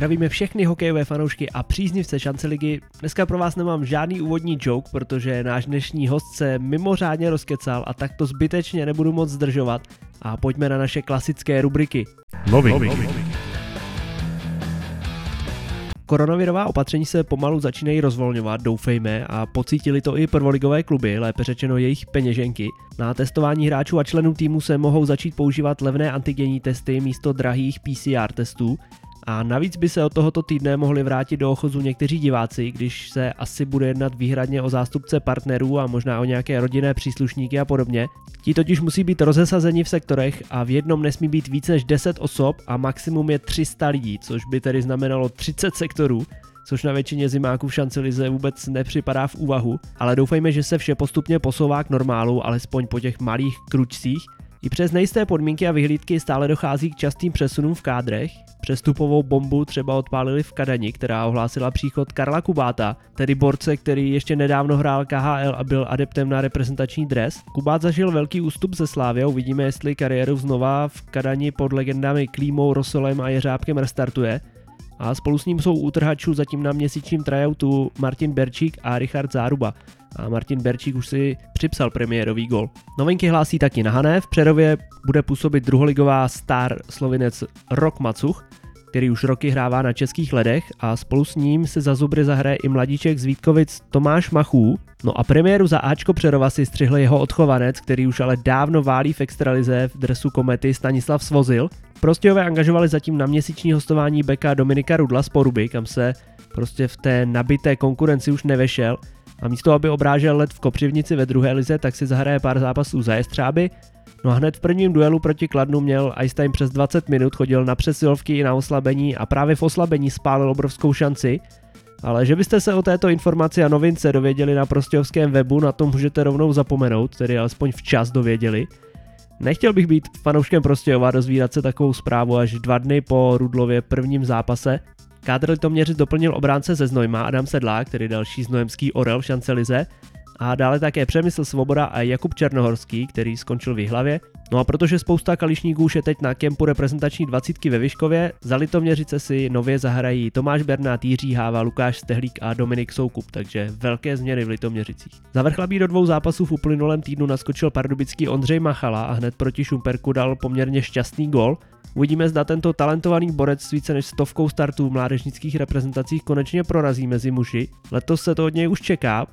Zdravíme všechny hokejové fanoušky a příznivce šance ligy. Dneska pro vás nemám žádný úvodní joke, protože náš dnešní host se mimořádně rozkecal a tak to zbytečně nebudu moc zdržovat. A pojďme na naše klasické rubriky. Loving. Loving. Koronavirová opatření se pomalu začínají rozvolňovat, doufejme, a pocítili to i prvoligové kluby, lépe řečeno jejich peněženky. Na testování hráčů a členů týmu se mohou začít používat levné antigenní testy místo drahých PCR testů. A navíc by se od tohoto týdne mohli vrátit do ochozu někteří diváci, když se asi bude jednat výhradně o zástupce partnerů a možná o nějaké rodinné příslušníky a podobně. Ti totiž musí být rozesazeni v sektorech a v jednom nesmí být více než 10 osob a maximum je 300 lidí, což by tedy znamenalo 30 sektorů což na většině zimáků v šancelize vůbec nepřipadá v úvahu, ale doufejme, že se vše postupně posouvá k normálu, alespoň po těch malých kručcích i přes nejisté podmínky a vyhlídky stále dochází k častým přesunům v kádrech. Přestupovou bombu třeba odpálili v Kadani, která ohlásila příchod Karla Kubáta, tedy borce, který ještě nedávno hrál KHL a byl adeptem na reprezentační dres. Kubát zažil velký ústup ze Slávy a uvidíme, jestli kariéru znova v Kadani pod legendami Klímou, Rosolem a Jeřábkem restartuje. A spolu s ním jsou útrhačů zatím na měsíčním tryoutu Martin Berčík a Richard Záruba a Martin Berčík už si připsal premiérový gol. Novinky hlásí taky na Hané, v Přerově bude působit druholigová star slovinec Rok Macuch, který už roky hrává na českých ledech a spolu s ním se za zubry zahraje i mladíček z Vítkovic Tomáš Machů. No a premiéru za Ačko Přerova si střihl jeho odchovanec, který už ale dávno válí v extralize v dresu Komety Stanislav Svozil. Prostějové angažovali zatím na měsíční hostování beka Dominika Rudla z Poruby, kam se prostě v té nabité konkurenci už nevešel a místo, aby obrážel let v Kopřivnici ve druhé lize, tak si zahraje pár zápasů za Jestřáby. No a hned v prvním duelu proti Kladnu měl Einstein přes 20 minut, chodil na přesilovky i na oslabení a právě v oslabení spálil obrovskou šanci. Ale že byste se o této informaci a novince dověděli na prostějovském webu, na to můžete rovnou zapomenout, tedy alespoň včas dověděli. Nechtěl bych být fanouškem Prostějova dozvídat se takovou zprávu až dva dny po Rudlově prvním zápase, Kádr Litoměřic doplnil obránce ze Znojma Adam Sedlák, který další znojemský orel v šancelize, a dále také Přemysl Svoboda a Jakub Černohorský, který skončil v Jihlavě. No a protože spousta kališníků už je teď na kempu reprezentační dvacítky ve Vyškově, za Litoměřice si nově zahrají Tomáš Bernát, Jiří Háva, Lukáš Stehlík a Dominik Soukup, takže velké změny v Litoměřicích. Za vrchlabí do dvou zápasů v uplynulém týdnu naskočil pardubický Ondřej Machala a hned proti Šumperku dal poměrně šťastný gol, Uvidíme, zda tento talentovaný borec s více než stovkou startů v mládežnických reprezentacích konečně prorazí mezi muži. Letos se to od něj už čeká.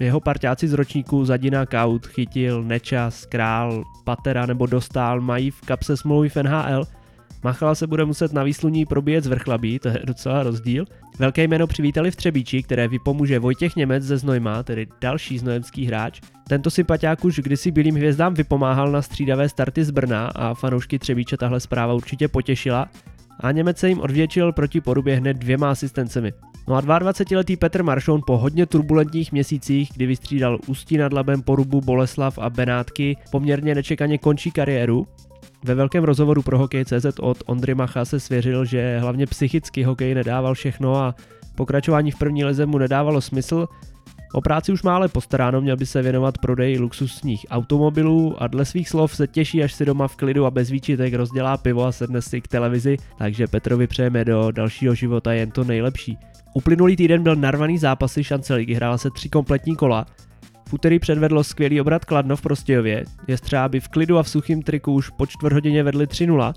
Jeho parťáci z ročníku Zadina Kaut chytil Nečas, Král, Patera nebo Dostál mají v kapse smlouvy v NHL – Machala se bude muset na výsluní probíjet z vrchlabí, to je docela rozdíl. Velké jméno přivítali v Třebíči, které vypomůže Vojtěch Němec ze Znojma, tedy další znojemský hráč. Tento sympatiák už kdysi bílým hvězdám vypomáhal na střídavé starty z Brna a fanoušky Třebíče tahle zpráva určitě potěšila a Němec se jim odvětšil proti porubě hned dvěma asistencemi. No a 22-letý Petr Maršon po hodně turbulentních měsících, kdy vystřídal Ústí nad Labem, Porubu, Boleslav a Benátky, poměrně nečekaně končí kariéru. Ve velkém rozhovoru pro Hokej.cz od Ondry Macha se svěřil, že hlavně psychicky hokej nedával všechno a pokračování v první lize mu nedávalo smysl. O práci už má ale postaráno, měl by se věnovat prodeji luxusních automobilů a dle svých slov se těší, až si doma v klidu a bez výčitek rozdělá pivo a sedne si k televizi, takže Petrovi přejeme do dalšího života jen to nejlepší. Uplynulý týden byl narvaný zápasy šance ligy, hrála se tři kompletní kola. V úterý předvedlo skvělý obrat Kladno v Prostějově, by v klidu a v suchým triku už po čtvrt hodině vedli 3-0,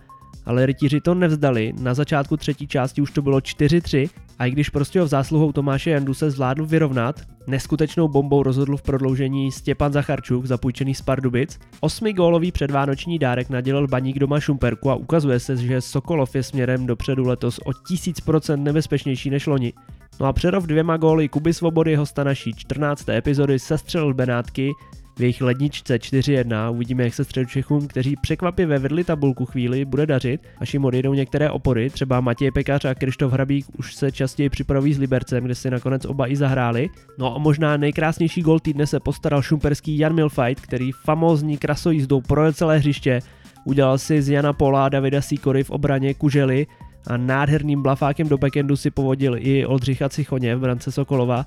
ale rytíři to nevzdali, na začátku třetí části už to bylo 4-3 a i když Prostějov zásluhou Tomáše Jandu se zvládl vyrovnat, neskutečnou bombou rozhodl v prodloužení Stěpan Zacharčuk, zapůjčený z Pardubic. Osmi gólový předvánoční dárek nadělil baník doma Šumperku a ukazuje se, že Sokolov je směrem dopředu letos o 1000% nebezpečnější než loni. No a Přerov dvěma góly Kuby Svobody hosta naší 14. epizody sestřelil Benátky, v jejich ledničce 4-1 uvidíme, jak se středočechům, kteří překvapivě vedli tabulku chvíli, bude dařit, až jim odjedou některé opory, třeba Matěj Pekař a Krištof Hrabík už se častěji připraví s Libercem, kde si nakonec oba i zahráli. No a možná nejkrásnější gol týdne se postaral šumperský Jan Milfight, který famózní krasojízdou projel celé hřiště, udělal si z Jana Pola a Davida Sikory v obraně kužely a nádherným blafákem do backendu si povodil i Oldřicha Cichoně v brance Sokolova.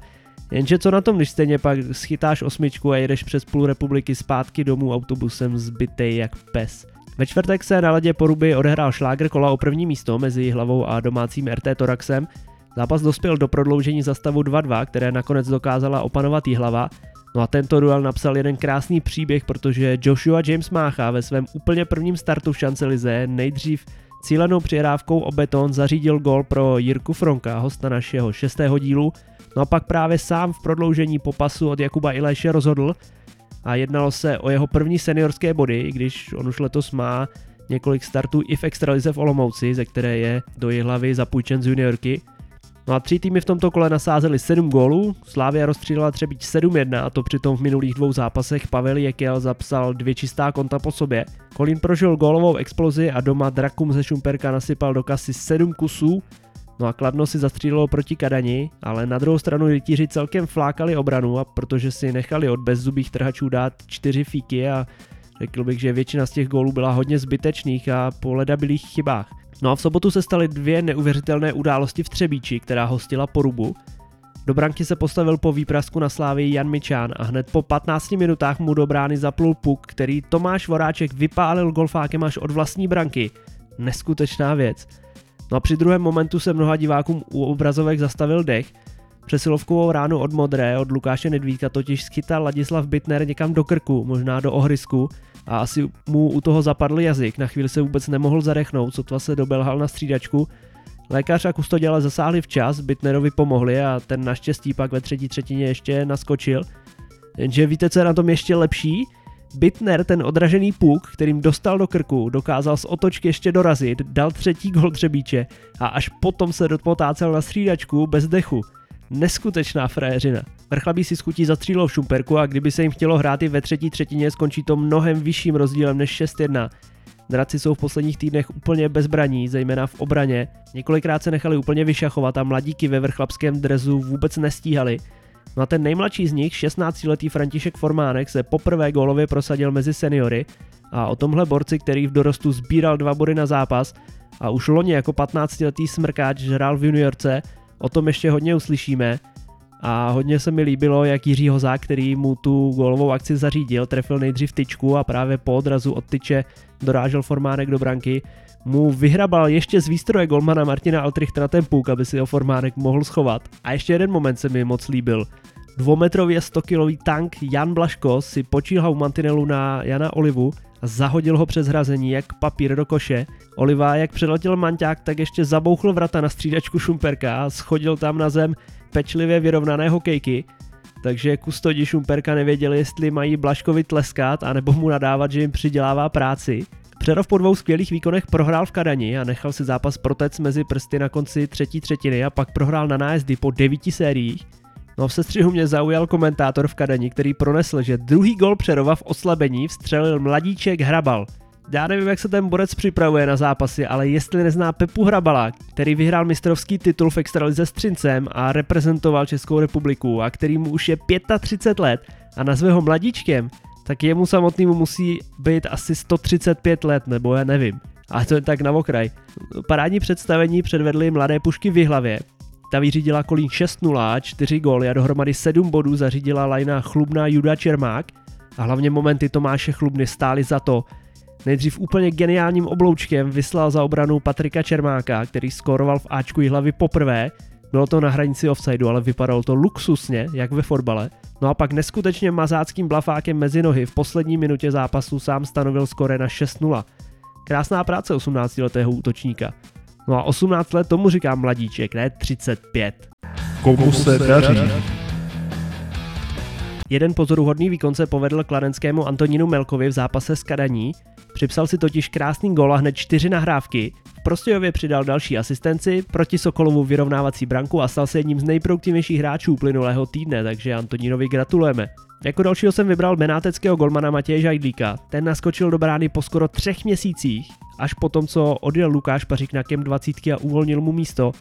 Jenže co na tom, když stejně pak schytáš osmičku a jedeš přes půl republiky zpátky domů autobusem zbytej jak pes. Ve čtvrtek se na ledě poruby odehrál šlágr kola o první místo mezi hlavou a domácím RT Toraxem. Zápas dospěl do prodloužení za stavu 2-2, které nakonec dokázala opanovat hlava. No a tento duel napsal jeden krásný příběh, protože Joshua James Mácha ve svém úplně prvním startu v Lize nejdřív cílenou přihrávkou o beton zařídil gol pro Jirku Fronka, hosta našeho šestého dílu, no a pak právě sám v prodloužení popasu od Jakuba Ileše rozhodl a jednalo se o jeho první seniorské body, když on už letos má několik startů i v extralize v Olomouci, ze které je do hlavy zapůjčen z juniorky. No a tři týmy v tomto kole nasázeli 7 gólů, Slávia rozstřílela Třebíč 7-1 a to přitom v minulých dvou zápasech Pavel Jekel zapsal dvě čistá konta po sobě. Kolín prožil gólovou explozi a doma Drakum ze Šumperka nasypal do kasy 7 kusů, No a Kladno si zastřílelo proti Kadani, ale na druhou stranu rytíři celkem flákali obranu a protože si nechali od bezzubých trhačů dát čtyři fíky a řekl bych, že většina z těch gólů byla hodně zbytečných a po ledabilých chybách. No a v sobotu se staly dvě neuvěřitelné události v Třebíči, která hostila porubu. Do branky se postavil po výprasku na slávě Jan Mičán a hned po 15 minutách mu do brány zaplul puk, který Tomáš Voráček vypálil golfákem až od vlastní branky. Neskutečná věc. No a při druhém momentu se mnoha divákům u obrazovek zastavil dech. Přesilovkovou ránu od Modré, od Lukáše Nedvídka totiž schytal Ladislav Bitner někam do krku, možná do ohrysku a asi mu u toho zapadl jazyk. Na chvíli se vůbec nemohl zadechnout, sotva se dobelhal na střídačku. Lékař a kustoděle zasáhli včas, Bitnerovi pomohli a ten naštěstí pak ve třetí třetině ještě naskočil. Jenže víte, co je na tom ještě lepší? Bitner ten odražený puk, kterým dostal do krku, dokázal z otočky ještě dorazit, dal třetí gol Třebíče a až potom se dopotácel na střídačku bez dechu. Neskutečná frajeřina. Vrchlabí si skutí zastřílou v Šumperku a kdyby se jim chtělo hrát i ve třetí třetině, skončí to mnohem vyšším rozdílem než 6-1. Draci jsou v posledních týdnech úplně bezbraní, zejména v obraně. Několikrát se nechali úplně vyšachovat a mladíky ve vrchlabském drezu vůbec nestíhali. No a ten nejmladší z nich, 16-letý František Formánek, se poprvé gólově prosadil mezi seniory a o tomhle borci, který v dorostu sbíral dva body na zápas a už loni jako 15-letý smrkáč hrál v juniorce, o tom ještě hodně uslyšíme. A hodně se mi líbilo, jak Jiří Hozák, který mu tu gólovou akci zařídil, trefil nejdřív tyčku a právě po odrazu od tyče dorážel Formánek do branky, mu vyhrabal ještě z výstroje golmana Martina Altrichta na ten puk, aby si ho Formánek mohl schovat. A ještě jeden moment se mi moc líbil. Dvoumetrově 100 kilový tank Jan Blaško si počíhal mantinelu na Jana Olivu a zahodil ho přes hrazení jak papír do koše. Oliva, jak přeletěl manťák, tak ještě zabouchl vrata na střídačku Šumperka a schodil tam na zem pečlivě vyrovnané hokejky. Takže kustodi Šumperka nevěděli, jestli mají Blaškovi tleskat, anebo mu nadávat, že jim přidělává práci. Přerov po dvou skvělých výkonech prohrál v Kadani a nechal si zápas protec mezi prsty na konci třetí třetiny a pak prohrál na nájezdy po devíti sériích. No v sestřihu mě zaujal komentátor v Kadani, který pronesl, že druhý gol Přerova v oslabení vstřelil mladíček Hrabal. Já nevím, jak se ten borec připravuje na zápasy, ale jestli nezná Pepu Hrabala, který vyhrál mistrovský titul v extralize s Třincem a reprezentoval Českou republiku a který mu už je 35 let a nazve ho mladíčkem, tak jemu samotnému musí být asi 135 let, nebo já nevím. A to je tak na okraj. Parádní představení předvedly mladé pušky v hlavě. Ta vyřídila Kolín 6-0, 4 góly a dohromady 7 bodů zařídila lajna chlubná Juda Čermák a hlavně momenty Tomáše Chlubny stály za to. Nejdřív úplně geniálním obloučkem vyslal za obranu Patrika Čermáka, který skoroval v Ačku hlavy poprvé. Bylo to na hranici offsideu, ale vypadalo to luxusně, jak ve fotbale. No a pak neskutečně mazáckým blafákem mezi nohy v poslední minutě zápasu sám stanovil skore na 6-0. Krásná práce 18-letého útočníka. No a 18 let tomu říkám mladíček, ne 35. Komu se daří? Jeden pozoruhodný výkon se povedl kladenskému Antonínu Melkovi v zápase s Kadaní. Připsal si totiž krásný gol a hned čtyři nahrávky. V Prostějově přidal další asistenci, proti Sokolovu vyrovnávací branku a stal se jedním z nejproduktivnějších hráčů plynulého týdne, takže Antonínovi gratulujeme. Jako dalšího jsem vybral benáteckého golmana Matěje Žajdlíka. Ten naskočil do brány po skoro třech měsících, až po tom, co odjel Lukáš Pařík na kem 20 a uvolnil mu místo.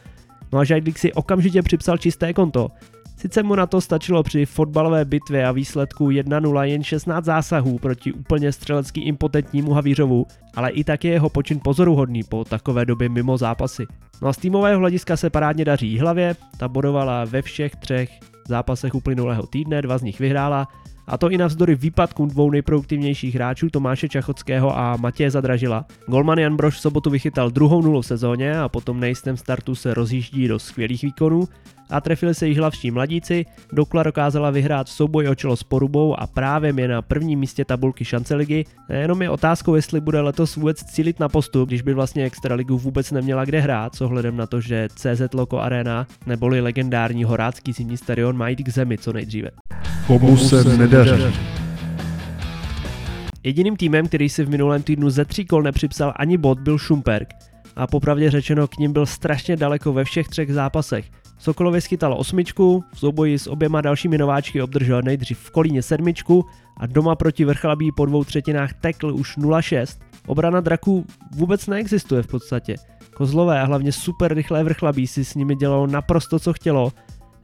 No a Žajdlík si okamžitě připsal čisté konto. Sice mu na to stačilo při fotbalové bitvě a výsledku 1-0 jen 16 zásahů proti úplně střelecky impotentnímu Havířovu, ale i tak je jeho počin pozoruhodný po takové době mimo zápasy. No a z týmového hlediska se parádně daří hlavě, ta bodovala ve všech třech zápasech uplynulého týdne, dva z nich vyhrála A to i navzdory výpadkům dvou nejproduktivnějších hráčů Tomáše Čachockého a Matěje Zadražila. Golman Jan Broš v sobotu vychytal druhou nulu v sezóně a potom nejistém startu se rozjíždí do skvělých výkonů a trefili se již hlavští mladíci. Dokla dokázala vyhrát souboj o čelo s Porubou a právě je na prvním místě tabulky šance ligy. Jenom je otázkou, jestli bude letos vůbec cílit na postup, když by vlastně Extraligu vůbec neměla kde hrát, s ohledem na to, že CZ Loco Arena neboli legendární horácký zimní stadion mají k zemi co nejdříve. Komu se nedaří? Jediným týmem, který si v minulém týdnu ze tří kol nepřipsal ani bod, byl Šumperk. A popravdě řečeno k ním byl strašně daleko ve všech třech zápasech. Sokolově schytal osmičku, v souboji s oběma dalšími nováčky obdržel nejdřív v Kolíně sedmičku a doma proti Vrchlabí po dvou třetinách tekl už 0-6. Obrana draků vůbec neexistuje v podstatě. Kozlové a hlavně super rychlé Vrchlabí si s nimi dělalo naprosto co chtělo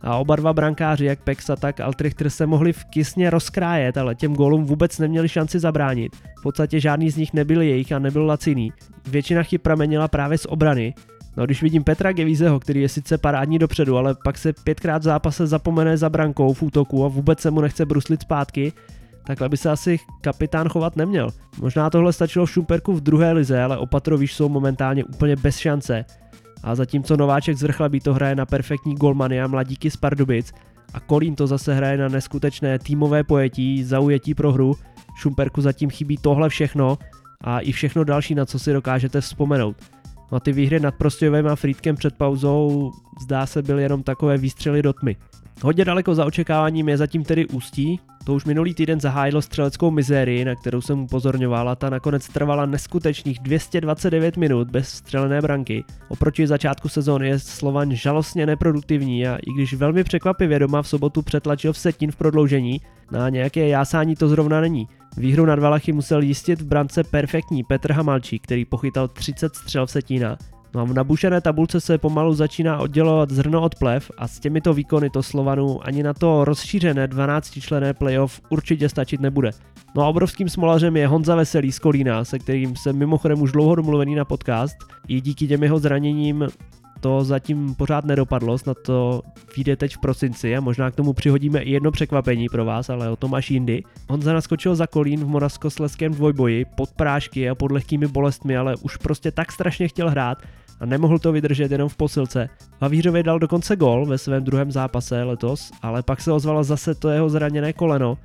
a oba dva brankáři, jak Pexa, tak Altrichter se mohli v kisně rozkrájet, ale těm gólům vůbec neměli šanci zabránit. V podstatě žádný z nich nebyl jejich a nebyl laciný. Většina chyb pramenila právě z obrany No když vidím Petra Gevízeho, který je sice parádní dopředu, ale pak se pětkrát v zápase zapomene za brankou v útoku a vůbec se mu nechce bruslit zpátky, takhle by se asi kapitán chovat neměl. Možná tohle stačilo v Šumperku v druhé lize, ale opatrovíš jsou momentálně úplně bez šance. A zatímco Nováček z Vrchlabí to hraje na perfektní golmany a mladíky z Pardubic a Kolín to zase hraje na neskutečné týmové pojetí, zaujetí pro hru, Šumperku zatím chybí tohle všechno a i všechno další, na co si dokážete vzpomenout. No a ty výhry nad Prostějovem a Frýdkem před pauzou zdá se byly jenom takové výstřely do tmy. Hodně daleko za očekáváním je zatím tedy Ústí, to už minulý týden zahájilo střeleckou mizérii, na kterou jsem upozorňoval a ta nakonec trvala neskutečných 229 minut bez střelené branky. Oproti začátku sezóny je Slovan žalostně neproduktivní a i když velmi překvapivě doma v sobotu přetlačil v setin v prodloužení, na nějaké jásání to zrovna není. Výhru nad Valachy musel jistit v brance perfektní Petr Hamalčí, který pochytal 30 střel v setína. No a v nabušené tabulce se pomalu začíná oddělovat zrno od plev a s těmito výkony to Slovanu ani na to rozšířené 12 člené playoff určitě stačit nebude. No a obrovským smolařem je Honza Veselý z Kolína, se kterým jsem mimochodem už dlouho domluvený na podcast. I díky těm jeho zraněním to zatím pořád nedopadlo, snad to vyjde teď v prosinci a možná k tomu přihodíme i jedno překvapení pro vás, ale o tom až jindy. Honza naskočil za Kolín v moravskosleském dvojboji pod prášky a pod lehkými bolestmi, ale už prostě tak strašně chtěl hrát, a nemohl to vydržet jenom v posilce. Havířovi dal dokonce gol ve svém druhém zápase letos, ale pak se ozvalo zase to jeho zraněné koleno.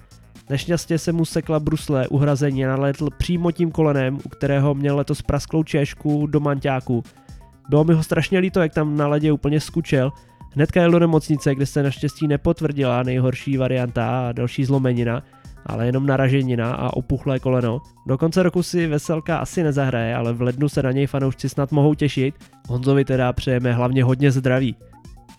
Nešťastně se mu sekla brusle uhrazení a nalétl přímo tím kolenem, u kterého měl letos prasklou češku do manťáku. Bylo mi ho strašně líto, jak tam na ledě úplně skučel. Hnedka jel do nemocnice, kde se naštěstí nepotvrdila nejhorší varianta a další zlomenina, ale jenom naraženina a opuchlé koleno. Do konce roku si Veselka asi nezahraje, ale v lednu se na něj fanoušci snad mohou těšit. Honzovi teda přejeme hlavně hodně zdraví.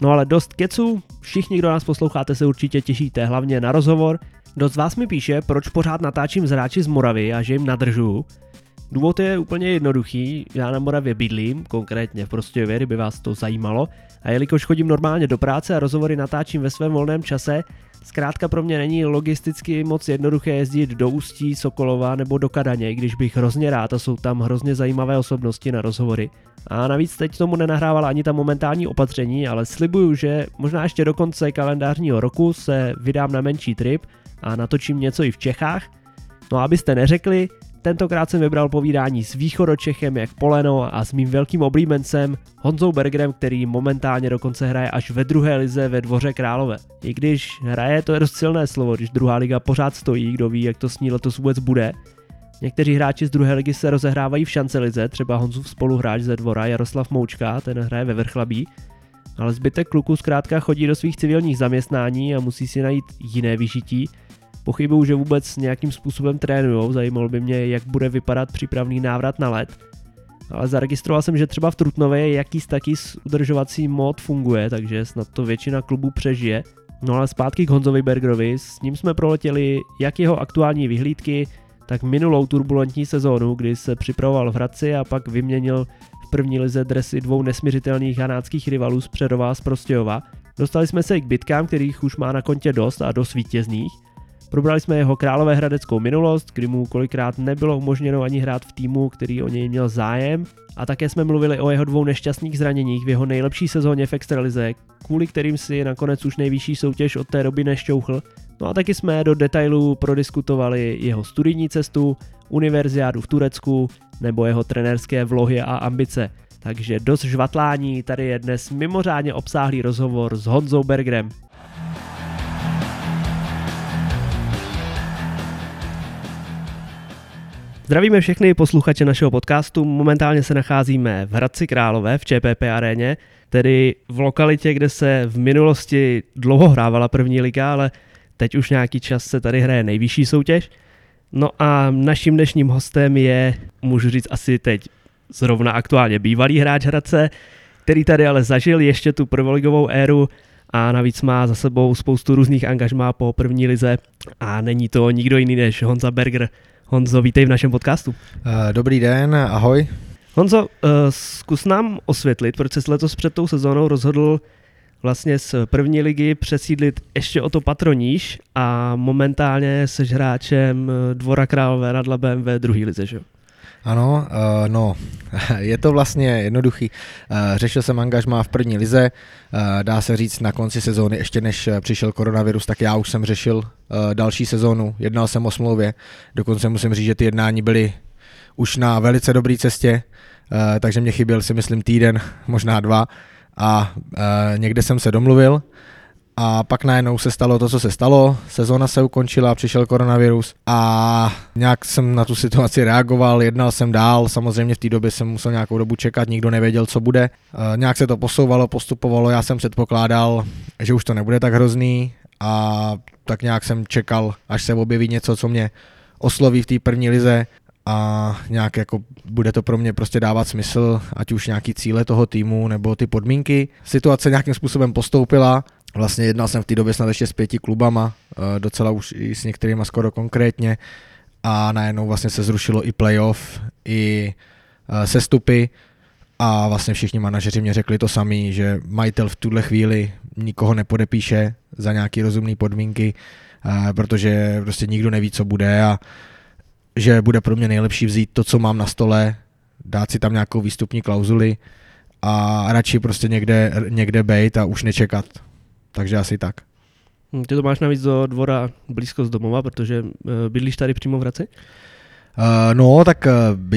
No ale dost keců, všichni, kdo nás posloucháte, se určitě těšíte hlavně na rozhovor. Dost vás mi píše, proč pořád natáčím z hráči z Moravy a že jim nadržu. Důvod je úplně jednoduchý, já na Moravě bydlím, konkrétně v Prostějově, kdyby vás to zajímalo, a jelikož chodím normálně do práce a rozhovory natáčím ve svém volném čase, zkrátka pro mě není logisticky moc jednoduché jezdit do Ústí, Sokolova nebo do Kadaně, když bych hrozně rád a jsou tam hrozně zajímavé osobnosti na rozhovory. A navíc teď tomu nenahrávala ani ta momentální opatření, ale slibuju, že možná ještě do konce kalendářního roku se vydám na menší trip a natočím něco i v Čechách. No abyste neřekli, Tentokrát jsem vybral povídání s východočechem jak Poleno a s mým velkým oblíbencem Honzou Bergerem, který momentálně dokonce hraje až ve druhé lize ve Dvoře Králové. I když hraje, to je dost silné slovo, když druhá liga pořád stojí, kdo ví, jak to s ní letos vůbec bude. Někteří hráči z druhé ligy se rozehrávají v šance lize, třeba Honzův spoluhráč ze dvora Jaroslav Moučka, ten hraje ve Vrchlabí, ale zbytek kluků zkrátka chodí do svých civilních zaměstnání a musí si najít jiné vyžití, Pochybuju, že vůbec nějakým způsobem trénujou, zajímalo by mě, jak bude vypadat přípravný návrat na led. Ale zaregistroval jsem, že třeba v Trutnově jakýs taký udržovací mod funguje, takže snad to většina klubů přežije. No ale zpátky k Honzovi Bergerovi, s ním jsme proletěli jak jeho aktuální vyhlídky, tak minulou turbulentní sezónu, kdy se připravoval v Hradci a pak vyměnil v první lize dresy dvou nesměřitelných hanáckých rivalů z Předova z Prostějova. Dostali jsme se i k bitkám, kterých už má na kontě dost a dost vítězných. Probrali jsme jeho králové hradeckou minulost, kdy mu kolikrát nebylo umožněno ani hrát v týmu, který o něj měl zájem. A také jsme mluvili o jeho dvou nešťastných zraněních v jeho nejlepší sezóně v extralize, kvůli kterým si nakonec už nejvyšší soutěž od té doby nešťouchl. No a taky jsme do detailů prodiskutovali jeho studijní cestu, univerziádu v Turecku nebo jeho trenérské vlohy a ambice. Takže dost žvatlání, tady je dnes mimořádně obsáhlý rozhovor s Honzou Bergerem. Zdravíme všechny posluchače našeho podcastu. Momentálně se nacházíme v Hradci Králové v ČPP aréně, tedy v lokalitě, kde se v minulosti dlouho hrávala první liga, ale teď už nějaký čas se tady hraje nejvyšší soutěž. No a naším dnešním hostem je, můžu říct asi teď zrovna aktuálně bývalý hráč Hradce, který tady ale zažil ještě tu prvoligovou éru a navíc má za sebou spoustu různých angažmá po první lize a není to nikdo jiný než Honza Berger. Honzo, vítej v našem podcastu. Eh, dobrý den, ahoj. Honzo, eh, zkus nám osvětlit, proč jsi letos před tou sezónou rozhodl vlastně z první ligy přesídlit ještě o to patroníž a momentálně jsi hráčem Dvora Králové nad Labem ve druhé lize, že? Ano, uh, no, je to vlastně jednoduchý. Uh, řešil jsem angažmá v první lize, uh, dá se říct na konci sezóny, ještě než přišel koronavirus, tak já už jsem řešil uh, další sezónu, jednal jsem o smlouvě, dokonce musím říct, že ty jednání byly už na velice dobré cestě, uh, takže mě chyběl si myslím týden, možná dva. A uh, někde jsem se domluvil, a pak najednou se stalo to, co se stalo, sezóna se ukončila, přišel koronavirus a nějak jsem na tu situaci reagoval, jednal jsem dál, samozřejmě v té době jsem musel nějakou dobu čekat, nikdo nevěděl, co bude. E, nějak se to posouvalo, postupovalo, já jsem předpokládal, že už to nebude tak hrozný a tak nějak jsem čekal, až se objeví něco, co mě osloví v té první lize a nějak jako bude to pro mě prostě dávat smysl, ať už nějaký cíle toho týmu nebo ty podmínky. Situace nějakým způsobem postoupila, Vlastně jednal jsem v té době snad ještě s pěti klubama, eh, docela už i s některými skoro konkrétně. A najednou vlastně se zrušilo i playoff, i eh, sestupy. A vlastně všichni manažeři mě řekli to samý, že majitel v tuhle chvíli nikoho nepodepíše za nějaké rozumné podmínky, eh, protože prostě nikdo neví, co bude a že bude pro mě nejlepší vzít to, co mám na stole, dát si tam nějakou výstupní klauzuli a radši prostě někde, někde bejt a už nečekat takže asi tak. Hm, ty to máš navíc do dvora blízko z domova, protože uh, bydlíš tady přímo v Hradci? Uh, no, tak uh,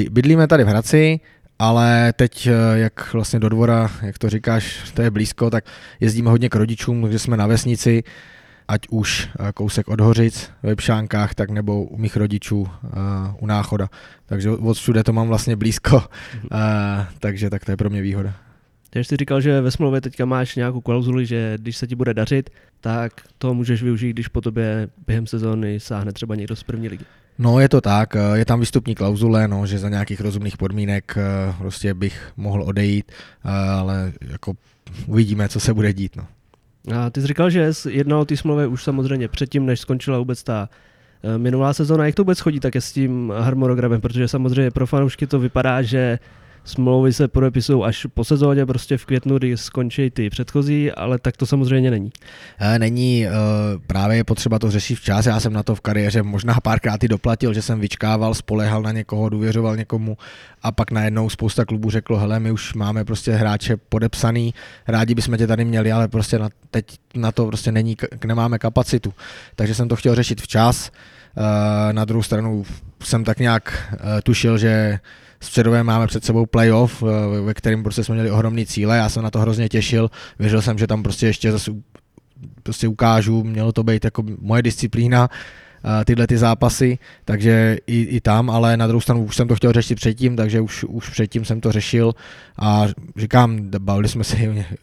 bydlíme tady v Hradci, ale teď, jak vlastně do dvora, jak to říkáš, to je blízko, tak jezdíme hodně k rodičům, takže jsme na vesnici, ať už kousek od Hořic ve Pšánkách, tak nebo u mých rodičů uh, u Náchoda. Takže od všude to mám vlastně blízko, uh, takže tak to je pro mě výhoda. Takže jsi říkal, že ve smlouvě teďka máš nějakou klauzuli, že když se ti bude dařit, tak to můžeš využít, když po tobě během sezóny sáhne třeba někdo z první ligy. No je to tak, je tam výstupní klauzule, no, že za nějakých rozumných podmínek eh, prostě bych mohl odejít, eh, ale jako uvidíme, co se bude dít. No. A ty jsi říkal, že jsi jednal o té smlouvě už samozřejmě předtím, než skončila vůbec ta eh, minulá sezóna. Jak to vůbec chodí také s tím harmonogramem? Protože samozřejmě pro fanoušky to vypadá, že smlouvy se podepisují až po sezóně, prostě v květnu, kdy skončí ty předchozí, ale tak to samozřejmě není. Eh, není, eh, právě je potřeba to řešit včas. Já jsem na to v kariéře možná párkrát i doplatil, že jsem vyčkával, spolehal na někoho, důvěřoval někomu a pak najednou spousta klubů řeklo, hele, my už máme prostě hráče podepsaný, rádi bychom tě tady měli, ale prostě na, teď na to prostě není, nemáme kapacitu. Takže jsem to chtěl řešit včas. Eh, na druhou stranu jsem tak nějak tušil, že středové máme před sebou playoff, eh, ve kterém prostě jsme měli ohromný cíle, já jsem na to hrozně těšil, věřil jsem, že tam prostě ještě zase prostě ukážu, mělo to být jako moje disciplína, eh, tyhle ty zápasy, takže i, i tam, ale na druhou stranu už jsem to chtěl řešit předtím, takže už, už předtím jsem to řešil a říkám, bavili jsme se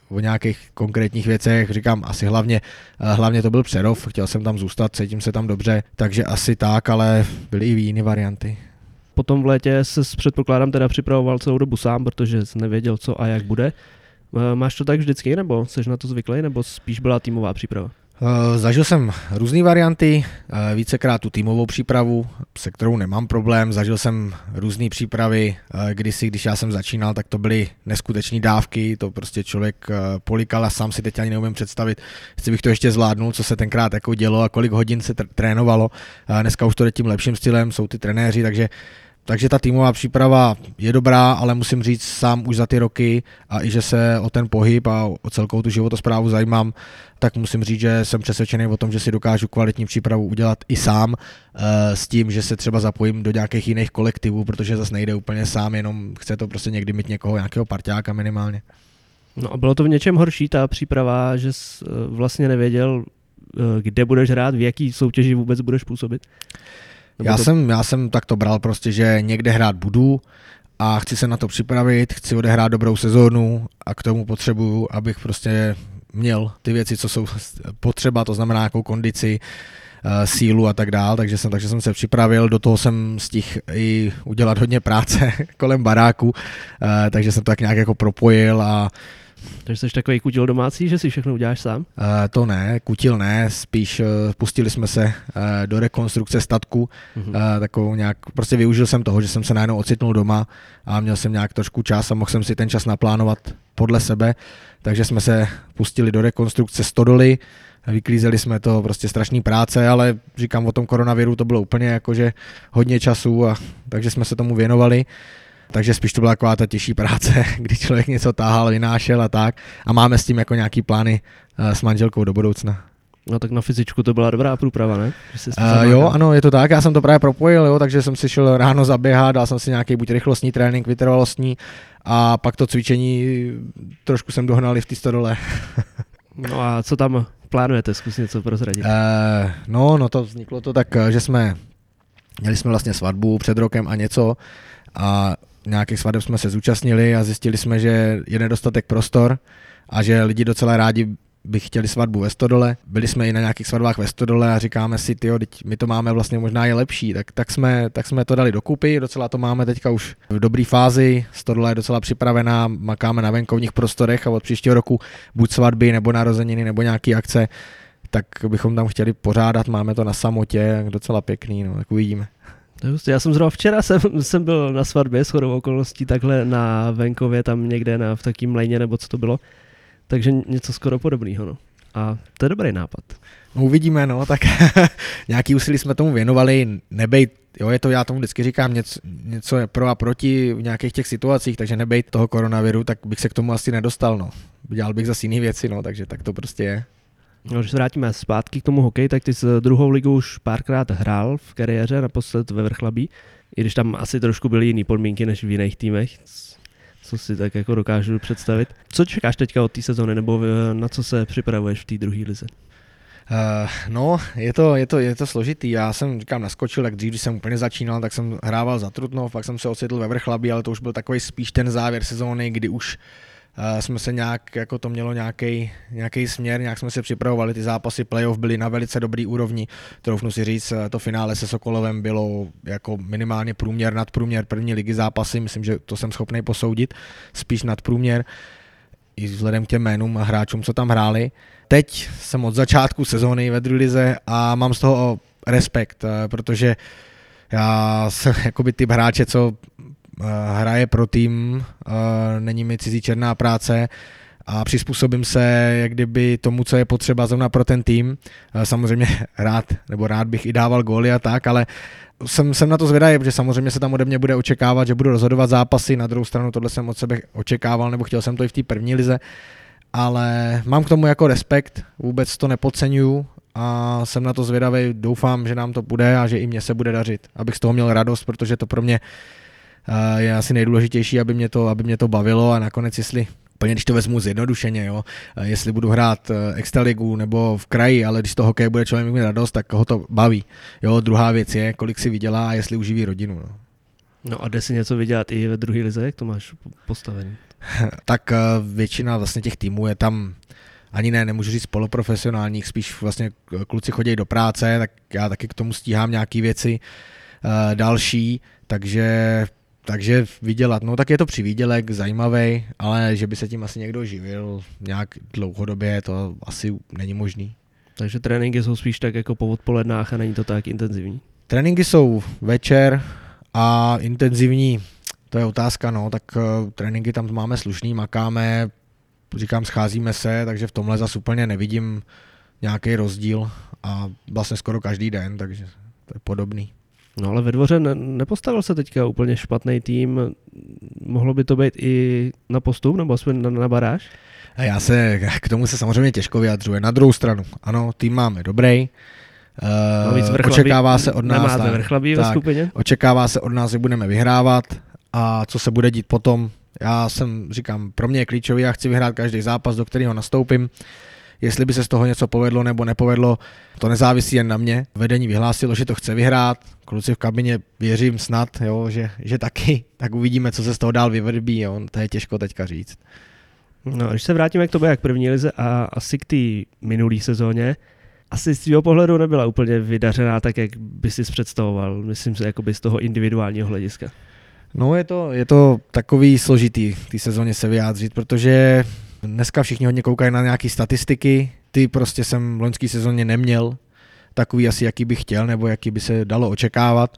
o nějakých konkrétních věcech, říkám asi hlavně, eh, hlavně to byl Přerov, chtěl jsem tam zůstat, cítím se tam dobře, takže asi tak, ale byly i jiné varianty potom v létě se předpokládám teda připravoval celou dobu sám, protože jsi nevěděl, co a jak bude. Eh, máš to tak vždycky, nebo jsi na to zvyklý, nebo spíš byla týmová příprava? Uh, zažil jsem různé varianty, uh, vícekrát tu týmovou přípravu, se kterou nemám problém. Zažil jsem různé přípravy, kdysi, když já jsem začínal, tak to byly neskutečné dávky, to prostě člověk polikal a sám si teď ani neumím představit, jestli bych to ještě zvládnul, co se tenkrát jako dělo a kolik hodin se trénovalo. Dneska už to jde tím lepším stylem, jsou ty trenéři, takže takže ta týmová příprava je dobrá, ale musím říct sám už za ty roky a i že se o ten pohyb a o celkovou tu životosprávu zajímám, tak musím říct, že jsem přesvědčený o tom, že si dokážu kvalitní přípravu udělat i sám eh, s tím, že se třeba zapojím do nějakých jiných kolektivů, protože zase nejde úplně sám, jenom chce to prostě někdy mít někoho, nějakého parťáka minimálně. No a bylo to v něčem horší ta příprava, že jsi eh, vlastně nevěděl, eh, kde budeš hrát, v jaký soutěži vůbec budeš působit? Já, to... jsem, já jsem tak to bral prostě, že někde hrát budu a chci se na to připravit, chci odehrát dobrou sezónu a k tomu potřebuju, abych prostě měl ty věci, co jsou potřeba, to znamená nějakou kondici, eh, sílu a tak dál, takže jsem, takže jsem se připravil, do toho jsem stihl i udělat hodně práce kolem baráku, eh, takže jsem to tak nějak jako propojil a takže jsi takový kutil domácí, že si všechno uděláš sám? Uh, to ne, kutil ne, spíš uh, pustili jsme se uh, do rekonstrukce statku, uh-huh. uh, takovou nějak, prostě využil jsem toho, že jsem se najednou ocitnul doma a měl jsem nějak trošku čas a mohl jsem si ten čas naplánovat podle sebe, takže jsme se pustili do rekonstrukce stodoly, vyklízeli jsme to, prostě strašný práce, ale říkám o tom koronaviru, to bylo úplně jakože hodně času a takže jsme se tomu věnovali. Takže spíš to byla taková ta těžší práce, kdy člověk něco táhal, vynášel a tak. A máme s tím jako nějaký plány eh, s manželkou do budoucna. No tak na fyzičku to byla dobrá průprava, ne? Že uh, jo, ano, je to tak, já jsem to právě propojil, jo, takže jsem si šel ráno zaběhat, dal jsem si nějaký buď rychlostní trénink, vytrvalostní a pak to cvičení trošku jsem dohnal i v té stodole. no a co tam plánujete, zkus něco prozradit? Uh, no, no to vzniklo to tak, že jsme, měli jsme vlastně svatbu před rokem a něco a nějakých svadeb jsme se zúčastnili a zjistili jsme, že je nedostatek prostor a že lidi docela rádi by chtěli svatbu ve Stodole. Byli jsme i na nějakých svatbách ve Stodole a říkáme si, ty, my to máme vlastně možná je lepší, tak, tak, jsme, tak jsme to dali dokupy, docela to máme teďka už v dobré fázi, Stodola je docela připravená, makáme na venkovních prostorech a od příštího roku buď svatby nebo narozeniny nebo nějaké akce, tak bychom tam chtěli pořádat, máme to na samotě, docela pěkný, no, tak uvidíme. Já jsem zrovna včera jsem, jsem byl na svatbě s chodou okolností takhle na venkově, tam někde na, v takým lejně, nebo co to bylo. Takže něco skoro podobného. No. A to je dobrý nápad. No, uvidíme, no, tak nějaký úsilí jsme tomu věnovali, nebejt, jo, je to, já tomu vždycky říkám, něco, něco je pro a proti v nějakých těch situacích, takže nebejt toho koronaviru, tak bych se k tomu asi nedostal, no. Dělal bych zase jiné věci, no, takže tak to prostě je. No, když se vrátíme zpátky k tomu hokeji, tak ty s druhou ligu už párkrát hrál v kariéře, naposled ve Vrchlabí, i když tam asi trošku byly jiné podmínky než v jiných týmech, co si tak jako dokážu představit. Co čekáš teďka od té sezóny, nebo na co se připravuješ v té druhé lize? Uh, no, je to, je, to, je to složitý. Já jsem, říkám, naskočil, tak dřív, když jsem úplně začínal, tak jsem hrával za Trutnov, pak jsem se ocitl ve Vrchlabí, ale to už byl takový spíš ten závěr sezóny, kdy už jsme se nějak, jako to mělo nějaký, nějaký směr, nějak jsme se připravovali, ty zápasy playoff byly na velice dobrý úrovni, troufnu si říct, to finále se Sokolovem bylo jako minimálně průměr nad průměr první ligy zápasy, myslím, že to jsem schopný posoudit, spíš nad průměr, i vzhledem k těm jménům a hráčům, co tam hráli. Teď jsem od začátku sezóny ve druhé a mám z toho respekt, protože já jsem jakoby typ hráče, co Eh, hraje pro tým, eh, není mi cizí černá práce a přizpůsobím se jak kdyby tomu, co je potřeba zrovna pro ten tým. Eh, samozřejmě rád, nebo rád bych i dával góly a tak, ale jsem, jsem na to zvědavý, protože samozřejmě se tam ode mě bude očekávat, že budu rozhodovat zápasy, na druhou stranu tohle jsem od sebe očekával, nebo chtěl jsem to i v té první lize, ale mám k tomu jako respekt, vůbec to nepodceňuju a jsem na to zvědavý, doufám, že nám to bude a že i mně se bude dařit, abych z toho měl radost, protože to pro mě je asi nejdůležitější, aby mě to, aby mě to bavilo a nakonec, jestli úplně když to vezmu zjednodušeně, jo, jestli budu hrát eh, extraligu nebo v kraji, ale když to hokej bude člověk mít radost, tak ho to baví. Jo, druhá věc je, kolik si vydělá a jestli uživí rodinu. No. No a jde si něco vydělat i ve druhé lize, jak to máš postavený? tak eh, většina vlastně těch týmů je tam ani ne, nemůžu říct poloprofesionálních, spíš vlastně kluci chodí do práce, tak já taky k tomu stíhám nějaké věci uh, další, takže takže vydělat, no tak je to přivídělek, zajímavý, ale že by se tím asi někdo živil nějak dlouhodobě, to asi není možný. Takže tréninky jsou spíš tak jako po odpolednách a není to tak intenzivní? Tréninky jsou večer a intenzivní, to je otázka, no, tak uh, tréninky tam máme slušný, makáme, říkám, scházíme se, takže v tomhle zase úplně nevidím nějaký rozdíl a vlastně skoro každý den, takže to je podobný. No ale ve dvoře ne- nepostavil se teďka úplně špatný tým. Mohlo by to být i na postup nebo aspoň na, na baráž? A já se k tomu se samozřejmě těžko vyjadřuje. Na druhou stranu, ano, tým máme dobrý. No, Uh, vrchlabí, očekává se od nás, tak, vrchlabí ve tak, skupině? očekává se od nás, že budeme vyhrávat a co se bude dít potom. Já jsem, říkám, pro mě je klíčový, já chci vyhrát každý zápas, do kterého nastoupím. Jestli by se z toho něco povedlo nebo nepovedlo, to nezávisí jen na mě. Vedení vyhlásilo, že to chce vyhrát, kluci v kabině věřím snad, jo, že, že taky, tak uvidíme, co se z toho dál vyvrbí, jo. to je těžko teďka říct. No, když se vrátíme k tobě jak první lize a asi k té minulé sezóně, asi z tvého pohledu nebyla úplně vydařená tak, jak by si představoval, myslím si, jakoby z toho individuálního hlediska. No je to, je to takový složitý v té sezóně se vyjádřit, protože dneska všichni hodně koukají na nějaké statistiky, ty prostě jsem v loňské sezóně neměl takový asi, jaký bych chtěl, nebo jaký by se dalo očekávat.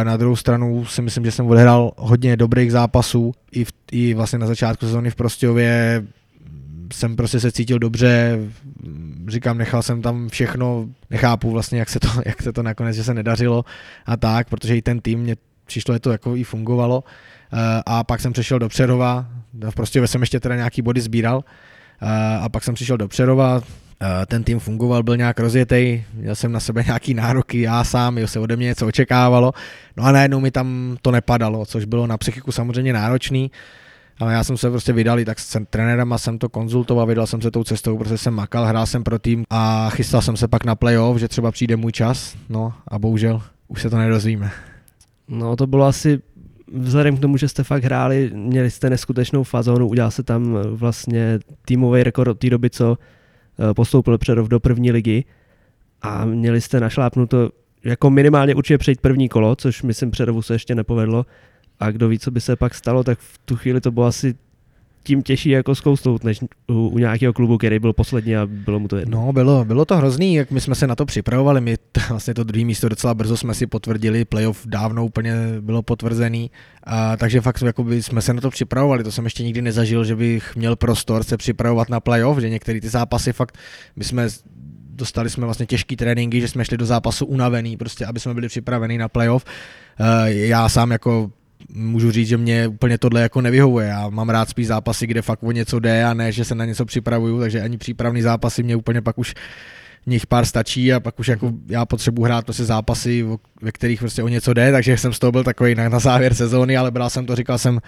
Eh, Na druhou stranu si myslím, že jsem odehrál hodně dobrých zápasů. I, v, i vlastně na začátku sezóny v Prostějově jsem prostě se cítil dobře, říkám, nechal jsem tam všechno, nechápu vlastně, jak se to, jak se to nakonec, že se nedařilo a tak, protože i ten tým mě přišlo, že to jako i fungovalo. Eh, A pak jsem přešel do Přerova, v Prostějově jsem ještě teda nějaký body sbíral, a pak jsem přišel do Přerova, ten tým fungoval, byl nějak rozjetý, měl jsem na sebe nějaký nároky, já sám, jo, se ode mě něco očekávalo, no a najednou mi tam to nepadalo, což bylo na psychiku samozřejmě náročný, ale já jsem se prostě vydal, i tak s trenérem jsem to konzultoval, vydal jsem se tou cestou, protože jsem makal, hrál jsem pro tým a chystal jsem se pak na playoff, že třeba přijde můj čas, no a bohužel už se to nedozvíme. No to bylo asi vzhledem k tomu, že jste fakt hráli, měli jste neskutečnou fazonu, udělal se tam eh, vlastně týmový rekord od té doby, co eh, postoupil Přerov do první ligy. A měli jste našlápnuto jako minimálně určitě přejít první kolo, což myslím Přerovu se ještě nepovedlo. A kdo ví, co by se pak stalo, tak v tu chvíli to bylo asi tím těžší jako zkousnout, než u, u nějakého klubu, který byl poslední a bylo mu to jedno. No, bylo, bylo to hrozný, jak my jsme se na to připravovali, my t- vlastně to druhé místo docela brzo jsme si potvrdili, playoff dávno úplně bylo potvrzený, a, takže fakt jakoby jsme se na to připravovali, to jsem ještě nikdy nezažil, že bych měl prostor se připravovat na playoff, že některé ty zápasy fakt, my jsme dostali jsme vlastně těžký tréninky, že jsme šli do zápasu unavený, prostě aby jsme byli připraveni na playoff. E, já sám jako můžu říct, že mě úplně tohle jako nevyhovuje. Já mám rád spíš zápasy, kde fakt o něco jde a ne, že se na něco připravuju, takže ani přípravný zápasy mě úplně pak už nich pár stačí a pak už jako já potřebuji hrát prostě zápasy, ve kterých prostě o něco jde, takže jsem z toho byl takový na, na závěr sezóny, ale bral jsem to, říkal jsem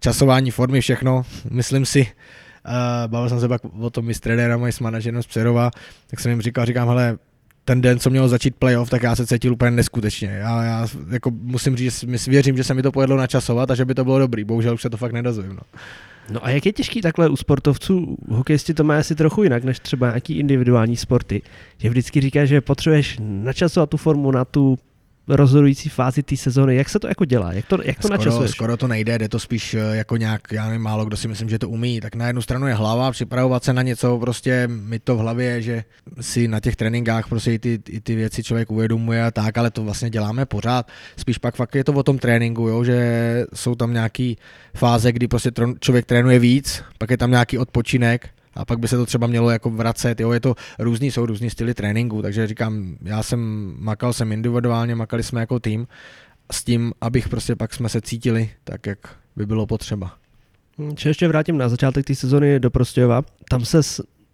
časování formy, všechno, myslím si, uh, bavil jsem se pak o tom i s trenérem, i s manažerem z Přerova, tak jsem jim říkal, říkám, hele, ten den, co mělo začít playoff, tak já se cítil úplně neskutečně. Já, já jako musím říct, že věřím, že se mi to povedlo načasovat a že by to bylo dobrý. Bohužel už se to fakt nedozvím. No. No a jak je těžký takhle u sportovců, hokejisti to má asi trochu jinak než třeba nějaký individuální sporty, že vždycky říká, že potřebuješ načasovat tu formu na tu rozhodující fázi té sezóny. Jak se to jako dělá? Jak to, jak to skoro, načasuješ? skoro to nejde, jde to spíš jako nějak, já nevím, málo kdo si myslím, že to umí. Tak na jednu stranu je hlava, připravovat se na něco, prostě mi to v hlavě, že si na těch tréninkách prostě i ty, i ty věci člověk uvědomuje a tak, ale to vlastně děláme pořád. Spíš pak fakt je to o tom tréninku, jo, že jsou tam nějaký fáze, kdy prostě člověk trénuje víc, pak je tam nějaký odpočinek, a pak by se to třeba mělo jako vracet, jo, je to různý, jsou různý styly tréninku, takže říkám, já jsem makal jsem individuálně, makali jsme jako tým. S tím, abych prostě pak jsme se cítili tak, jak by bylo potřeba. Či ještě vrátím na začátek té sezony do Prostějova, tam se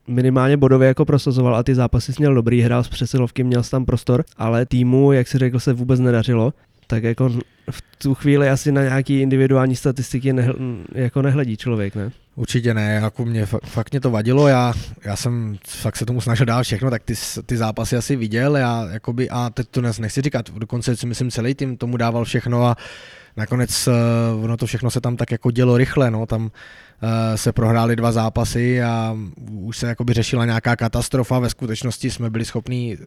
minimálně bodově jako prosazoval a ty zápasy jsi měl dobrý, hrál z přesilovky, měl jsi tam prostor, ale týmu, jak si řekl, se vůbec nedařilo, tak jako v tu chvíli asi na nějaký individuální statistiky nehl, jako nehledí člověk, ne? Určitě ne, jako mě fakt, mě to vadilo, já, já jsem fakt se tomu snažil dát všechno, tak ty, ty zápasy asi viděl, já jakoby, a teď to nechci říkat, dokonce si myslím celý tým tomu dával všechno a nakonec uh, ono to všechno se tam tak jako dělo rychle, no, tam uh, se prohrály dva zápasy a už se jakoby řešila nějaká katastrofa, ve skutečnosti jsme byli schopni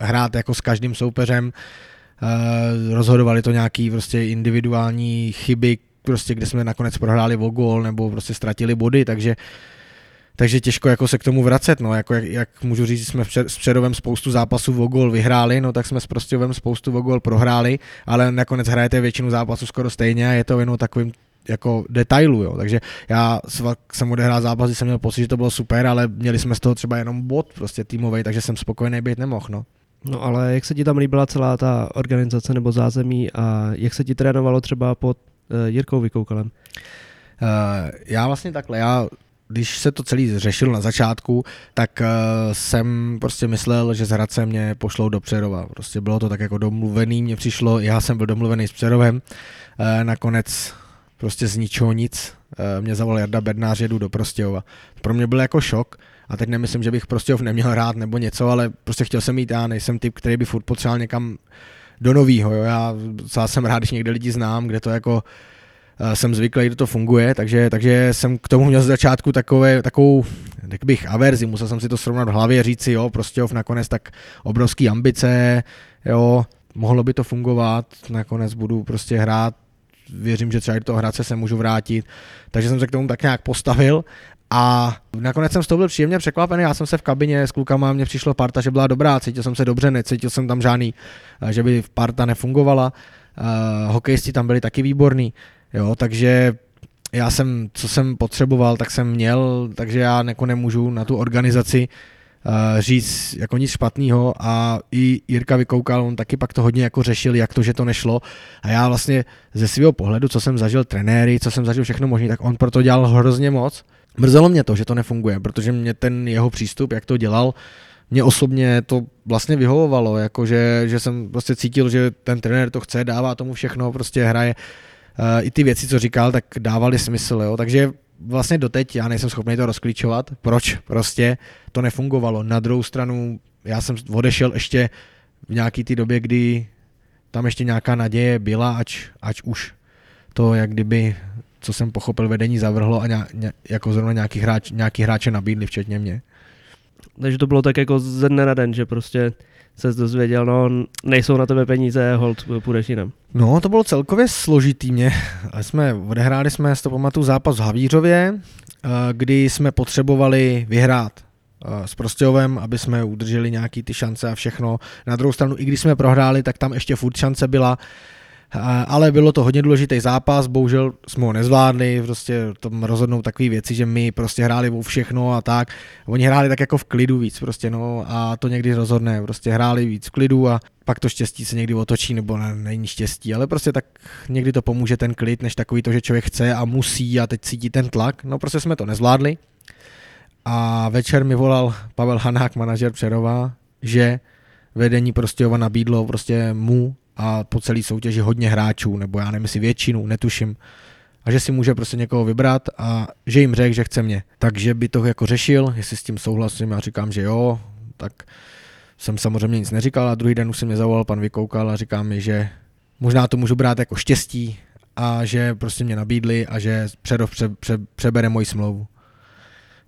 hrát jako s každým soupeřem, rozhodovali to nějaký prostě individuální chyby, prostě kde jsme nakonec prohráli o gól nebo prostě ztratili body, takže takže těžko jako se k tomu vracet, no, jako jak, jak můžu říct, jsme s Předovem spoustu zápasů o gól vyhráli, no tak jsme s Prostějovem spoustu o gól prohráli, ale nakonec hrajete většinu zápasů skoro stejně a je to jenom takovým jako detailu, jo. takže já jsem odehrál zápasy, jsem měl pocit, že to bylo super, ale měli jsme z toho třeba jenom bod prostě týmový, takže jsem spokojený být nemohl, no. No ale jak se ti tam líbila celá ta organizace nebo zázemí a jak se ti trénovalo třeba pod uh, Jirkou Vykoukalem? Uh, já vlastně takhle, já když se to celý řešil na začátku, tak uh, jsem prostě myslel, že z Hradce mě pošlou do Přerova. Prostě bylo to tak jako domluvený, mně přišlo, já jsem byl domluvený s Přerovem, uh, nakonec prostě z ničeho nic. Uh, mě zavolal Jarda Bednář, jedu do Prostějova. Pro mě byl jako šok, a teď nemyslím, že bych Prostějov neměl rád nebo něco, ale prostě chtěl jsem jít, já nejsem typ, který by furt potřeboval někam do novýho, jo. já jsem rád, když někde lidi znám, kde to jako Eh, jsem zvyklý, že to funguje, takže, takže jsem k tomu měl z začátku takové, takovou, tak bych, averzi, musel jsem si to srovnat v hlavě, říct si, jo, prostě nakonec tak obrovský ambice, jo, mohlo by to fungovat, nakonec budu prostě hrát, věřím, že třeba do toho hradce se můžu vrátit, takže jsem se k tomu tak nějak postavil a nakonec jsem z toho byl příjemně překvapený, já jsem se v kabině s klukama, mně přišlo parta, že byla dobrá, cítil jsem se dobře, necítil jsem tam žádný, eh, že by parta nefungovala, uh, hokejisti tam byli taky výborní, Jo, takže já jsem, co jsem potřeboval, tak jsem měl, takže já jako nemůžu na tu organizaci uh, říct jako nic špatného. A i Jirka vykoukal, on taky pak to hodně jako řešil, jak to, že to nešlo. A já vlastně ze svého pohledu, co jsem zažil trenéry, co jsem zažil všechno možné, tak on proto dělal hrozně moc. Mrzelo mě to, že to nefunguje, protože mě ten jeho přístup, jak to dělal, mě osobně to vlastně vyhovovalo, jakože, že jsem prostě cítil, že ten trenér to chce, dává tomu všechno, prostě hraje Eh, i ty věci, co říkal, tak dávaly smysl, jo. Takže vlastně doteď já nejsem schopný to rozklíčovat, proč prostě to nefungovalo. Na druhou stranu já jsem odešel ještě v nějaký té době, kdy tam ještě nějaká naděje byla, ač, ač už to jak kdyby, co jsem pochopil, vedení zavrhlo a ně, ně, jako zrovna nějaký, hráč, nějaký hráče nabídli, včetně mě. Takže to bylo tak jako ze dne na den, že prostě se dozvěděl, no nejsou na tebe peníze, hold, půjdeš jinam. No, to bylo celkově složitý mě. Jsme, odehráli jsme, z to pamatuju, zápas v Havířově, eh, kdy jsme potřebovali vyhrát eh, s Prostějovem, aby jsme udrželi nějaký ty šance a všechno. Na druhou stranu, i když jsme prohráli, tak tam ještě furt šance byla ale bylo to hodně důležitý zápas, bohužel jsme ho nezvládli, prostě tam rozhodnou takové věci, že my prostě hráli o všechno a tak. Oni hráli tak jako v klidu víc prostě, no a to někdy rozhodne, prostě hráli víc v klidu a pak to štěstí se někdy otočí, nebo ne, není štěstí, ale prostě tak někdy to pomůže ten klid, než takový to, že člověk chce a musí a teď cítí ten tlak. No prostě jsme to nezvládli. A večer mi volal Pavel Hanák, manažer Přerova, že vedení prostě nabídlo prostě mu a po celé soutěži hodně hráčů, nebo já nevím, jestli většinu, netuším. A že si může prostě někoho vybrat a že jim řekl, že chce mě. Takže by to jako řešil, jestli s tím souhlasím, já říkám, že jo, tak jsem samozřejmě nic neříkal a druhý den už se mě zavolal pan Vykoukal a říká mi, že možná to můžu brát jako štěstí a že prostě mě nabídli a že Předov pře, pře, přebere moji smlouvu.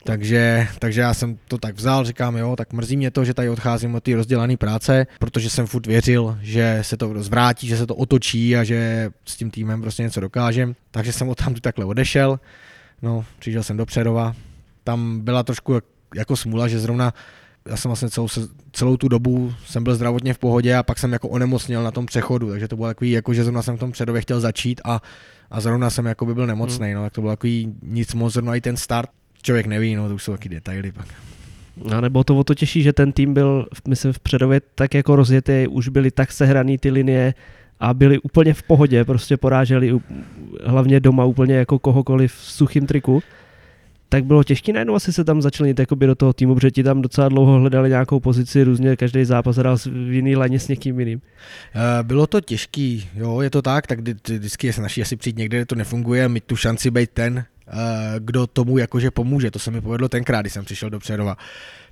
Takže, takže já jsem to tak vzal, říkám, jo, tak mrzí mě to, že tady odcházím od té rozdělané práce, protože jsem furt věřil, že se to zvrátí, že se to otočí a že s tím týmem prostě něco dokážem. Takže jsem od tam takhle odešel, no, přišel jsem do Přerova. Tam byla trošku jako smůla, že zrovna já jsem vlastně celou, celou tu dobu jsem byl zdravotně v pohodě a pak jsem jako onemocněl na tom přechodu, takže to bylo takový, jako že zrovna jsem v tom předově chtěl začít a, a zrovna jsem jako by byl nemocný, hmm. no, tak to bylo takový nic moc, zrovna i ten start člověk neví, no to už jsou taky detaily pak. A nebo to o to těší, že ten tým byl, myslím, v předově tak jako rozjetý, už byly tak sehraný ty linie a byli úplně v pohodě, prostě poráželi hlavně doma úplně jako kohokoliv v suchým triku. Tak bylo těžké najednou asi se tam začlenit jakoby do toho týmu, protože ti tam docela dlouho hledali nějakou pozici, různě každý zápas hrál v jiný laně s někým jiným. Eh, bylo to těžký, jo, je to tak, tak vždycky se naší asi přijít někde, kde to nefunguje a mít tu šanci být ten, kdo tomu jakože pomůže. To se mi povedlo tenkrát, když jsem přišel do Přerova.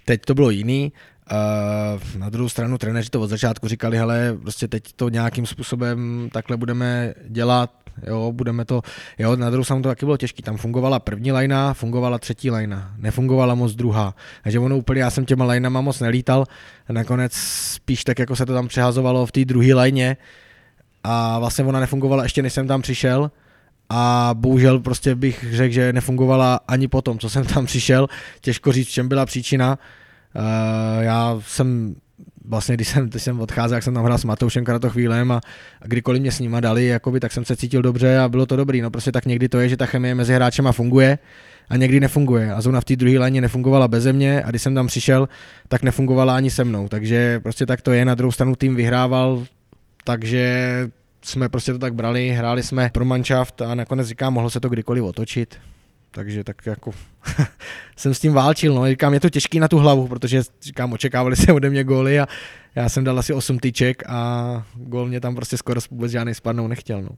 Teď to bylo jiný. Uh, na druhou stranu trenéři to od začátku říkali, hele, prostě teď to nějakým způsobem takhle budeme dělat, jo, budeme to, jo, na druhou stranu to taky bylo těžké, tam fungovala první lajna, fungovala třetí lajna, nefungovala moc druhá, takže ono úplně, já jsem těma lajnama moc nelítal, nakonec spíš tak, jako se to tam přehazovalo v té druhé lajně a vlastně ona nefungovala ještě, než jsem tam přišel, a bohužel prostě bych řekl, že nefungovala ani potom, co jsem tam přišel. Těžko říct, v čem byla příčina. Uh, já jsem vlastně když jsem, když jsem odcházel, jak jsem tam hrál s Matoušem Kratochvílem a, a kdykoliv mě s nima dali, jakoby, tak jsem se cítil dobře a bylo to dobrý. No prostě tak někdy to je, že ta chemie mezi hráčema funguje a někdy nefunguje. A zóna v té druhé léně nefungovala beze mě a když jsem tam přišel, tak nefungovala ani se mnou. Takže prostě tak to je. Na druhou stranu tým vyhrával, takže jsme prostě to tak brali, hráli jsme pro manšaft a nakonec říkám, mohlo se to kdykoliv otočit. Takže tak jako jsem s tím válčil, no. Říkám, je to těžký na tu hlavu, protože říkám, očekávali se ode mě góly a já jsem dal asi 8 tyček a gól mě tam prostě skoro vůbec žádný spadnou nechtěl, no.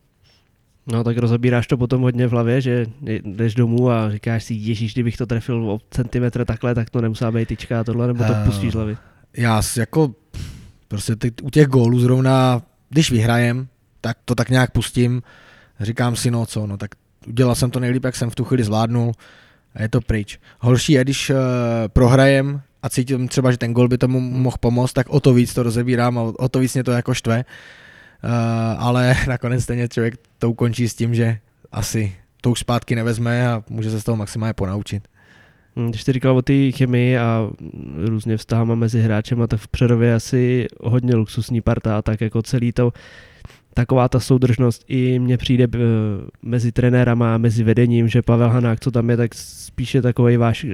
No tak rozebíráš to potom hodně v hlavě, že jdeš domů a říkáš si, ježíš, kdybych to trefil o centimetr takhle, tak to nemusela být tyčka a tohle, nebo to uh, pustíš hlavy? Já jako prostě ty, u těch gólů zrovna, když vyhrajem, tak to tak nějak pustím, říkám si, no co, no tak udělal jsem to nejlíp, jak jsem v tu chvíli zvládnul a je to pryč. Horší je, když uh, prohrajem a cítím třeba, že ten gol by tomu mohl pomoct, tak o to víc to rozebírám a o to víc mě to jako štve. Uh, ale nakonec stejně člověk to ukončí s tím, že asi to už zpátky nevezme a může se z toho maximálně ponaučit. Hm, když jsi říkal o té chemii a různě vztahama mezi hráčem, tak v Přerově asi hodně luxusní parta a tak jako celý to taková ta soudržnost i mně přijde uh, mezi trenérama a mezi vedením, že Pavel Hanák, co tam je, tak spíše takový váš uh,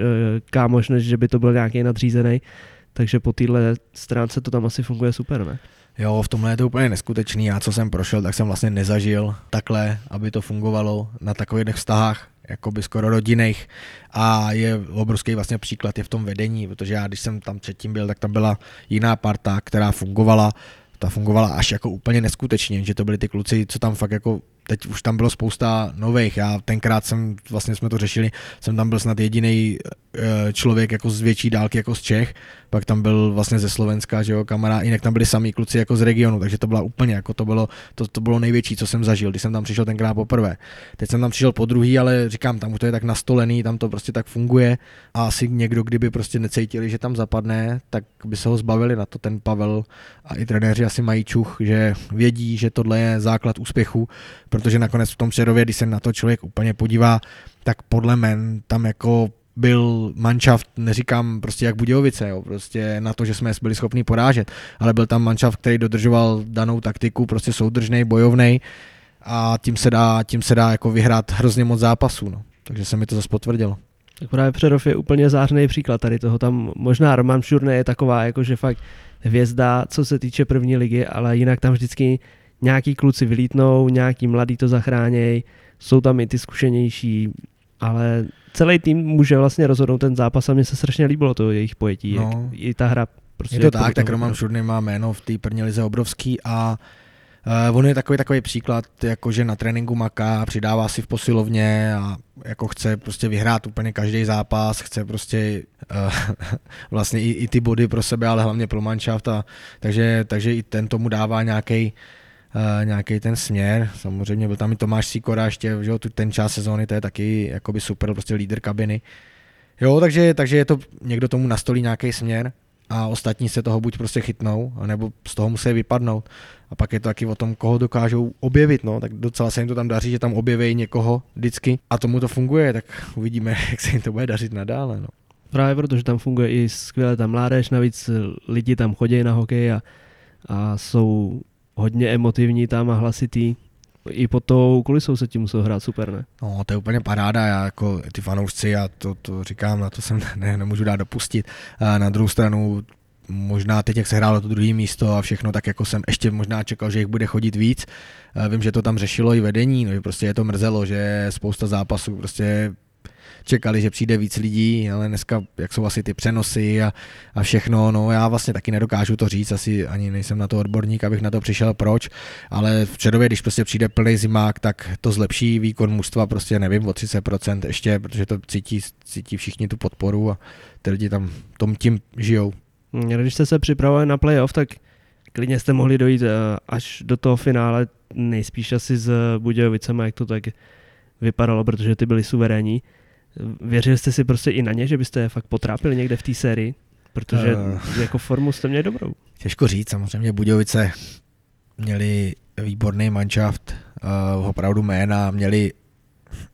kámoš, než že by to byl nějaký nadřízený. Takže po téhle stránce to tam asi funguje super, ne? Jo, v tomhle je to úplně neskutečný. Já, co jsem prošel, tak jsem vlastně nezažil takhle, aby to fungovalo na takových vztahách, jakoby skoro rodinných. A je obrovský vlastně příklad je v tom vedení, protože já, když jsem tam předtím byl, tak tam byla jiná parta, která fungovala ta fungovala až jako úplně neskutečně, že to byli ty kluci, co tam fakt jako teď už tam bylo spousta nových. Já tenkrát jsem, vlastně jsme to řešili, jsem tam byl snad jediný eh, člověk jako z větší dálky jako z Čech, pak tam byl vlastně ze Slovenska, že jo, kamarád, jinak tam byli samý kluci jako z regionu, takže to byla úplně, jako to bylo, to, to bylo největší, co jsem zažil, když jsem tam přišel tenkrát poprvé. Teď jsem tam přišel po druhý, ale říkám, tam už to je tak nastolený, tam to prostě tak funguje a asi někdo, kdyby prostě necítili, že tam zapadne, tak by se ho zbavili na to ten Pavel a i trenéři asi mají čuch, že vědí, že tohle je základ úspěchu, protože nakonec v tom Přerově, když se na to člověk úplně podívá, tak podle men tam jako byl manšaft, neříkám prostě jak Budějovice, jo, prostě na to, že jsme byli schopni porážet, ale byl tam manšaft, který dodržoval danou taktiku, prostě soudržný, bojovný a tím se dá, tím se dá jako vyhrát hrozně moc zápasů, no. takže se mi to zase potvrdilo. Tak právě Přerov je úplně zářný příklad tady toho. Tam možná Roman Šurné je taková, jako že fakt hvězda, co se týče první ligy, ale jinak tam vždycky nějaký kluci vylítnou, nějaký mladý to zachránějí, jsou tam i ty zkušenější, ale celý tým může vlastně rozhodnout ten zápas a mně se strašně líbilo to jejich pojetí, no. i ta hra. Prostě je to tak, tak Roman Šurny má jméno v té první lize obrovský a Uh, on je takový takový příklad, jako že na tréninku maká, přidává si v posilovně a jako chce prostě vyhrát úplně každý zápas, chce prostě uh, vlastně i, i, ty body pro sebe, ale hlavně pro manšaft a takže, takže i ten tomu dává nějaký uh, nějaký ten směr. Samozřejmě byl tam i Tomáš Sikora ještě, že tu, ten čas sezóny, to je taky jakoby super, prostě líder kabiny. Jo, takže, takže je to, někdo tomu nastolí nějaký směr a ostatní se toho buď prostě chytnou, nebo z toho musí vypadnout. A pak je to taky o tom, koho dokážou objevit, no, tak docela se jim to tam daří, že tam objeví někoho vždycky a tomu to funguje, tak uvidíme, jak se jim to bude dařit nadále, no. Právě protože tam funguje i skvěle ta mládež, navíc lidi tam chodí na hokej a, a jsou hodně emotivní tam a hlasitý. I pod tou kulisou se tím musel hrát super, ne? No, to je úplně paráda, já jako ty fanoušci, já to, to říkám, na to jsem ne, nemůžu dát dopustit. A na druhou stranu možná teď, jak se hrálo to druhé místo a všechno, tak jako jsem ještě možná čekal, že jich bude chodit víc. Vím, že to tam řešilo i vedení, no, že prostě je to mrzelo, že spousta zápasů prostě čekali, že přijde víc lidí, ale dneska, jak jsou asi ty přenosy a, a všechno, no já vlastně taky nedokážu to říct, asi ani nejsem na to odborník, abych na to přišel, proč, ale v Čedově, když prostě přijde plný zimák, tak to zlepší výkon mužstva prostě nevím, o 30% ještě, protože to cítí, cítí všichni tu podporu a ty lidi tam tom tím žijou. Hm, když jste se připravovali na playoff, tak klidně jste mohli dojít eh, až do toho finále, nejspíš asi s Budějovicema, jak to tak vypadalo, protože ty byli suverénní. Věřili jste si prostě i na ně, že byste je fakt potrápili někde v té sérii? Protože uh, jako formu jste měli dobrou. Těžko říct, samozřejmě Budějovice měli výborný manšaft, uh, opravdu jména, měli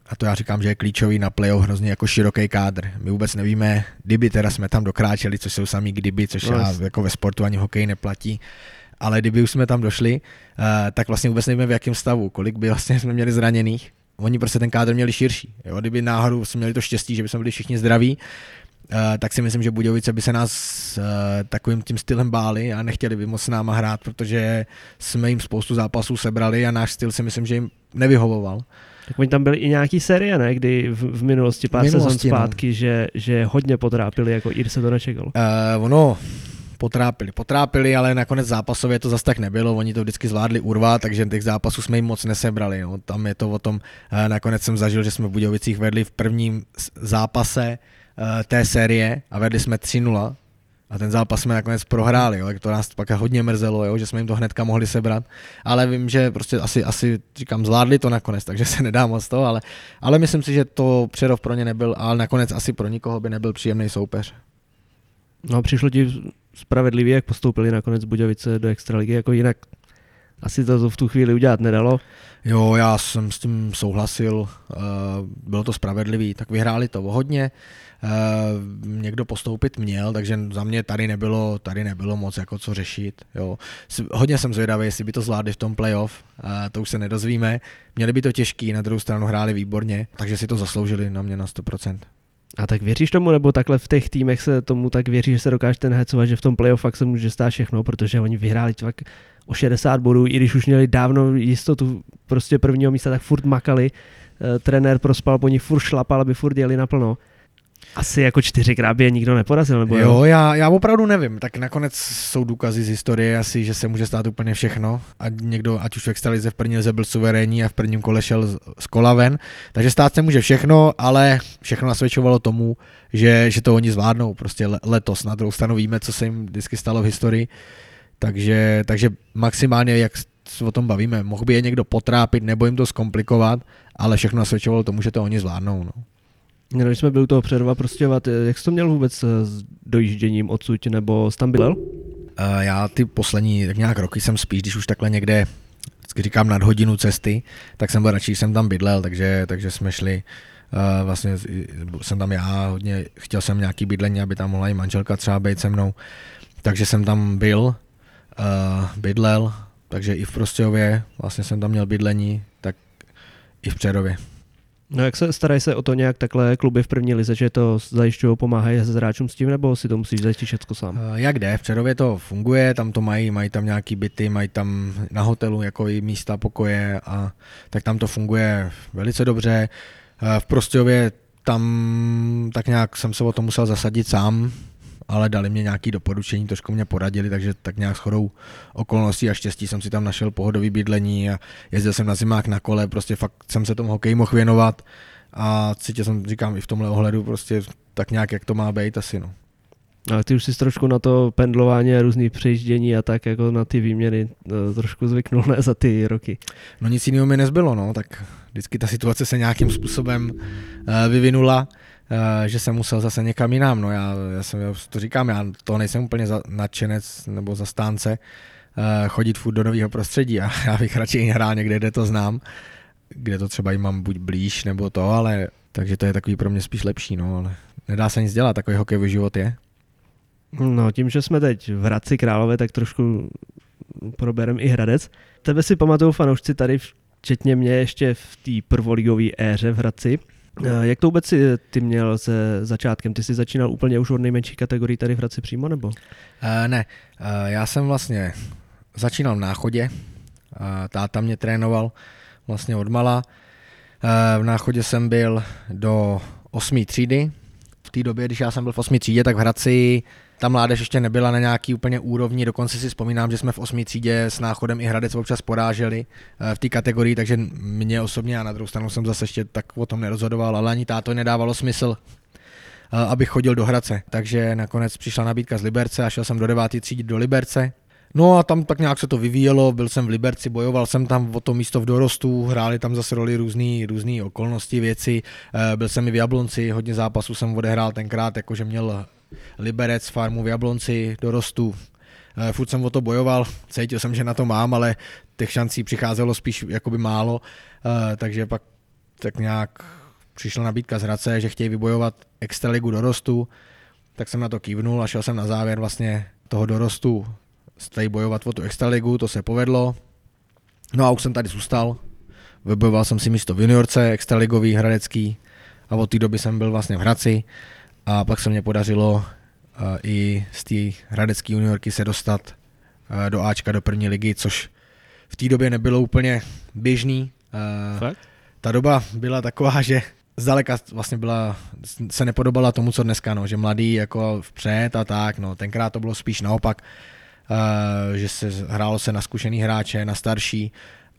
a to já říkám, že je klíčový na playoff hrozně jako široký kádr. My vůbec nevíme, kdyby teda jsme tam dokráčeli, což jsou samý kdyby, což no, já, jako ve sportu ani hokej neplatí, ale kdyby už jsme tam došli, uh, tak vlastně vůbec nevíme v jakém stavu, kolik by vlastně jsme měli zraněných. Oni prostě ten kádr měli širší. Jo? Kdyby náhodou jsme měli to štěstí, že by jsme byli všichni zdraví, Uh, tak si myslím, že Budějovice by se nás uh, takovým tím stylem báli a nechtěli by moc s náma hrát, protože jsme jim spoustu zápasů sebrali a náš styl si myslím, že jim nevyhovoval. Tak oni tam byli i nějaký série, ne? Kdy v, v minulosti, pár sezon no. zpátky, no. že, že hodně potrápili, jako Ir se to nečekalo. Uh, ono, potrápili, potrápili, ale nakonec zápasově to zase tak nebylo, oni to vždycky zvládli urvat, takže těch zápasů jsme jim moc nesebrali. No. Tam je to o tom, nakonec jsem zažil, že jsme v Budějovicích vedli v prvním zápase té série a vedli jsme 3-0 a ten zápas jsme nakonec prohráli, jo, to nás pak hodně mrzelo, jo, že jsme jim to hnedka mohli sebrat, ale vím, že prostě asi, asi říkám, zvládli to nakonec, takže se nedá moc to, ale, ale myslím si, že to Přerov pro ně nebyl, ale nakonec asi pro nikoho by nebyl příjemný soupeř. No přišlo ti spravedlivě, jak postoupili nakonec Budějovice do extraligy, jako jinak asi to v tu chvíli udělat nedalo. Jo, já jsem s tím souhlasil, bylo to spravedlivý, tak vyhráli to hodně, někdo postoupit měl, takže za mě tady nebylo, tady nebylo moc jako co řešit. Jo. Hodně jsem zvědavý, jestli by to zvládli v tom playoff, to už se nedozvíme. Měli by to těžký, na druhou stranu hráli výborně, takže si to zasloužili na mě na 100%. A tak věříš tomu, nebo takhle v těch týmech se tomu tak věří, že se dokáže ten hecovat, že v tom playoff fakt se může stát všechno, protože oni vyhráli fakt o 60 bodů, i když už měli dávno jistotu prostě prvního místa, tak furt makali. E, trenér prospal po nich, furt šlapal, aby furt jeli naplno asi jako čtyřikrát by je nikdo neporazil. Nebo jo, já, já opravdu nevím. Tak nakonec jsou důkazy z historie asi, že se může stát úplně všechno. A někdo, ať už v extralize v první lize byl suverénní a v prvním kole šel z, z kola ven. Takže stát se může všechno, ale všechno nasvědčovalo tomu, že, že to oni zvládnou. Prostě letos. Na druhou stranu víme, co se jim vždycky stalo v historii. Takže, takže maximálně, jak se o tom bavíme, mohl by je někdo potrápit nebo jim to zkomplikovat, ale všechno nasvědčovalo tomu, že to oni zvládnou. No. No, když jsme byli toho Přerova prostěvat, jak jsi to měl vůbec eh, s dojížděním odsud, nebo jsi tam bydlel? Uh, já ty poslední tak nějak roky jsem spíš, když už takhle někde vždycky říkám nad hodinu cesty, tak jsem byl radši, jsem tam bydlel, takže, takže jsme šli Uh, vlastně jsem tam já hodně, chtěl jsem nějaký bydlení, aby tam mohla i manželka třeba být se mnou, takže jsem tam byl, uh, bydlel, takže i v Prostějově vlastně jsem tam měl bydlení, tak i v Přerově. No jak se starají se o to nějak takhle kluby v první lize, že to zajišťují, pomáhají se hráčům s tím, nebo si to musíš zajistit všechno sám? Eh, jak jde, v Přerově to funguje, tam to mají, mají tam nějaký byty, mají tam na hotelu jako i místa, pokoje, a tak tam to funguje velice dobře. Eh, v Prostějově tam tak nějak jsem se o to musel zasadit sám, ale dali mě nějaké doporučení, trošku mě poradili, takže tak nějak shodou okolností a štěstí jsem si tam našel pohodový bydlení a jezdil jsem na zimák na kole, prostě fakt jsem se tomu hokeji mohl věnovat a cítil jsem, říkám, i v tomhle ohledu prostě tak nějak, jak to má být asi, no. Ale ty už jsi trošku na to pendlování a různý přejíždění a tak jako na ty výměny no, trošku zvyknul ne za ty roky. No nic jiného mi nezbylo, no, tak vždycky ta situace se nějakým způsobem uh, vyvinula Eh, že jsem musel zase někam jinam. No já, já, jsem, já to říkám, já to nejsem úplně za, nadšenec nebo zastánce uh, chodit furt do nového prostředí a já bych radši hrál někde, kde to znám, kde to třeba i mám buď blíž nebo to, ale takže to je takový pro mě spíš lepší, no, ale nedá se nic dělat, takový hokejový život je. No tím, že jsme teď v Hradci Králové, tak trošku proberem i Hradec. Tebe si pamatují fanoušci tady, včetně mě ještě v té prvoligové éře v Hradci. Eh, jak to vůbec ty měl se začátkem? Ty jsi začínal úplně už od nejmenší kategorii tady v Hradci přímo, nebo? Uh, ne, uh, já jsem vlastně začínal v náchodě, uh, táta mě trénoval vlastně od mala. Uh, v náchodě jsem byl do 8. třídy. V té době, když já jsem byl v 8. třídě, tak v Hradci ta mládež ještě nebyla na nějaký úplně úrovni, dokonce si vzpomínám, že jsme v osmý třídě s náchodem i Hradec občas poráželi eh, v té kategorii, takže mě osobně a na druhou stranu jsem zase ještě tak o tom nerozhodoval, ale ani táto nedávalo smysl eh, abych chodil do Hradce. Takže nakonec přišla nabídka z Liberce a šel jsem do devátý třídy do Liberce. No a tam tak nějak se to vyvíjelo, byl jsem v Liberci, bojoval jsem tam o to místo v dorostu, hráli tam zase roli různé různý okolnosti, věci, eh, byl jsem i v Jablonci, hodně zápasů jsem odehrál tenkrát, jakože měl Liberec, farmu v Jablonci, dorostu. Eh, furt jsem o to bojoval, cítil jsem, že na to mám, ale těch šancí přicházelo spíš jakoby málo, eh, takže pak tak nějak přišla nabídka z Hradce, že chtějí vybojovat extraligu dorostu, tak jsem na to kývnul a šel jsem na závěr vlastně toho dorostu tady bojovat o tu extraligu, to se povedlo. No a už jsem tady zůstal, vybojoval jsem si místo v juniorce, extraligový, hradecký a od té doby jsem byl vlastně v Hradci a pak se mě podařilo uh, i z té hradecké juniorky se dostat uh, do Ačka, do první ligy, což v té době nebylo úplně běžný. Uh, Fakt? Ta doba byla taková, že zdaleka vlastně byla, se nepodobala tomu, co dneska, no, že mladý jako vpřed a tak, no, tenkrát to bylo spíš naopak, že se hrálo se na zkušený hráče, na starší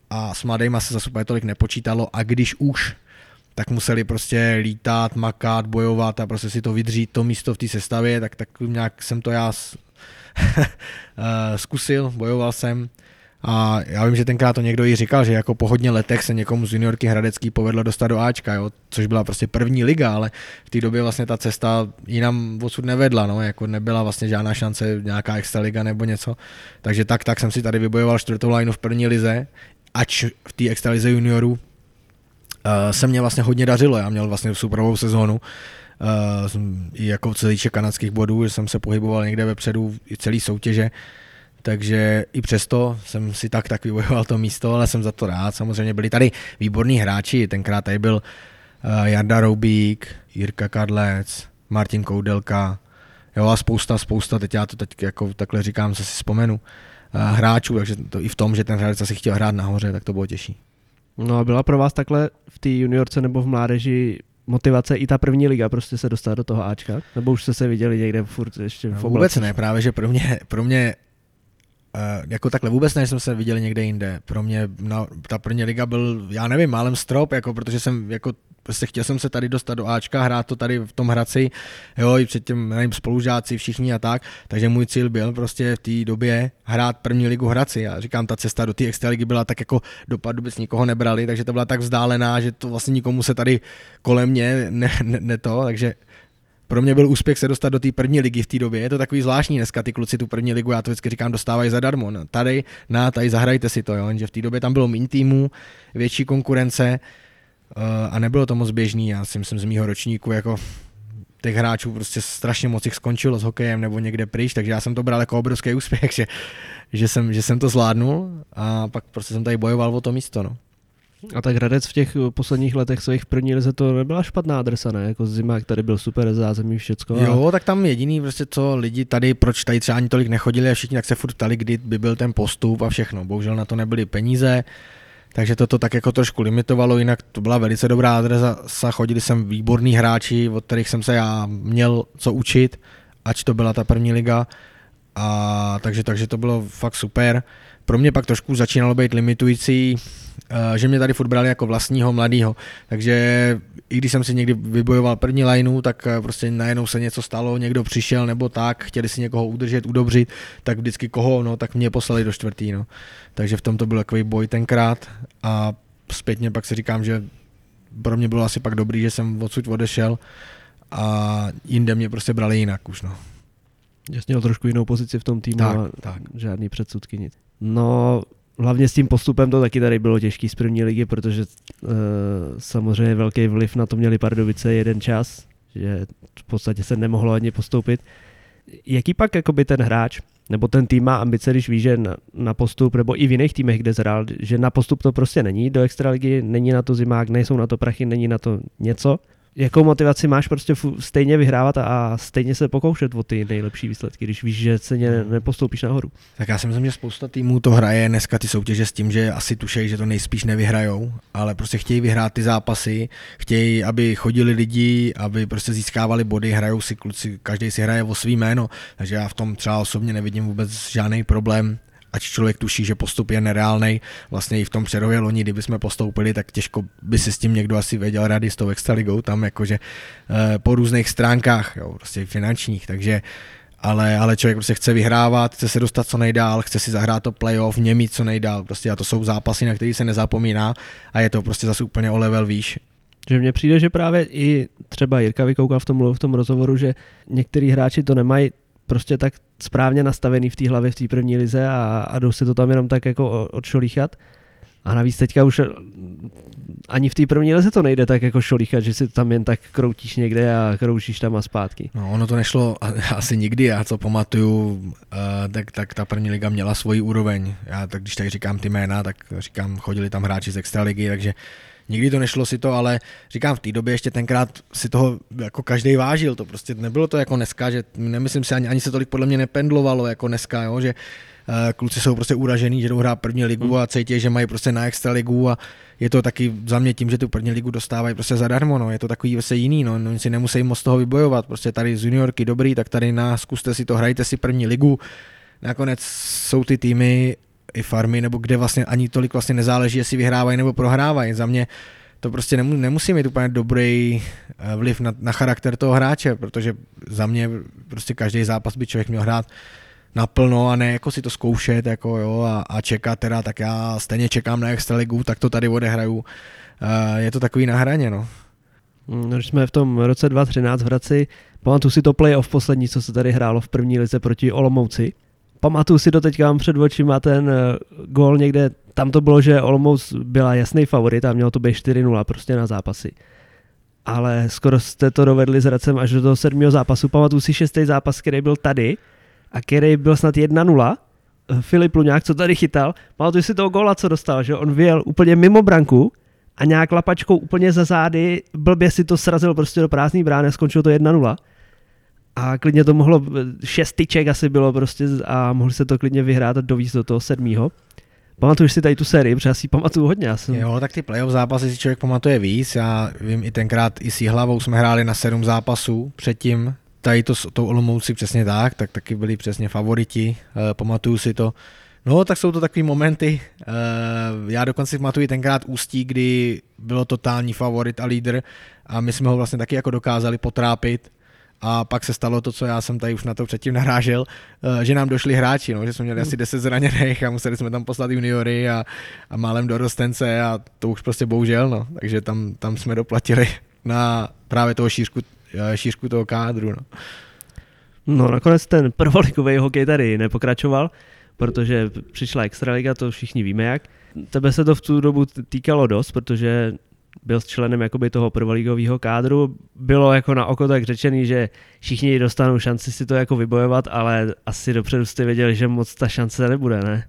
a s mladýma se zase tolik nepočítalo a když už, tak museli prostě lítat, makat, bojovat a prostě si to vydřít, to místo v té sestavě, tak, tak nějak jsem to já eh, zkusil, bojoval jsem a já vím, že tenkrát to někdo i říkal, že jako po hodně letech se někomu z juniorky Hradecký povedlo dostat do Ačka, jo, což byla prostě první liga, ale v té době vlastně ta cesta jinam odsud nevedla, no, jako nebyla vlastně žádná šance nějaká extra liga nebo něco. Takže tak, tak jsem si tady vybojoval čtvrtou lineu v první lize, ač v té extralize juniorů se mě vlastně hodně dařilo, já měl vlastně superovou sezónu, uh, i jako se týče kanadských bodů, že jsem se pohyboval někde vepředu celý soutěže, takže i přesto jsem si tak tak vybojoval to místo, ale jsem za to rád. Samozřejmě byli tady výborní hráči, tenkrát tady byl uh, Jarda Roubík, Jirka Kadlec, Martin Koudelka, jo a spousta, spousta, teď já to teď jako takhle říkám, co si vzpomenu, hráčů, takže to i v tom, že ten hráč si chtěl hrát nahoře, tak to bylo těžší. No a byla pro vás takhle v té juniorce nebo v mládeži motivace i ta první liga prostě se dostat do toho Ačka? Nebo už jste se viděli někde furt ještě v no, Vůbec ne, právě, že pro mě, pro mě Uh, jako takhle vůbec než jsme se viděli někde jinde. Pro mě na, ta první liga byl, já nevím, málem strop, jako, protože jsem jako prostě chtěl jsem se tady dostat do Ačka, hrát to tady v tom Hradci, jo, i předtím, nevím, spolužáci, všichni a tak, takže můj cíl byl prostě v té době hrát první ligu Hradci. Já říkám, ta cesta do té extraligy byla tak jako dopad vůbec nikoho nebrali, takže to byla tak vzdálená, že to vlastně nikomu se tady kolem mě ne, ne, ne to, takže pro mě byl úspěch se dostat do té první ligy v té době. Je to takový zvláštní dneska, ty kluci tu první ligu, já to vždycky říkám, dostávají zadarmo. No, tady, na, tady zahrajte si to, jo. že v té době tam bylo méně týmů, větší konkurence a nebylo to moc běžný. Já si myslím z mýho ročníku, jako těch hráčů prostě strašně moc jich skončilo s hokejem nebo někde pryč, takže já jsem to bral jako obrovský úspěch, že, že, jsem, že jsem to zvládnul a pak prostě jsem tady bojoval o to místo. No. A tak Hradec v těch posledních letech svých první lize to nebyla špatná adresa, ne? Jako zima, tady byl super zázemí, všecko. Jo, tak tam jediný prostě, co lidi tady, proč tady třeba ani tolik nechodili a všichni tak se furt ptali, kdy by byl ten postup a všechno. Bohužel na to nebyly peníze, takže to tak jako trošku limitovalo, jinak to byla velice dobrá adresa, chodili sem výborní hráči, od kterých jsem se já měl co učit, ať to byla ta první liga. A takže, takže to bylo fakt super. Pro mě pak trošku začínalo být limitující, Eh, že mě tady furt brali jako vlastního mladého. Takže i když jsem si někdy vybojoval první lineu, tak eh, prostě najednou se něco stalo, někdo přišel nebo tak, chtěli si někoho udržet, udobřit, tak vždycky koho, no, tak mě poslali do čtvrtý, no. Takže v tom to byl takový boj tenkrát a zpětně pak si říkám, že pro mě bylo asi pak dobrý, že jsem odsud odešel a jinde mě prostě brali jinak už, no. Jasně, měl trošku jinou pozici v tom týmu tak, a tak. žádný předsudky nic. No, hlavně s tím postupem to taky tady bylo těžký z první ligy, protože uh, samozřejmě velký vliv na to měli Pardubice jeden čas, že v podstatě se nemohlo ani postoupit. Jaký pak jakoby ten hráč nebo ten tým má ambice, když ví, že na, na postup, nebo i v jiných týmech, kde zhrál, že na postup to prostě není do extraligy, není na to zimák, nejsou na to prachy, není na to něco, jakou motivaci máš prostě stejně vyhrávat a stejně se pokoušet o ty nejlepší výsledky, když víš, že se hmm. nepostoupíš nahoru. Tak já si myslím, že spousta týmů to hraje dneska ty soutěže s tím, že asi tušejí, že to nejspíš nevyhrajou, ale prostě chtějí vyhrát ty zápasy, chtějí, aby chodili lidi, aby prostě získávali body, hrajou si kluci, každý si hraje o svý jméno, takže já v tom třeba osobně nevidím vůbec žádný problém ať člověk tuší, že postup je nereálný. Vlastně i v tom přerově loni, kdyby jsme postoupili, tak těžko by si s tím někdo asi věděl rady s tou extraligou, tam jakože eh, po různých stránkách, jo, prostě finančních, takže ale, ale člověk prostě chce vyhrávat, chce se dostat co nejdál, chce si zahrát to playoff, němít co nejdál, prostě a to jsou zápasy, na který se nezapomíná a je to prostě zase úplně o level výš. Že mně přijde, že právě i třeba Jirka vykoukal v tom, v tom rozhovoru, že některý hráči to nemají prostě tak správně nastavený v té hlavě v té první lize a, a jdou se to tam jenom tak jako odšolíchat. A navíc teďka už ani v té první lize to nejde tak jako šolíchat, že si tam jen tak kroutíš někde a kroutíš tam a zpátky. No, ono to nešlo asi nikdy, já co pamatuju, uh, tak, tak ta první liga měla svoji úroveň. Já tak když tak říkám ty jména, tak říkám, chodili tam hráči z extraligy, takže nikdy to nešlo si to, ale říkám, v té době ještě tenkrát si toho jako každý vážil, to prostě nebylo to jako dneska, že nemyslím si, ani, ani se tolik podle mě nependlovalo jako dneska, jo, že uh, kluci jsou prostě uražený, že jdou hrát první ligu hmm. a cítí, že mají prostě na extra ligu a je to taky za mě tím, že tu první ligu dostávají prostě zadarmo, no, je to takový vlastně jiný, no, no si nemusí moc toho vybojovat, prostě tady z juniorky dobrý, tak tady na, zkuste si to, hrajte si první ligu, nakonec jsou ty týmy i farmy, nebo kde vlastně ani tolik vlastně nezáleží, jestli vyhrávají nebo prohrávají. Za mě to prostě nemusí mít úplně dobrý eh, vliv na, na charakter toho hráče, protože za mě prostě každý zápas by člověk měl hrát naplno a ne jako si to zkoušet jako jo, a, a čekat teda, tak já stejně čekám na Extraligu, tak to tady odehraju. Uh, je to takový na hraně, no. Mm, když jsme v tom roce 2013 v Hradci, pamatuju si to playoff poslední, co se tady hrálo v první lize proti Olomouci. Pamatuju si to teďka mám před očima ten uh, gól někde, tam to bylo, že Olomouc byla jasný favorit a mělo to být 4-0 prostě na zápasy. Ale skoro jste to dovedli s Hradcem až do toho sedmého zápasu. Pamatuju si šestý zápas, který byl tady, a který byl snad 1-0. Filip Luňák, co tady chytal, pamatuju si toho góla, co dostal, že on vyjel úplně mimo branku a nějak lapačkou úplně za zády, blbě si to srazil prostě do prázdný brány, skončilo to 1-0. A klidně to mohlo, šest tyček asi bylo prostě a mohli se to klidně vyhrát a dovízt do toho sedmýho. Pamatuješ si tady tu sérii, protože já si pamatuju hodně. Já jsem... Jo, tak ty playoff zápasy si člověk pamatuje víc. Já vím, i tenkrát i s hlavou jsme hráli na sedm zápasů předtím, tady to, to Olomouci přesně tak, tak taky byli přesně favoriti, uh, pamatuju si to. No, tak jsou to takové momenty. Uh, já dokonce pamatuju tenkrát Ústí, kdy bylo totální favorit a lídr a my jsme ho vlastně taky jako dokázali potrápit. A pak se stalo to, co já jsem tady už na to předtím narážel, uh, že nám došli hráči, no, že jsme měli asi 10 zraněných a museli jsme tam poslat juniory a, a málem dorostence a to už prostě bohužel, no. Takže tam, tam jsme doplatili na právě toho šířku šířku toho kádru. No. no nakonec ten prvoligový hokej tady nepokračoval, protože přišla extraliga, to všichni víme jak. Tebe se to v tu dobu týkalo dost, protože byl členem jakoby toho prvoligového kádru. Bylo jako na oko tak řečený, že všichni dostanou šanci si to jako vybojovat, ale asi dopředu jste věděli, že moc ta šance nebude, ne?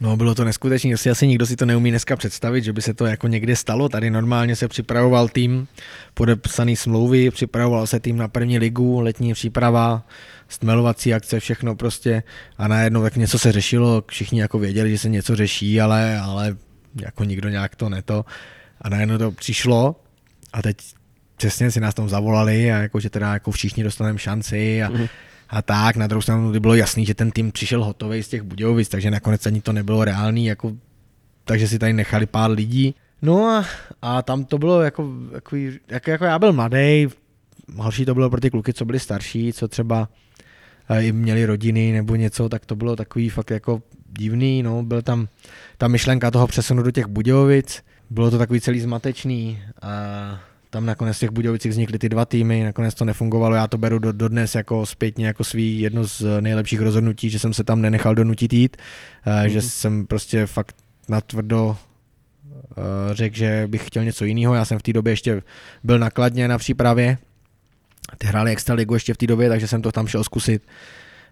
No bylo to neskutečné, asi, asi nikdo si to neumí dneska představit, že by se to jako někde stalo. Tady normálně se připravoval tým, podepsaný smlouvy, připravoval se tým na první ligu, letní příprava, stmelovací akce, všechno prostě a najednou tak něco se řešilo, všichni jako věděli, že se něco řeší, ale, ale jako nikdo nějak to neto. A najednou to přišlo a teď přesně si nás tam zavolali a jako, že teda jako všichni dostaneme šanci a, mm-hmm a tak. Na druhou stranu by bylo jasný, že ten tým přišel hotový z těch Budějovic, takže nakonec ani to nebylo reálný, jako, takže si tady nechali pár lidí. No a, a tam to bylo jako, jako, jako, jako já byl mladý, horší to bylo pro ty kluky, co byli starší, co třeba eh, i měli rodiny nebo něco, tak to bylo takový fakt jako divný, no, byl tam ta myšlenka toho přesunu do těch Budějovic, bylo to takový celý zmatečný a tam nakonec v těch Budějovicích vznikly ty dva týmy, nakonec to nefungovalo, já to beru do, dodnes jako zpětně jako svý jedno z nejlepších rozhodnutí, že jsem se tam nenechal donutit jít, mm-hmm. že jsem prostě fakt natvrdo eh, řekl, že bych chtěl něco jiného, já jsem v té době ještě byl nakladně na přípravě, ty hráli extraligu ještě v té době, takže jsem to tam šel zkusit,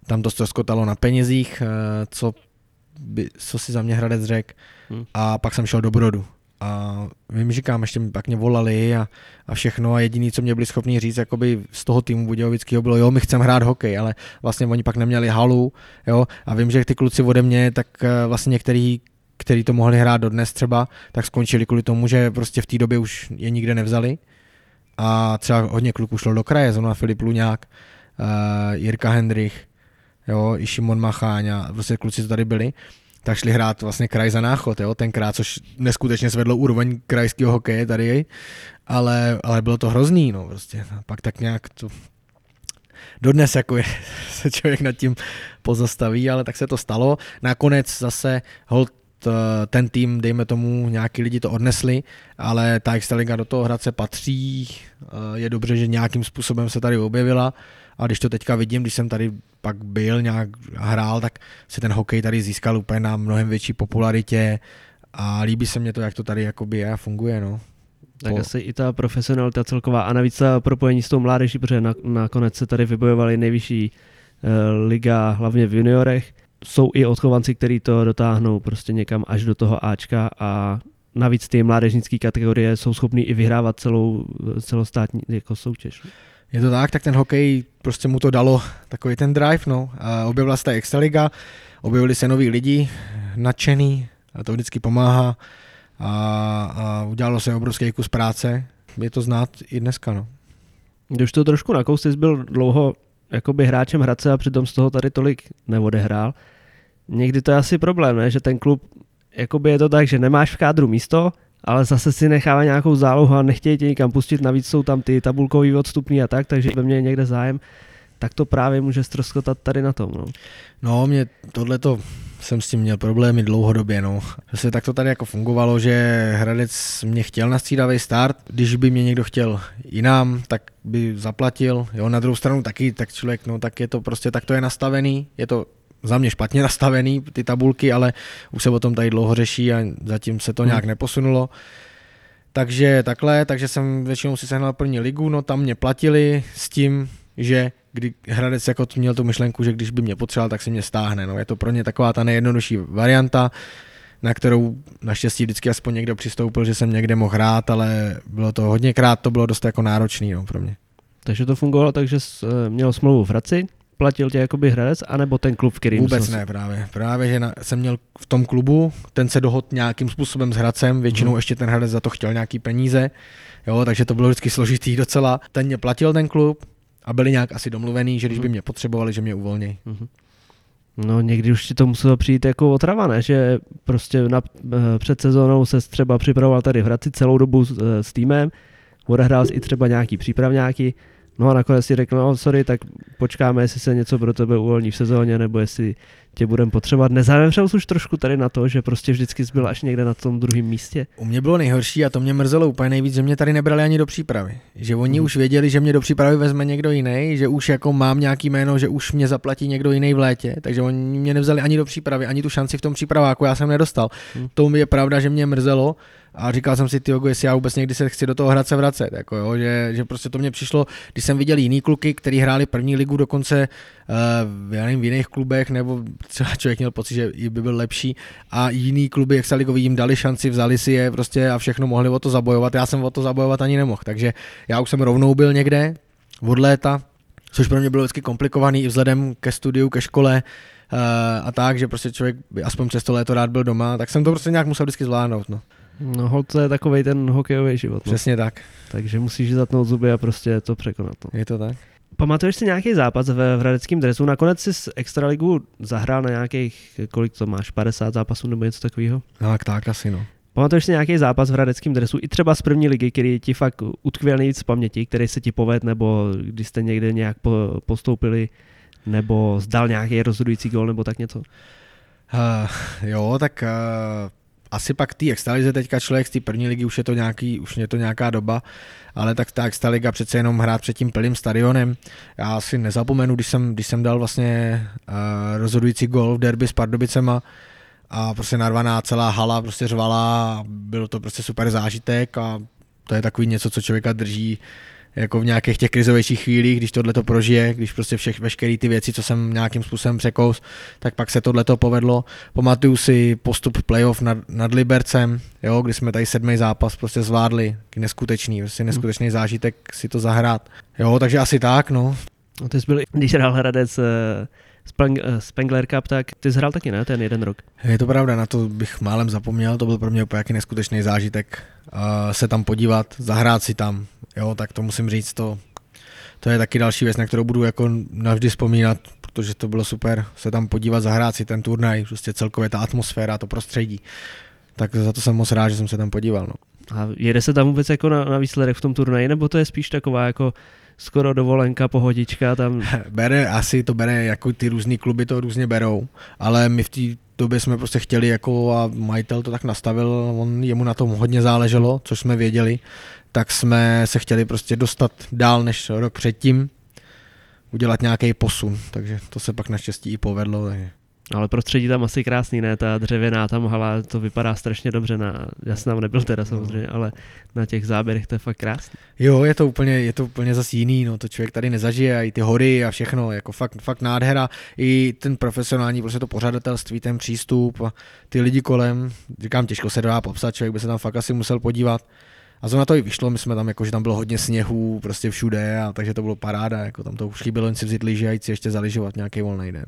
tam to ztroskotalo na penězích, eh, co, by, co si za mě Hradec řekl, hmm. a pak jsem šel do Brodu a vím, říkám, ještě pak mě volali a, a všechno a jediný, co mě byli schopni říct jakoby z toho týmu Budějovického bylo, jo, my chceme hrát hokej, ale vlastně oni pak neměli halu, jo, a vím, že ty kluci ode mě, tak eh, vlastně některý, který to mohli hrát dodnes třeba, tak skončili kvůli tomu, že prostě v té době už je nikde nevzali. A třeba hodně kluků šlo do kraje, zrovna Filip Luňák, uh, Jirka Hendrich, jo, i Šimon Macháň a prostě kluci, co tady byli, tak šli hrát vlastně kraj za náchod, jo, tenkrát, což neskutečně zvedlo úroveň krajského hokeje tady, ale, ale bylo to hrozný, no, prostě, a pak tak nějak to dodnes jako je, se člověk nad tím pozastaví, ale tak se to stalo. Nakonec zase hold eh, ten tým, dejme tomu, nějaký lidi to odnesli, ale ta Extraliga do toho Hradce patří, eh, je dobře, že nějakým způsobem se tady objevila a když to teďka vidím, když jsem tady pak byl, nějak hrál, tak se ten hokej tady získal úplně na mnohem větší popularitě a líbí se mě to, jak to tady jakoby je a funguje. No. Tak po... asi i ta profesionalita celková a navíc ta propojení s tou mládeží, protože na, nakonec se tady vybojovali nejvyšší uh, liga, hlavně v juniorech. Jsou i odchovanci, kteří to dotáhnou prostě někam až do toho Ačka a navíc ty mládežnické kategorie jsou schopný i vyhrávat celou celostátní jako soutěž. Je to tak, tak ten hokej prostě mu to dalo takový ten drive, no. A objevila se ta Extraliga, objevili se noví lidi, nadšený, a to vždycky pomáhá a, a udělalo se obrovský kus práce. Je to znát i dneska, no. Když to trošku nakous, jsi byl dlouho jakoby hráčem Hradce a přitom z toho tady tolik neodehrál. Někdy to je asi problém, ne? že ten klub, jakoby je to tak, že nemáš v kádru místo, ale zase si nechává nějakou zálohu a nechtějí tě nikam pustit, navíc jsou tam ty tabulkový odstupný a tak, takže ve mně někde zájem, tak to právě může ztroskotat tady na tom. No, no mě tohleto jsem s tím měl problémy dlouhodobě. No. Zase tak to tady jako fungovalo, že Hradec mě chtěl na střídavý start, když by mě někdo chtěl jinam, tak by zaplatil. Jo, na druhou stranu taky, tak člověk, no tak je to prostě, tak to je nastavený, je to za mě špatně nastavený, ty tabulky, ale už se o tom tady dlouho řeší a zatím se to hmm. nějak neposunulo. Takže takhle, takže jsem většinou si sehnal první ligu, no tam mě platili s tím, že kdy Hradec jako měl tu myšlenku, že když by mě potřeboval, tak si mě stáhne. No, je to pro ně taková ta nejjednodušší varianta, na kterou naštěstí vždycky aspoň někdo přistoupil, že jsem někde mohl hrát, ale bylo to hodněkrát, to bylo dost jako náročný no, pro mě. Takže to fungovalo tak, že eh, měl smlouvu v Hradci, platil tě jakoby Hradec, anebo ten klub, který Vůbec ne, právě. Právě, že na, jsem měl v tom klubu, ten se dohod nějakým způsobem s Hradcem, většinou hmm. ještě ten Hradec za to chtěl nějaký peníze, jo, takže to bylo vždycky složitý docela. Ten mě platil ten klub, a byli nějak asi domluvený, že když by mhm. mě potřebovali, že mě uvolnějí. Mm-hmm. No někdy už ti to muselo přijít jako otrava, ne? Že prostě na, eh, před sezónou se třeba připravoval tady v Hradci celou dobu s, eh, s týmem, odehrál i třeba nějaký přípravňáky, no a nakonec si řekl, no sorry, tak počkáme, jestli se něco pro tebe uvolní v sezóně, nebo jestli tě budeme potřebovat. Nezavřel jsi už trošku tady na to, že prostě vždycky jsi byl až někde na tom druhém místě? U mě bylo nejhorší a to mě mrzelo úplně nejvíc, že mě tady nebrali ani do přípravy. Že oni hmm. už věděli, že mě do přípravy vezme někdo jiný, že už jako mám nějaký jméno, že už mě zaplatí někdo jiný v létě, takže oni mě nevzali ani do přípravy, ani tu šanci v tom přípraváku, já jsem nedostal. Hmm. To je pravda, že mě mrzelo, a říkal jsem si, ty jestli já vůbec někdy se chci do toho hrat se vracet, jako jo, že, že, prostě to mě přišlo, když jsem viděl jiný kluky, kteří hráli první ligu dokonce uh, já nevím, v jiných klubech, nebo třeba člověk měl pocit, že by byl lepší a jiný kluby, jak se ligový jim dali šanci, vzali si je prostě a všechno mohli o to zabojovat, já jsem o to zabojovat ani nemohl, takže já už jsem rovnou byl někde od léta, což pro mě bylo vždycky komplikovaný i vzhledem ke studiu, ke škole, uh, a tak, že prostě člověk by aspoň přes to léto rád byl doma, tak jsem to prostě nějak musel vždycky zvládnout. No. No hold to je takový ten hokejový život. No. Přesně tak. Takže musíš zatnout zuby a prostě to překonat. No. Je to tak. Pamatuješ si nějaký zápas ve Hradeckém dresu? Nakonec jsi z Extraligu zahrál na nějakých, kolik to máš, 50 zápasů nebo něco takového? No, tak, tak asi no. Pamatuješ si nějaký zápas v Hradeckém dresu, i třeba z první ligy, který ti fakt utkvěl nejvíc v paměti, který se ti poved, nebo když jste někde nějak postoupili, nebo zdal nějaký rozhodující gol, nebo tak něco? Uh, jo, tak uh, asi pak ty extralize teďka člověk z té první ligy už je to nějaký, už je to nějaká doba, ale tak ta extraliga přece jenom hrát před tím plným stadionem. Já si nezapomenu, když jsem, když jsem dal vlastně uh, rozhodující gol v derby s Pardubicema a prostě narvaná celá hala prostě řvala, byl to prostě super zážitek a to je takový něco, co člověka drží jako v nějakých těch krizovějších chvílích, když tohle to prožije, když prostě všech, veškeré ty věci, co jsem nějakým způsobem překous, tak pak se tohle to povedlo. Pamatuju si postup playoff nad, nad Libercem, jo, kdy jsme tady sedmý zápas prostě zvládli, neskutečný, prostě neskutečný zážitek si to zahrát. Jo, takže asi tak, no. no ty jsi byl, když hrál Hradec eh, eh, Spengler Cup, tak ty jsi hrál taky, ne, ten jeden rok? Je to pravda, na to bych málem zapomněl, to byl pro mě úplně neskutečný zážitek uh, se tam podívat, zahrát si tam, jo, tak to musím říct, to, to je taky další věc, na kterou budu jako navždy vzpomínat, protože to bylo super se tam podívat, zahrát si ten turnaj, prostě celkově ta atmosféra, to prostředí. Tak za to jsem moc rád, že jsem se tam podíval. No. A jede se tam vůbec jako na, na výsledek v tom turnaji, nebo to je spíš taková jako skoro dovolenka, pohodička tam? Bere, asi to bere, jako ty různý kluby to různě berou, ale my v té době jsme prostě chtěli jako a majitel to tak nastavil, on, jemu na tom hodně záleželo, což jsme věděli, tak jsme se chtěli prostě dostat dál než rok předtím, udělat nějaký posun, takže to se pak naštěstí i povedlo. Takže. Ale prostředí tam asi krásný, ne? Ta dřevěná tam hala, to vypadá strašně dobře. Na, já jsem tam nebyl teda samozřejmě, ale na těch záběrech to je fakt krásný. Jo, je to úplně, je to úplně zase jiný, no to člověk tady nezažije, a i ty hory a všechno, jako fakt, fakt nádhera, i ten profesionální, prostě to pořadatelství, ten přístup a ty lidi kolem, říkám, těžko se dá popsat, člověk by se tam fakt asi musel podívat. A zrovna to i vyšlo, my jsme tam, jako, že tam bylo hodně sněhu, prostě všude, a takže to bylo paráda, jako tam to už chybělo jen si vzít lyže a jít si ještě zaližovat nějaký volný den.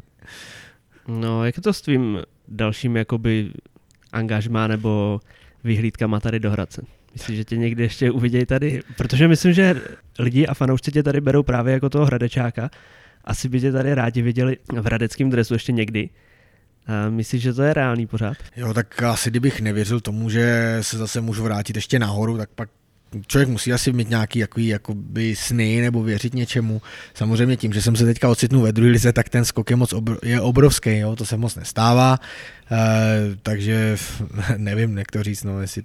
No, jak je to s tvým dalším jakoby angažmá nebo vyhlídkama tady do Hradce? Myslíš, že tě někdy ještě uvidějí tady? Protože myslím, že lidi a fanoušci tě tady berou právě jako toho hradečáka. Asi by tě tady rádi viděli v hradeckém dresu ještě někdy. A myslíš, že to je reálný pořád? Jo, tak asi kdybych nevěřil tomu, že se zase můžu vrátit ještě nahoru, tak pak člověk musí asi mít nějaký jakoby, jakoby sny nebo věřit něčemu. Samozřejmě tím, že jsem se teďka ocitnul ve druhé lize, tak ten skok je, moc obr- je obrovský, jo? to se moc nestává, e, takže nevím, jak to říct, no, jestli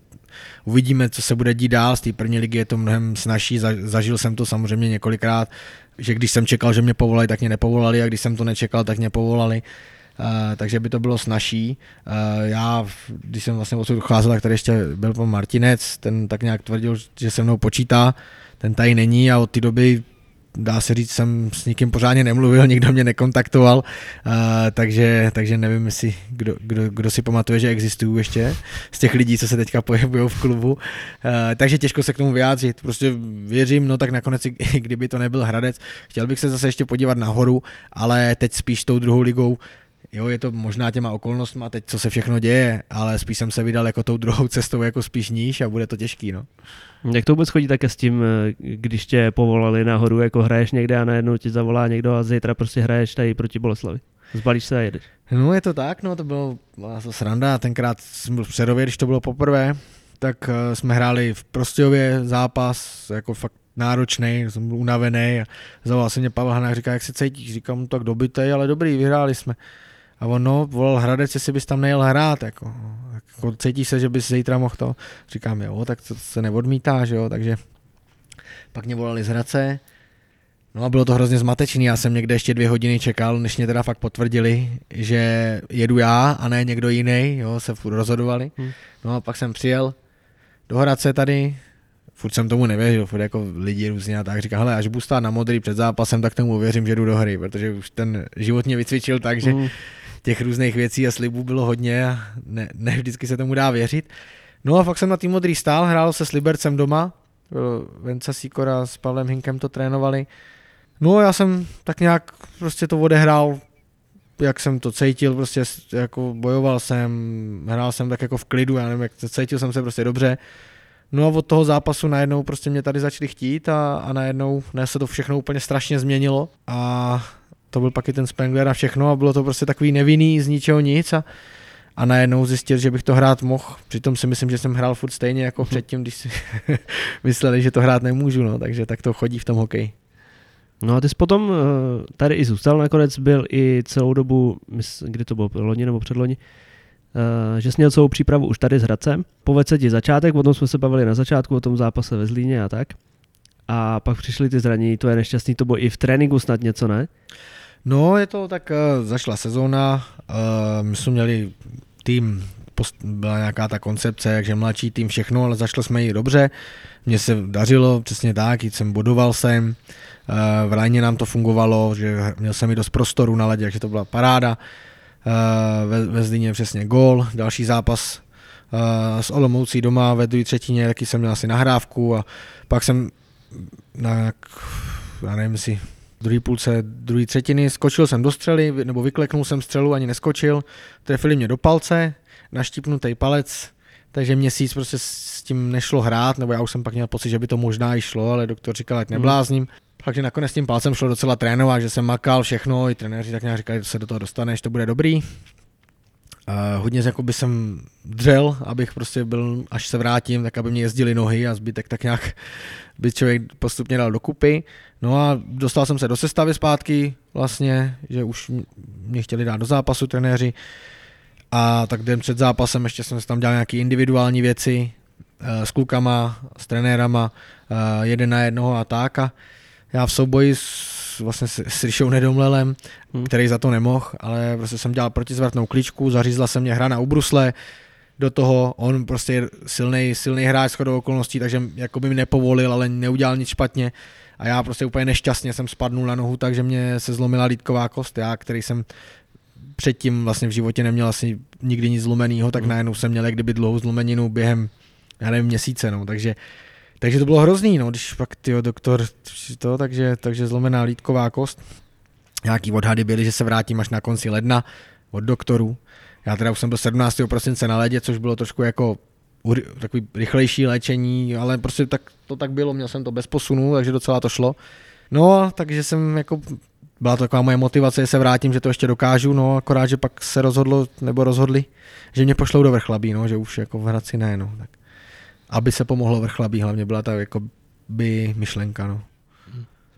uvidíme, co se bude dít dál, z té první ligy je to mnohem snažší, zažil jsem to samozřejmě několikrát, že když jsem čekal, že mě povolali, tak mě nepovolali a když jsem to nečekal, tak mě povolali. Uh, takže by to bylo snažší. Uh, já, když jsem vlastně odsud docházel, tak tady ještě byl pan Martinec, ten tak nějak tvrdil, že se mnou počítá, ten tady není a od té doby dá se říct, jsem s nikým pořádně nemluvil, nikdo mě nekontaktoval, uh, takže, takže nevím, jestli kdo, kdo, kdo si pamatuje, že existují ještě z těch lidí, co se teďka pohybují v klubu. Uh, takže těžko se k tomu vyjádřit. Prostě věřím, no tak nakonec, kdyby to nebyl Hradec, chtěl bych se zase ještě podívat nahoru, ale teď spíš tou druhou ligou Jo, je to možná těma okolnostma teď, co se všechno děje, ale spíš jsem se vydal jako tou druhou cestou jako spíš níž a bude to těžký, no. Jak to vůbec chodí také s tím, eh, když tě povolali nahoru, jako hraješ někde a najednou ti zavolá někdo a zítra prostě hraješ tady proti Boleslavi? Zbalíš se a jedeš. No je to tak, no to bylo to sranda, tenkrát jsem byl v Přerově, když to bylo poprvé, tak uh, jsme hráli v Prostějově zápas, jako fakt náročný, jsem byl unavený a zavolal se mě Pavel Hanák, říká, jak se cítíš, říkám, no, tak dobitej, ale dobrý, vyhráli jsme. A on, no, volal Hradec, jestli bys tam nejel hrát, jako, jako cítíš se, že bys zítra mohl to, říkám, jo, tak to se neodmítá, že jo, takže pak mě volali z Hradce, No a bylo to hrozně zmatečný, já jsem někde ještě dvě hodiny čekal, než mě teda fakt potvrdili, že jedu já a ne někdo jiný, jo, se furt rozhodovali. Hmm. No a pak jsem přijel do Hradce tady, furt jsem tomu nevěřil, furt jako lidi různě a tak říká, hele, až budu stát na modrý před zápasem, tak tomu věřím, že jdu do hry, protože už ten život mě vycvičil tak, že hmm těch různých věcí a slibů bylo hodně a ne, ne vždycky se tomu dá věřit. No a fakt jsem na tým modrý stál, hrál se s Libercem doma, Venca Sikora s Pavlem Hinkem to trénovali. No a já jsem tak nějak prostě to odehrál, jak jsem to cítil, prostě jako bojoval jsem, hrál jsem tak jako v klidu, já nevím, jak cítil jsem se prostě dobře. No a od toho zápasu najednou prostě mě tady začali chtít a, a najednou ne, se to všechno úplně strašně změnilo a to byl pak i ten Spengler a všechno a bylo to prostě takový nevinný z ničeho nic a, a najednou zjistil, že bych to hrát mohl. Přitom si myslím, že jsem hrál furt stejně jako mhm. předtím, když si mysleli, že to hrát nemůžu, no, takže tak to chodí v tom hokeji. No a ty jsi potom eh, tady i zůstal, nakonec byl i celou dobu, kdy to bylo, loni nebo předloni, eh, že jsi měl celou přípravu už tady s Hradcem. Povedl se ti začátek, o tom jsme se bavili na začátku, o tom zápase ve Zlíně a tak. A pak přišly ty zranění, to je nešťastný, to bylo i v tréninku snad něco, ne? No, je to tak, uh, zašla sezóna, uh, my jsme měli tým, byla nějaká ta koncepce, jakže mladší tým, všechno, ale zašli jsme ji dobře, mně se dařilo přesně tak, jsem bodoval jsem, uh, v Rajně nám to fungovalo, že měl jsem i dost prostoru na ledě, takže to byla paráda, ve, ve Zlíně přesně gól, další zápas s Olomoucí doma ve druhé třetině, taky jsem měl asi nahrávku a pak jsem na, já nevím si, druhé půlce druhé třetiny, skočil jsem do střely, nebo vykleknul jsem střelu, ani neskočil, trefili mě do palce, naštípnutý palec, takže měsíc prostě s tím nešlo hrát, nebo já už jsem pak měl pocit, že by to možná i šlo, ale doktor říkal, ať neblázním. Hmm. Takže nakonec s tím palcem šlo docela trénovat, že jsem makal všechno, i trenéři tak nějak říkali, že se do toho dostaneš, to bude dobrý. Uh, hodně jako by jsem dřel, abych prostě byl, až se vrátím, tak aby mě jezdili nohy a zbytek tak nějak by člověk postupně dal dokupy. No a dostal jsem se do sestavy zpátky vlastně, že už mě chtěli dát do zápasu trenéři a tak den před zápasem ještě jsem se tam dělal nějaké individuální věci uh, s klukama, s trenérama, uh, jeden na jednoho a tak a já v souboji s vlastně s, s Rišou Nedomlelem, hmm. který za to nemohl, ale prostě jsem dělal protizvratnou kličku, zařízla se mě hra na ubrusle, do toho, on prostě je silný, silný hráč shodou okolností, takže jako by mi nepovolil, ale neudělal nic špatně a já prostě úplně nešťastně jsem spadnul na nohu, takže mě se zlomila lítková kost, já, který jsem předtím vlastně v životě neměl asi nikdy nic zlomeného, tak hmm. najednou jsem měl jak kdyby dlouhou zlomeninu během, já nevím, měsíce, no, takže takže to bylo hrozný, no, když pak ty doktor to, takže, takže zlomená lítková kost. Nějaký odhady byly, že se vrátím až na konci ledna od doktorů. Já teda už jsem byl 17. prosince na ledě, což bylo trošku jako takový rychlejší léčení, ale prostě tak, to tak bylo, měl jsem to bez posunu, takže docela to šlo. No, takže jsem jako, byla to taková moje motivace, že se vrátím, že to ještě dokážu, no akorát, že pak se rozhodlo, nebo rozhodli, že mě pošlou do vrchlabí, no, že už jako v Hradci ne, no. Tak aby se pomohlo vrchlabí, hlavně byla ta jako by myšlenka. No.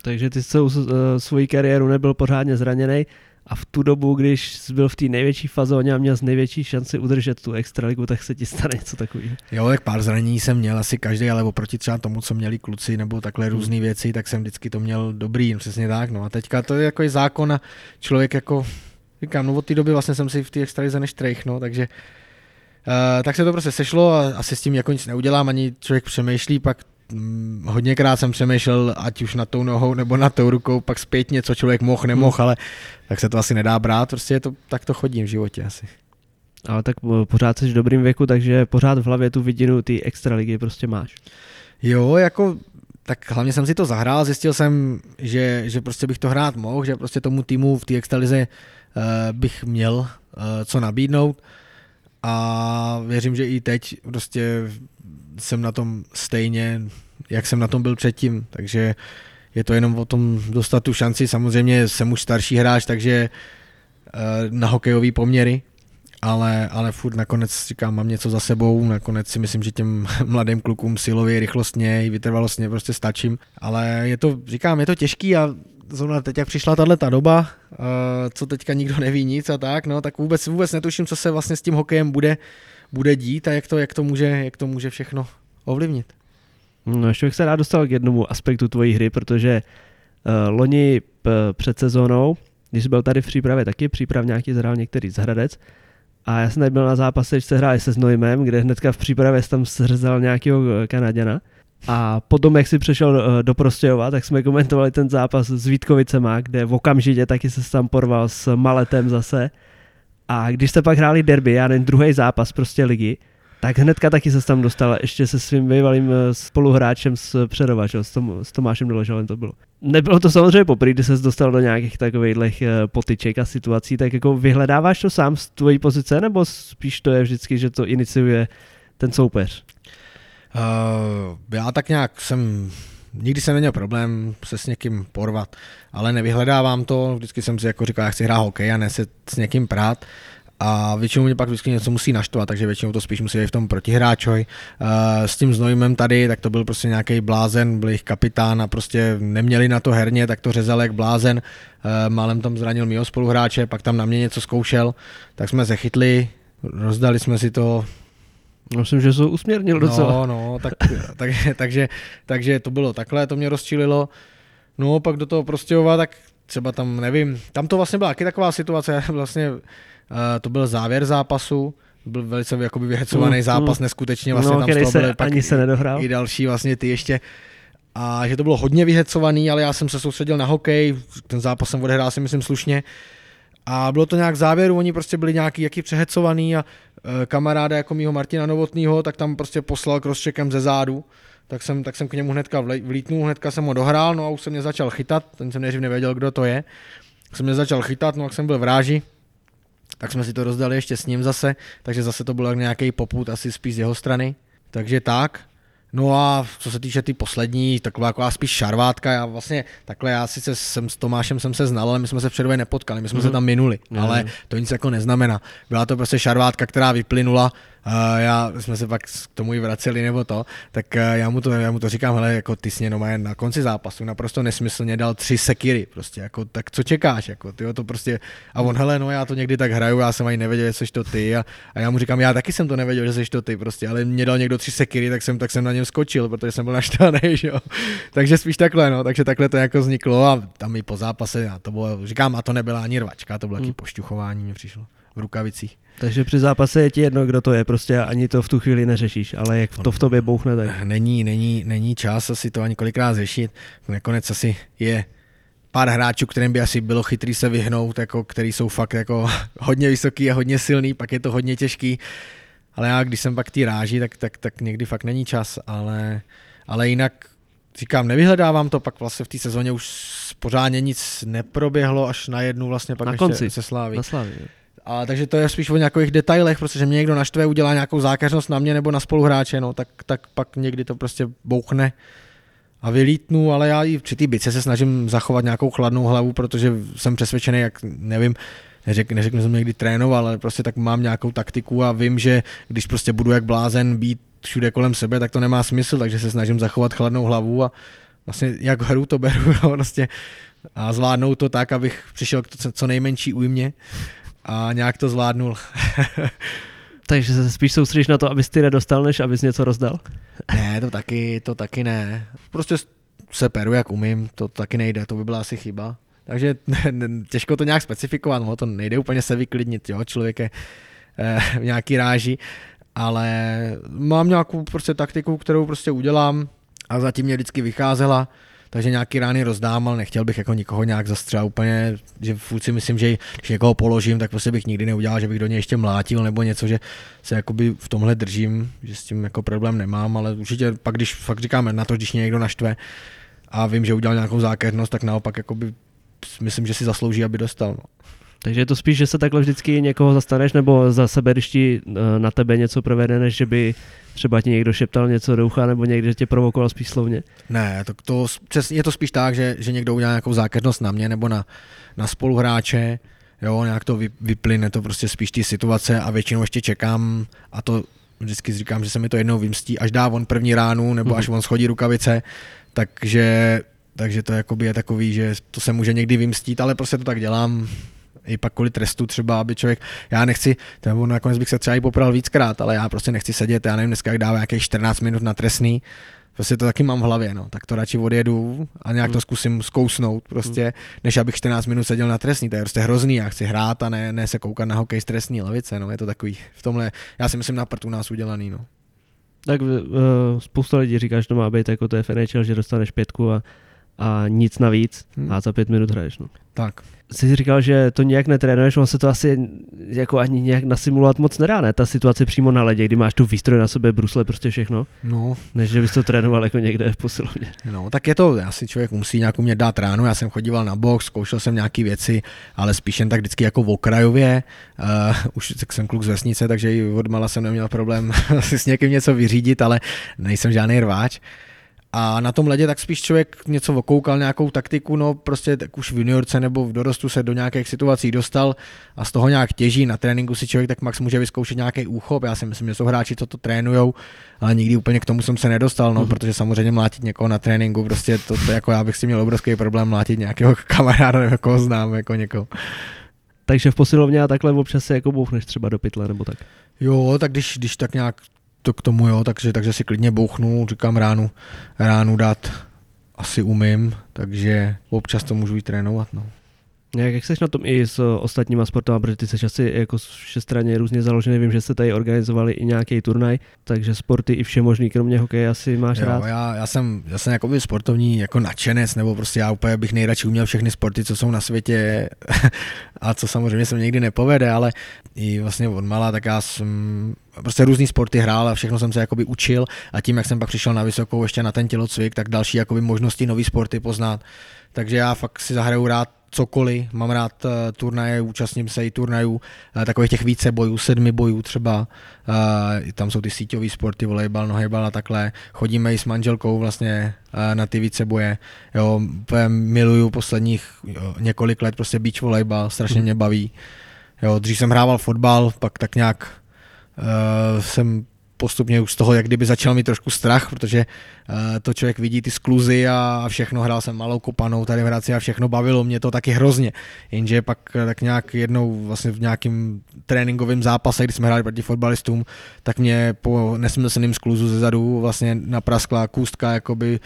Takže ty celou uh, svoji kariéru nebyl pořádně zraněný a v tu dobu, když jsi byl v té největší fazóně a měl z největší šanci udržet tu extraligu, tak se ti stane něco takového. Jo, tak pár zranění jsem měl asi každý, ale oproti třeba tomu, co měli kluci nebo takhle hmm. různé věci, tak jsem vždycky to měl dobrý, přesně tak. No a teďka to je jako zákon a člověk jako, říkám, no od té doby vlastně jsem si v té extralize než no, takže Uh, tak se to prostě sešlo a asi s tím jako nic neudělám, ani člověk přemýšlí, pak hm, hodněkrát jsem přemýšlel, ať už na tou nohou nebo na tou rukou, pak zpětně, co člověk mohl, nemohl, hmm. ale tak se to asi nedá brát, prostě je to, tak to chodím v životě asi. Ale tak eh, pořád jsi v dobrým věku, takže pořád v hlavě tu vidinu ty extraligy prostě máš. Jo, jako tak hlavně jsem si to zahrál, zjistil jsem, že, že prostě bych to hrát mohl, že prostě tomu týmu v té extralize uh, bych měl uh, co nabídnout a věřím, že i teď prostě jsem na tom stejně, jak jsem na tom byl předtím, takže je to jenom o tom dostat tu šanci. Samozřejmě jsem už starší hráč, takže eh, na hokejové poměry, ale, ale furt nakonec říkám, mám něco za sebou, nakonec si myslím, že těm mladým klukům silově, rychlostně i vytrvalostně prostě stačím, ale je to, říkám, je to těžký a zrovna teď, jak přišla tahle ta doba, uh, co teďka nikdo neví nic a tak, no, tak vůbec, vůbec netuším, co se vlastně s tím hokejem bude, bude dít a jak to, jak to, může, jak to může všechno ovlivnit. No, ještě bych se rád dostal k jednomu aspektu tvojí hry, protože uh, loni p- před sezónou, když byl tady v přípravě taky, nějaký zhrál některý z Hradec, a já jsem tady byl na zápase, když se hráli se Znojmem, kde hnedka v přípravě tam srzal nějakého Kanaděna. A potom, jak si přešel eh, do Prostějova, tak jsme komentovali ten zápas s Vítkovicema, kde v okamžitě taky se tam porval s Maletem zase. A když jste pak hráli derby, já nevím, druhý zápas prostě ligy, tak hnedka taky se tam dostal ještě se svým bývalým eh, spoluhráčem z Přerova? S, Tom, s Tomášem Doložalem to bylo. Nebylo to samozřejmě poprvé, kdy se dostal do nějakých takových eh, potyček a situací, tak jako vyhledáváš to sám z tvojí pozice, nebo spíš to je vždycky, že to iniciuje ten soupeř? Uh, já tak nějak jsem, nikdy jsem neměl problém se s někým porvat, ale nevyhledávám to, vždycky jsem si jako říkal, já chci hrát hokej a ne se s někým prát. A většinou mě pak vždycky něco musí naštvat, takže většinou to spíš musí být v tom protihráčoj. Uh, s tím Znojmem tady, tak to byl prostě nějaký blázen, byl jich kapitán a prostě neměli na to herně, tak to řezal jak blázen. Uh, málem tam zranil mýho spoluhráče, pak tam na mě něco zkoušel, tak jsme se chytli, rozdali jsme si to, Myslím, že jsou usměrnil docela. No, no, tak, tak, takže, takže to bylo takhle, to mě rozčililo. No, pak do toho Prostějova, tak třeba tam, nevím, tam to vlastně byla taky taková situace, vlastně uh, to byl závěr zápasu, byl velice jakoby vyhecovaný mm, zápas, mm. neskutečně vlastně no, tam z toho byly pak ani se nedohrál. i další vlastně ty ještě a že to bylo hodně vyhecovaný, ale já jsem se soustředil na hokej, ten zápas jsem odehrál si myslím slušně a bylo to nějak závěru, oni prostě byli nějaký jaký přehecovaný a e, kamaráda jako mýho Martina Novotnýho, tak tam prostě poslal crosscheckem ze zádu, tak jsem, tak jsem k němu hnedka vlítnul, hnedka jsem ho dohrál, no a už jsem mě začal chytat, ten jsem nejdřív nevěděl, kdo to je, tak jsem mě začal chytat, no jak jsem byl v ráži, tak jsme si to rozdali ještě s ním zase, takže zase to byl nějaký poput asi spíš z jeho strany, takže tak. No a co se týče ty poslední, taková jako spíš šarvátka, já vlastně takhle, já sice jsem s Tomášem jsem se znal, ale my jsme se předově nepotkali, my jsme mm. se mhm. tam minuli, mm. ale to nic jako neznamená. Byla to prostě šarvátka, která vyplynula já jsme se pak k tomu i vraceli nebo to, tak eh, já mu to, já mu to říkám, hele, jako ty jsi jenom na konci zápasu naprosto nesmyslně dal tři sekiry, prostě, jako, tak co čekáš, jako, ty to prostě, a on, hele, no já to někdy tak hraju, já jsem ani nevěděl, že jsi to ty, a, a, já mu říkám, já taky jsem to nevěděl, že jsi to ty, prostě, ale mě dal někdo tři sekiry, tak jsem, tak jsem na něm skočil, protože jsem byl naštvaný, že jo. takže spíš takhle, no, takže takhle to jako vzniklo a tam i po zápase, a to bylo, říkám, a to nebyla ani rvačka, to bylo hmm. taky pošťuchování, mě přišlo v rukavicích. Takže při zápase je ti jedno, kdo to je, prostě ani to v tu chvíli neřešíš, ale jak to v tobě bouchne, tak... Není, není, není čas asi to ani kolikrát řešit. Nakonec asi je pár hráčů, kterým by asi bylo chytrý se vyhnout, jako, který jsou fakt jako hodně vysoký a hodně silný, pak je to hodně těžký. Ale já, když jsem pak ty ráží, tak, tak, tak někdy fakt není čas, ale, ale jinak říkám, nevyhledávám to, pak vlastně v té sezóně už pořádně nic neproběhlo, až na jednu vlastně pak na ještě konci. se Sláví. Na Sláví. A, takže to je spíš o nějakých detailech, protože mě někdo naštve, udělá nějakou zákeřnost na mě nebo na spoluhráče, no, tak, tak pak někdy to prostě bouchne a vylítnu, ale já i při té bice se snažím zachovat nějakou chladnou hlavu, protože jsem přesvědčený, jak nevím, neřek, neřeknu, že jsem někdy trénoval, ale prostě tak mám nějakou taktiku a vím, že když prostě budu jak blázen být všude kolem sebe, tak to nemá smysl, takže se snažím zachovat chladnou hlavu a vlastně jak hru to beru no, prostě a zvládnout to tak, abych přišel k co nejmenší újmě a nějak to zvládnul. Takže se spíš soustředíš na to, abys ty nedostal, než abys něco rozdal? Ne, to taky, to taky ne. Prostě se peru, jak umím, to taky nejde, to by byla asi chyba. Takže těžko to nějak specifikovat, no, to nejde úplně se vyklidnit, jo, člověk je eh, v nějaký ráži, ale mám nějakou prostě taktiku, kterou prostě udělám a zatím mě vždycky vycházela takže nějaký rány rozdám, ale nechtěl bych jako nikoho nějak zastřelit úplně, že furt si myslím, že když někoho položím, tak prostě bych nikdy neudělal, že bych do něj ještě mlátil nebo něco, že se jakoby v tomhle držím, že s tím jako problém nemám, ale určitě pak, když fakt říkáme na to, když někdo naštve a vím, že udělal nějakou zákeřnost, tak naopak jakoby myslím, že si zaslouží, aby dostal. No. Takže je to spíš, že se takhle vždycky někoho zastaneš, nebo za sebe, když ti eh, na tebe něco provede, než že by třeba ti někdo šeptal něco do ucha, nebo někdy tě provokoval spíš slovně? Ne, to, to, je to spíš tak, že, že někdo udělá nějakou zákeřnost na mě nebo na, na spoluhráče, jo, nějak to vyplyne to prostě spíš ty situace a většinou ještě čekám a to vždycky říkám, že se mi to jednou vymstí, až dá on první ránu nebo mm-hmm. až on schodí rukavice, takže takže to je takový, že to se může někdy vymstít, ale prostě to tak dělám, i pak kvůli trestu třeba, aby člověk, já nechci, nebo nakonec bych se třeba i popral víckrát, ale já prostě nechci sedět, já nevím, dneska jak dává nějakých 14 minut na trestný, prostě to taky mám v hlavě, no, tak to radši odjedu a nějak to hmm. zkusím zkousnout prostě, hmm. než abych 14 minut seděl na trestný, to je prostě hrozný, já chci hrát a ne, ne se koukat na hokej z trestní lavice, no, je to takový, v tomhle, já si myslím na prtu nás udělaný, no. Tak uh, spousta lidí říká, že to má být jako to je FNHL, že dostaneš pětku a, a nic navíc hmm. a za pět minut hraješ, no. Tak jsi říkal, že to nějak netrénuješ, on se to asi jako ani nějak nasimulovat moc nedá, ne? Ta situace přímo na ledě, kdy máš tu výstroj na sobě, brusle, prostě všechno. No. Než že bys to trénoval jako někde v posilovně. No, tak je to, asi člověk musí nějak umět dát ránu, já jsem chodíval na box, zkoušel jsem nějaké věci, ale spíš jen tak vždycky jako v okrajově. Uh, už jsem kluk z vesnice, takže i od mala jsem neměl problém si s někým něco vyřídit, ale nejsem žádný rváč. A na tom ledě tak spíš člověk něco okoukal, nějakou taktiku, no prostě tak už v juniorce nebo v dorostu se do nějakých situací dostal a z toho nějak těží. Na tréninku si člověk tak max může vyzkoušet nějaký úchop. Já si myslím, že jsou hráči, co to trénujou, ale nikdy úplně k tomu jsem se nedostal, no, mm. protože samozřejmě mlátit někoho na tréninku, prostě to, to, jako já bych si měl obrovský problém mlátit nějakého kamaráda nebo koho znám, jako někoho. Takže v posilovně a takhle občas se jako bouchneš třeba do pytle nebo tak? Jo, tak když, když tak nějak to k tomu, jo, takže, takže si klidně bouchnu, říkám ránu, ránu dát asi umím, takže občas to můžu i trénovat. No. Jak, jak jsi na tom i s ostatníma sportama, protože ty jsi asi jako všestranně různě založený, vím, že jste tady organizovali i nějaký turnaj, takže sporty i vše možný, kromě hokeje asi máš jo, rád? Já, já jsem, já jsem jakoby sportovní jako nadšenec, nebo prostě já úplně bych nejradši uměl všechny sporty, co jsou na světě a co samozřejmě se někdy nepovede, ale i vlastně od malá, tak já jsem prostě různý sporty hrál a všechno jsem se jakoby učil a tím, jak jsem pak přišel na vysokou ještě na ten tělocvik, tak další jakoby možnosti nový sporty poznat. Takže já fakt si zahraju rád cokoliv, mám rád uh, turnaje, účastním se i turnajů, uh, takových těch více bojů, sedmi bojů třeba, uh, tam jsou ty síťové sporty, volejbal, nohejbal a takhle, chodíme i s manželkou vlastně na ty více boje, jo, miluju posledních jo, několik let prostě beach volejbal, strašně mě baví, jo, dřív jsem hrával fotbal, pak tak nějak uh, jsem postupně už z toho, jak kdyby začal mít trošku strach, protože uh, to člověk vidí ty skluzy a všechno, hrál jsem malou kopanou tady v Hradci a všechno bavilo mě to taky hrozně. Jenže pak eh, tak nějak jednou vlastně v nějakým tréninkovém zápase, kdy jsme hráli proti fotbalistům, tak mě po nesmyslným skluzu ze zadu vlastně napraskla kůstka jakoby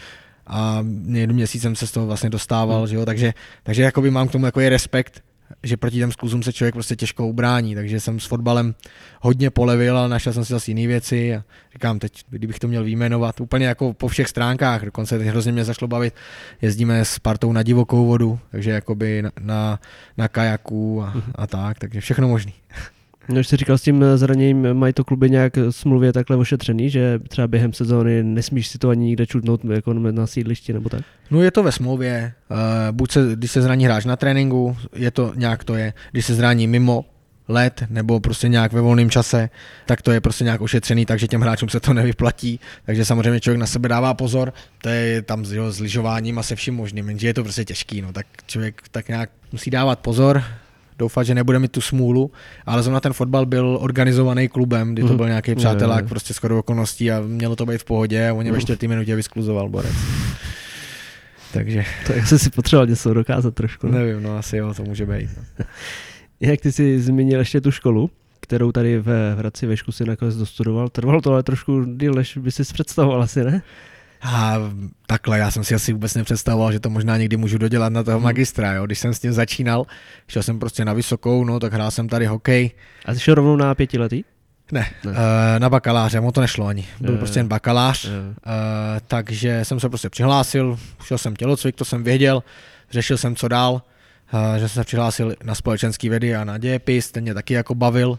a jedním měsícem se z toho vlastně dostával, hmm. že jo? takže, takže jakoby mám k tomu jako je respekt, že proti těm skluzům se člověk prostě těžko ubrání, takže jsem s fotbalem hodně polevil, ale našel jsem si zase jiné věci a říkám teď, kdybych to měl výjmenovat, úplně jako po všech stránkách, dokonce teď hrozně mě zašlo bavit, jezdíme s partou na divokou vodu, takže jakoby na, na, na kajaku a, a tak, takže všechno možný. No, jsi říkal s tím zraněním, mají to kluby nějak smluvě takhle ošetřený, že třeba během sezóny nesmíš si to ani nikde čutnout jako na sídlišti nebo tak? No je to ve smlouvě, buď se, když se zraní hráč na tréninku, je to nějak to je, když se zraní mimo let nebo prostě nějak ve volném čase, tak to je prostě nějak ošetřený, takže těm hráčům se to nevyplatí. Takže samozřejmě člověk na sebe dává pozor, to je tam s, jo, s lyžováním a se vším možným, jenže je to prostě těžký, no, tak člověk tak nějak musí dávat pozor, doufat, že nebude mít tu smůlu, ale zrovna ten fotbal byl organizovaný klubem, kdy to mhm. byl nějaký přátelák, mm. prostě skoro okolností a mělo to být v pohodě a on mm. ve mhm. čtvrtý minutě vyskluzoval borec. Takže... To jak jsi si potřeboval něco dokázat trošku. Ne? Nevím, no asi jo, to může být. No. Jak ty jsi zmínil ještě tu školu, kterou tady ve Hradci Vešku si nakonec dostudoval. Trvalo to ale trošku díl, než by si představoval asi, ne? A takhle, já jsem si asi vůbec nepředstavoval, že to možná někdy můžu dodělat na toho hmm. magistra, jo. Když jsem s tím začínal, šel jsem prostě na vysokou, no tak hrál jsem tady hokej. A jsi šel rovnou na pětiletý? Ne, ne. Uh, na bakaláře, mu to nešlo ani. Byl je, prostě jen bakalář, je. Uh, takže jsem se prostě přihlásil, šel jsem tělocvik, to jsem věděl, řešil jsem co dál, uh, že jsem se přihlásil na společenský vědy a na dějepis, ten mě taky jako bavil,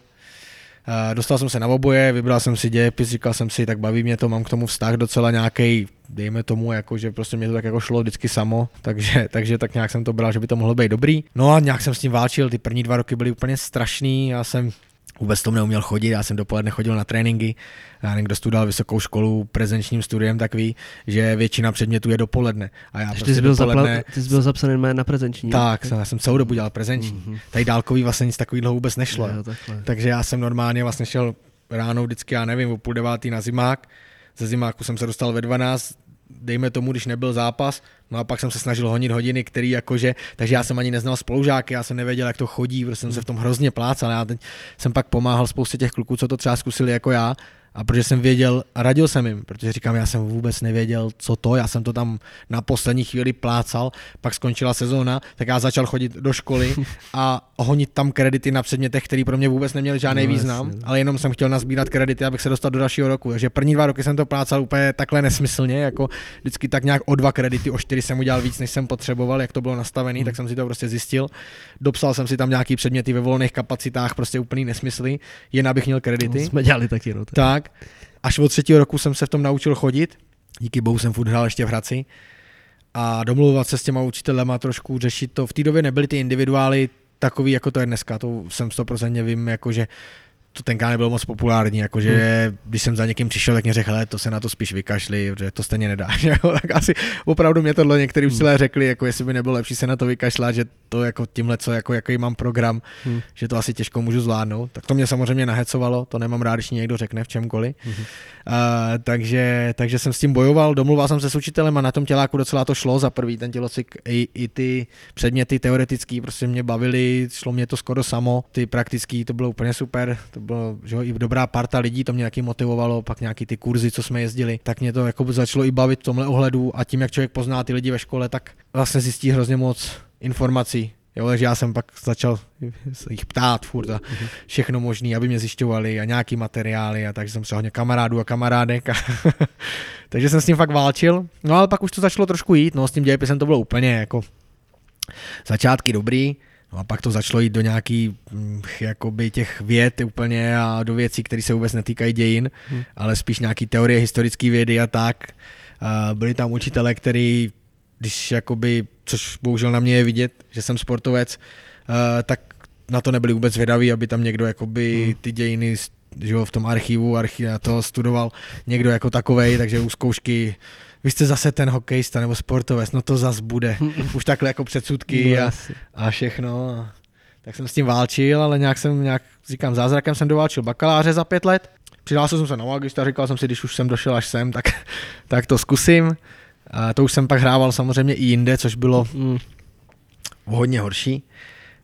Dostal jsem se na oboje, vybral jsem si dějepis, říkal jsem si, tak baví mě to, mám k tomu vztah docela nějaký, dejme tomu, jako, že prostě mě to tak jako šlo vždycky samo, takže, takže tak nějak jsem to bral, že by to mohlo být dobrý. No a nějak jsem s tím válčil, ty první dva roky byly úplně strašný, já jsem vůbec tom neuměl chodit, já jsem dopoledne chodil na tréninky, já někdo studoval vysokou školu prezenčním studiem, tak ví, že většina předmětů je dopoledne. A já prostě ty, jsi byl dopoledne... zapla... ty jsi byl zapsaný na prezenční. Tak, jsem, já jsem celou dobu dělal prezenční. Mm-hmm. Tady dálkový vlastně nic takového vůbec nešlo. Jo, Takže já jsem normálně vlastně šel ráno vždycky, já nevím, o půl devátý na zimák, ze zimáku jsem se dostal ve 12, dejme tomu, když nebyl zápas, no a pak jsem se snažil honit hodiny, který jakože, takže já jsem ani neznal spolužáky, já jsem nevěděl, jak to chodí, protože jsem se v tom hrozně plácal, já teď jsem pak pomáhal spoustě těch kluků, co to třeba zkusili jako já a protože jsem věděl, a radil jsem jim, protože říkám, já jsem vůbec nevěděl, co to, já jsem to tam na poslední chvíli plácal, pak skončila sezóna, tak já začal chodit do školy a honit tam kredity na předmětech, které pro mě vůbec neměly žádný no, význam, jasně. ale jenom jsem chtěl nazbírat kredity, abych se dostal do dalšího roku. Takže první dva roky jsem to plácal úplně takhle nesmyslně, jako vždycky tak nějak o dva kredity, o čtyři jsem udělal víc, než jsem potřeboval, jak to bylo nastavené, hmm. tak jsem si to prostě zjistil. Dopsal jsem si tam nějaký předměty ve volných kapacitách, prostě úplný nesmysly, jen abych měl kredity. No, jsme dělali taky, no, tak. Až od třetího roku jsem se v tom naučil chodit, díky bohu jsem furt hrál ještě v Hradci. A domluvat se s těma učitelema trošku, řešit to. V té době nebyly ty individuály takový, jako to je dneska, to jsem 100% vím, jako že to tenkrát nebylo moc populární, jakože hmm. když jsem za někým přišel, tak mě řekl, hele, to se na to spíš vykašli, že to stejně nedá. tak asi opravdu mě tohle některý hmm. učitelé řekli, jako jestli by nebylo lepší se na to vykašlat, že to jako tímhle, co, jako, jaký mám program, hmm. že to asi těžko můžu zvládnout. Tak to mě samozřejmě nahecovalo, to nemám rád, když někdo řekne v čemkoliv. Hmm. Uh, takže, takže jsem s tím bojoval, domluval jsem se s učitelem a na tom těláku docela to šlo za prvý ten tělocvik. I, i ty předměty teoretický prostě mě bavily, šlo mě to skoro samo, ty praktický to bylo úplně super, to bylo že jo, i dobrá parta lidí, to mě nějaký motivovalo, pak nějaký ty kurzy, co jsme jezdili, tak mě to jako začalo i bavit v tomhle ohledu a tím, jak člověk pozná ty lidi ve škole, tak vlastně zjistí hrozně moc informací. Jo, takže já jsem pak začal se jich ptát furt a všechno možné, aby mě zjišťovali a nějaký materiály a takže jsem se hodně kamarádů a kamarádek a takže jsem s tím fakt válčil. No ale pak už to začalo trošku jít, no s tím dějepisem to bylo úplně jako začátky dobrý, No a pak to začalo jít do nějaký hm, jakoby těch věd úplně a do věcí, které se vůbec netýkají dějin, hmm. ale spíš nějaký teorie historické vědy a tak. A byli tam učitele, který, když jakoby, což bohužel na mě je vidět, že jsem sportovec, tak na to nebyli vůbec vědaví, aby tam někdo jakoby hmm. ty dějiny že jo, v tom archivu, archiv, to studoval někdo jako takovej, takže u zkoušky vy jste zase ten hokejista nebo sportovec, no to zas bude. Už takhle jako předsudky no, a, a všechno. tak jsem s tím válčil, ale nějak jsem, nějak, říkám, zázrakem jsem doválčil bakaláře za pět let. Přihlásil jsem se na magistra, říkal jsem si, když už jsem došel až sem, tak, tak to zkusím. A to už jsem pak hrával samozřejmě i jinde, což bylo mm. hodně horší.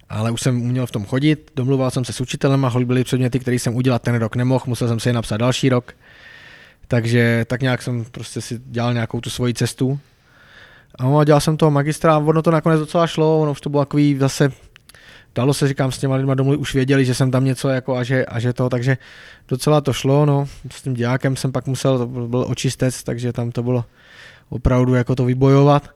Ale už jsem uměl v tom chodit, domluval jsem se s učitelem a byly předměty, které jsem udělat ten rok nemohl, musel jsem si je napsat další rok. Takže tak nějak jsem prostě si dělal nějakou tu svoji cestu. A dělal jsem toho magistra ono to nakonec docela šlo, ono už to bylo takový zase dalo se, říkám, s těma lidma domů už věděli, že jsem tam něco jako a že, a že to, takže docela to šlo, no, s tím diákem jsem pak musel, to byl očistec, takže tam to bylo opravdu jako to vybojovat.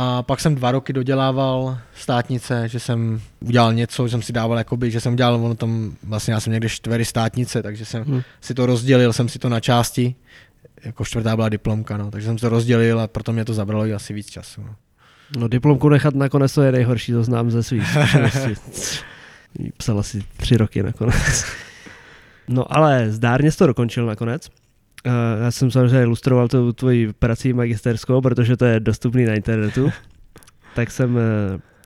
A pak jsem dva roky dodělával státnice, že jsem udělal něco, že jsem si dával, jakoby, že jsem udělal, ono tam, vlastně já jsem někde čtvery státnice, takže jsem hmm. si to rozdělil, jsem si to na části, jako čtvrtá byla diplomka, no, takže jsem to rozdělil a proto mě to zabralo i asi víc času. No. No diplomku nechat nakonec to je nejhorší, to znám ze svých Psal asi tři roky nakonec. No ale zdárně jsi to dokončil nakonec. Uh, já jsem samozřejmě ilustroval tu tvoji prací magisterskou, protože to je dostupný na internetu. tak jsem uh,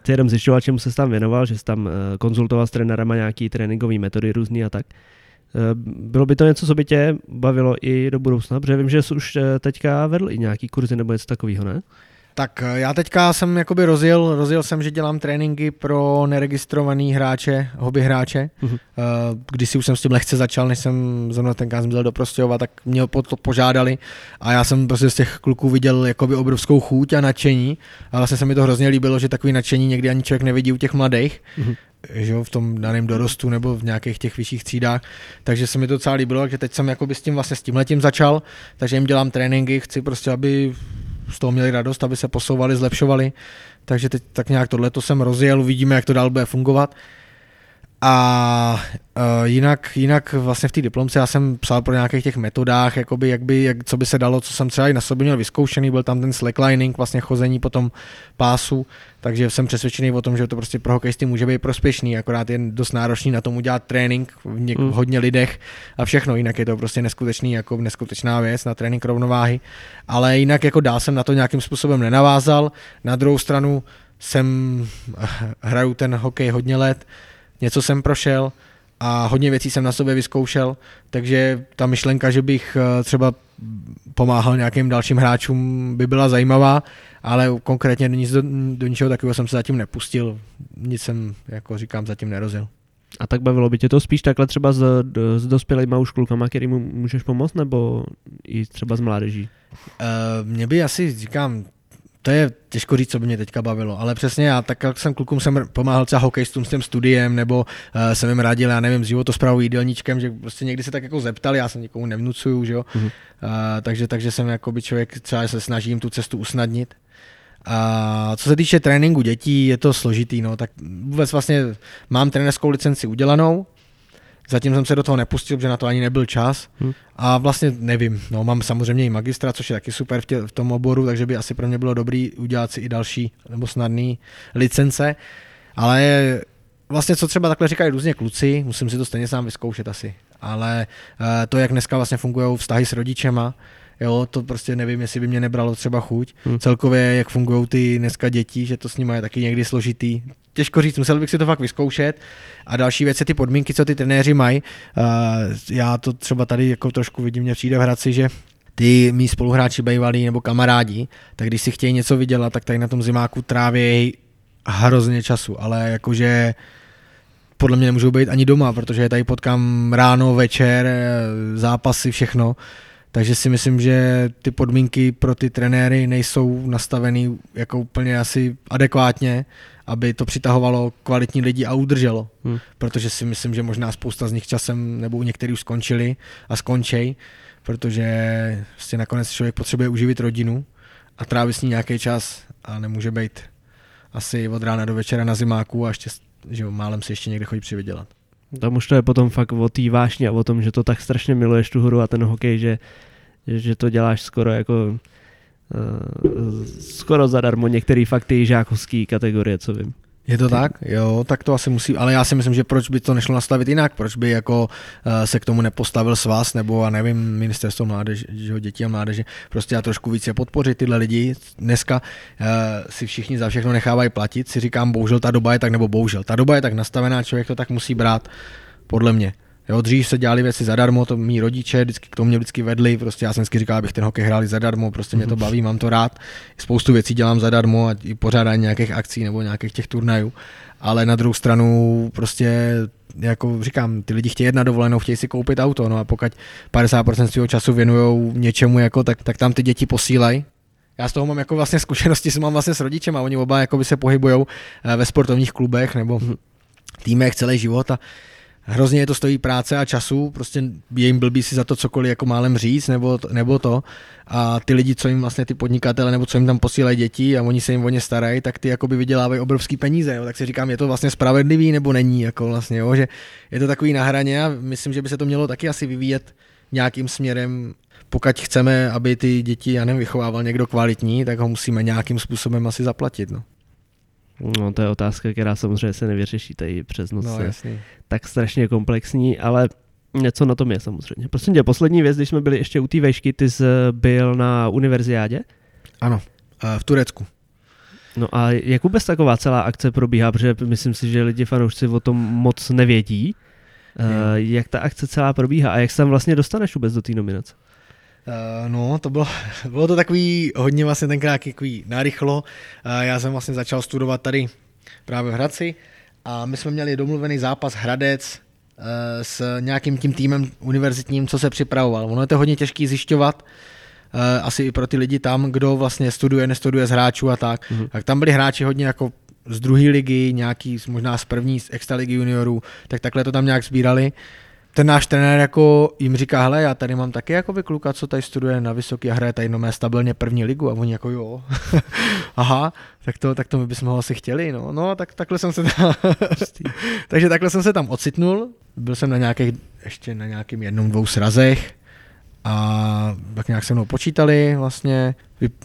jenom zjišťoval, čemu se tam věnoval, že jsi tam uh, konzultoval s trenérama nějaký tréninkové metody různý a tak. Bylo by to něco, co by tě bavilo i do budoucna, protože vím, že jsi už teďka vedl i nějaký kurzy nebo něco takového, ne? Tak eh, já teďka jsem jakoby rozjel, rozjel jsem, že dělám tréninky pro neregistrovaný hráče, hobby hráče. Uh-huh. Když si už jsem s tím lehce začal, než jsem zrovna ten jsem do Prostějova, tak mě po to požádali a já jsem prostě z těch kluků viděl jakoby obrovskou chuť a nadšení a vlastně se mi to hrozně líbilo, že takový nadšení někdy ani člověk nevidí u těch mladých. Uh-huh že v tom daném dorostu nebo v nějakých těch vyšších třídách, takže se mi to docela líbilo, že teď jsem jakoby s tím vlastně s tím letím začal, takže jim dělám tréninky, chci prostě, aby z toho měli radost, aby se posouvali, zlepšovali. Takže teď tak nějak tohle jsem rozjel, uvidíme, jak to dál bude fungovat. A uh, jinak, jinak vlastně v té diplomce já jsem psal pro nějakých těch metodách, jakoby, jak by, jak, co by se dalo, co jsem třeba i na sobě měl vyzkoušený, byl tam ten slacklining, vlastně chození po tom pásu, takže jsem přesvědčený o tom, že to prostě pro hokejisty může být prospěšný, akorát je dost náročný na tom udělat trénink v něk- mm. hodně lidech a všechno, jinak je to prostě neskutečný, jako neskutečná věc na trénink rovnováhy, ale jinak jako dál jsem na to nějakým způsobem nenavázal, na druhou stranu jsem hraju ten hokej hodně let, něco jsem prošel a hodně věcí jsem na sobě vyzkoušel, takže ta myšlenka, že bych eh, třeba pomáhal nějakým dalším hráčům, by byla zajímavá, ale konkrétně nic do, do ničeho takového jsem se zatím nepustil, nic jsem, jako říkám, zatím nerozil. A tak bavilo by tě to spíš takhle třeba s, s dospělými už klukama, kterým můžeš pomoct, nebo i třeba s mládeží? Uh, mě by asi, říkám, to je těžko říct, co by mě teďka bavilo, ale přesně já, tak jak jsem klukům jsem pomáhal třeba hokejistům s tím studiem, nebo uh, jsem jim radil, já nevím, s životosprávou jídelníčkem, že prostě někdy se tak jako zeptali, já se nikomu nevnucuju, že jo, mm-hmm. uh, takže, takže jsem jako by člověk třeba se snažím tu cestu usnadnit. A co se týče tréninku dětí, je to složitý, no, tak vůbec vlastně mám trenerskou licenci udělanou, Zatím jsem se do toho nepustil, protože na to ani nebyl čas. Hmm. A vlastně nevím, no, mám samozřejmě i magistra, což je taky super v, tě, v tom oboru, takže by asi pro mě bylo dobrý udělat si i další nebo snadný licence. Ale vlastně co třeba takhle říkají různě kluci, musím si to stejně sám vyzkoušet asi. Ale uh, to, jak dneska vlastně fungují vztahy s rodičema, Jo, to prostě nevím, jestli by mě nebralo třeba chuť. Hmm. Celkově, jak fungují ty dneska děti, že to s nimi je taky někdy složitý. Těžko říct, musel bych si to fakt vyzkoušet. A další věc je ty podmínky, co ty trenéři mají. Uh, já to třeba tady jako trošku vidím, mě přijde v Hradci, že ty mý spoluhráči bývalí nebo kamarádi, tak když si chtějí něco vydělat, tak tady na tom zimáku tráví hrozně času, ale jakože podle mě nemůžou být ani doma, protože je tady potkám ráno, večer, zápasy, všechno. Takže si myslím, že ty podmínky pro ty trenéry nejsou nastaveny jako úplně asi adekvátně, aby to přitahovalo kvalitní lidi a udrželo. Hmm. Protože si myslím, že možná spousta z nich časem, nebo u některých už skončili a skončej, protože vlastně nakonec člověk potřebuje uživit rodinu a trávit s ní nějaký čas a nemůže být asi od rána do večera na zimáku a ještě že málem si ještě někde chodí přivydělat. Tam už to je potom fakt o té vášně a o tom, že to tak strašně miluješ tu hru a ten hokej, že, že to děláš skoro jako uh, skoro zadarmo některé fakt ty žákovský kategorie, co vím. Je to tak? Jo, tak to asi musí, ale já si myslím, že proč by to nešlo nastavit jinak, proč by jako uh, se k tomu nepostavil svaz, nebo a nevím, ministerstvo mládeže, že, dětí a mládeže, prostě já trošku více podpořit tyhle lidi. Dneska uh, si všichni za všechno nechávají platit, si říkám, bohužel ta doba je tak, nebo bohužel, ta doba je tak nastavená, člověk to tak musí brát, podle mě. Jo, dřív se dělali věci zadarmo, to mý rodiče vždycky k tomu mě vždycky vedli, prostě já jsem vždycky říkal, abych ten hokej hráli zadarmo, prostě mě to mhm. baví, mám to rád. Spoustu věcí dělám zadarmo a i pořádání nějakých akcí nebo nějakých těch turnajů, ale na druhou stranu prostě jako říkám, ty lidi chtějí jet na dovolenou, chtějí si koupit auto, no a pokud 50% svého času věnují něčemu, jako, tak, tak tam ty děti posílají, já z toho mám jako vlastně zkušenosti, jsem mám vlastně s rodičem a oni oba jako by se pohybují eh, ve sportovních klubech nebo mhm. týmech celý život a hrozně je to stojí práce a času, prostě je jim blbý si za to cokoliv jako málem říct, nebo, nebo to. A ty lidi, co jim vlastně ty podnikatele, nebo co jim tam posílají děti a oni se jim o ně starají, tak ty jakoby vydělávají obrovský peníze. Jo. Tak si říkám, je to vlastně spravedlivý nebo není, jako vlastně, jo, že je to takový na hraně a myslím, že by se to mělo taky asi vyvíjet nějakým směrem pokud chceme, aby ty děti, já nevím, vychovával někdo kvalitní, tak ho musíme nějakým způsobem asi zaplatit. No. No, to je otázka, která samozřejmě se nevyřeší tady přes noc. No, jasný. Tak strašně komplexní, ale něco na tom je samozřejmě. Prosím tě, poslední věc, když jsme byli ještě u té vešky, ty jsi byl na univerziádě? Ano, v Turecku. No a jak vůbec taková celá akce probíhá, protože myslím si, že lidi fanoušci o tom moc nevědí. Hmm. Jak ta akce celá probíhá a jak se tam vlastně dostaneš vůbec do té nominace? Uh, no, to bylo, bylo to takový hodně vlastně tenkrát takový narychlo. Uh, já jsem vlastně začal studovat tady právě v Hradci a my jsme měli domluvený zápas Hradec uh, s nějakým tím týmem univerzitním, co se připravoval. Ono je to hodně těžký zjišťovat, uh, asi i pro ty lidi tam, kdo vlastně studuje, nestuduje z hráčů a tak. Mm-hmm. Tak tam byli hráči hodně jako z druhé ligy, nějaký možná z první, z extraligy juniorů, tak takhle to tam nějak sbírali ten náš trenér jako jim říká, hele, já tady mám taky jako kluka, co tady studuje na vysoký a hraje tady no stabilně první ligu. A oni jako jo, aha, tak to, tak to my bychom ho asi chtěli, no, no tak takhle jsem se tam, takže takhle jsem se tam ocitnul, byl jsem na nějakých, ještě na nějakým jednom, dvou srazech, a tak nějak se mnou počítali vlastně,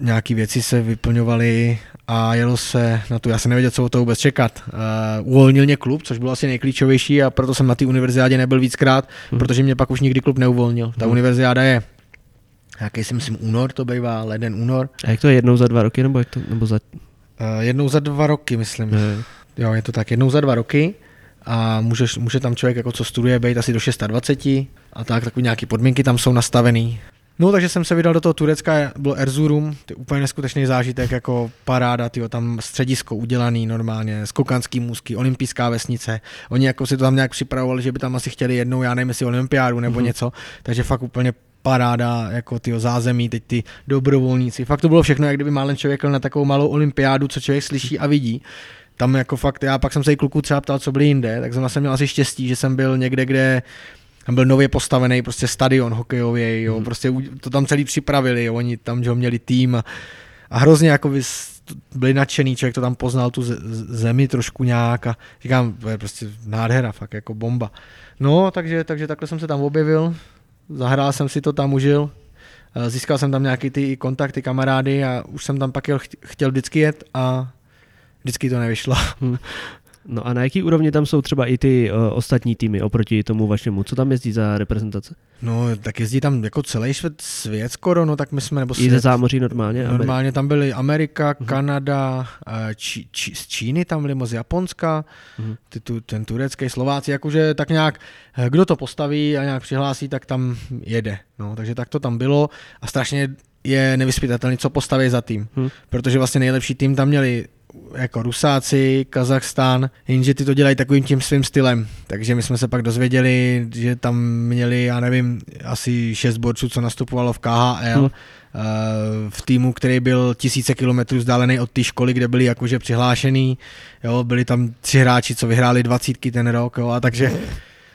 nějaké věci se vyplňovaly a jelo se na tu, já jsem nevěděl, co o to vůbec čekat. Uh, uvolnil mě klub, což bylo asi nejklíčovější a proto jsem na té univerziádě nebyl víckrát, hmm. protože mě pak už nikdy klub neuvolnil. Ta hmm. univerziáda je nějaký si myslím únor, to bývá leden, únor. A jak to je jednou za dva roky, nebo, jak to, nebo za... Uh, jednou za dva roky, myslím. Hmm. Jo, je to tak, jednou za dva roky a můžeš, může tam člověk, jako co studuje, být asi do 26 a tak, takové nějaké podmínky tam jsou nastavený. No, takže jsem se vydal do toho Turecka, byl Erzurum, to je úplně neskutečný zážitek, jako paráda, tyjo, tam středisko udělaný normálně, skokanský můzky, olympijská vesnice. Oni jako si to tam nějak připravovali, že by tam asi chtěli jednou, já nevím, jestli olympiádu nebo mm-hmm. něco, takže fakt úplně paráda, jako ty zázemí, teď ty dobrovolníci. Fakt to bylo všechno, jak kdyby málem člověk na takovou malou olympiádu, co člověk slyší a vidí tam jako fakt, já pak jsem se i kluků třeba ptal, co byli jinde, tak jsem měl asi štěstí, že jsem byl někde, kde tam byl nově postavený prostě stadion hokejový, jo, hmm. prostě to tam celý připravili, jo, oni tam že měli tým a, a hrozně jako by byli nadšený, člověk to tam poznal tu zemi trošku nějak a říkám, to je prostě nádhera, fakt jako bomba. No, takže, takže takhle jsem se tam objevil, zahrál jsem si to tam, užil, získal jsem tam nějaký ty kontakty, kamarády a už jsem tam pak jel, chtěl vždycky jet a vždycky to nevyšlo. Hmm. No a na jaký úrovni tam jsou třeba i ty uh, ostatní týmy oproti tomu vašemu? Co tam jezdí za reprezentace? No, tak jezdí tam jako celý svět, svět skoro, no tak my jsme, nebo svět, I ze zámoří normálně? Normálně Amerika. tam byly Amerika, uh-huh. Kanada, či, či, z Číny tam byli moc Japonska, uh-huh. ty, tu, ten turecký, Slováci, jakože tak nějak, eh, kdo to postaví a nějak přihlásí, tak tam jede. No, takže tak to tam bylo a strašně je nevyspytatelný, co postaví za tým. Hmm. Protože vlastně nejlepší tým tam měli jako Rusáci, Kazachstán, jenže ty to dělají takovým tím svým stylem. Takže my jsme se pak dozvěděli, že tam měli, já nevím, asi šest borců, co nastupovalo v KHL, hmm. Eh, v týmu, který byl tisíce kilometrů vzdálený od té školy, kde byli jakože přihlášený, jo, byli tam tři hráči, co vyhráli dvacítky ten rok, jo, a takže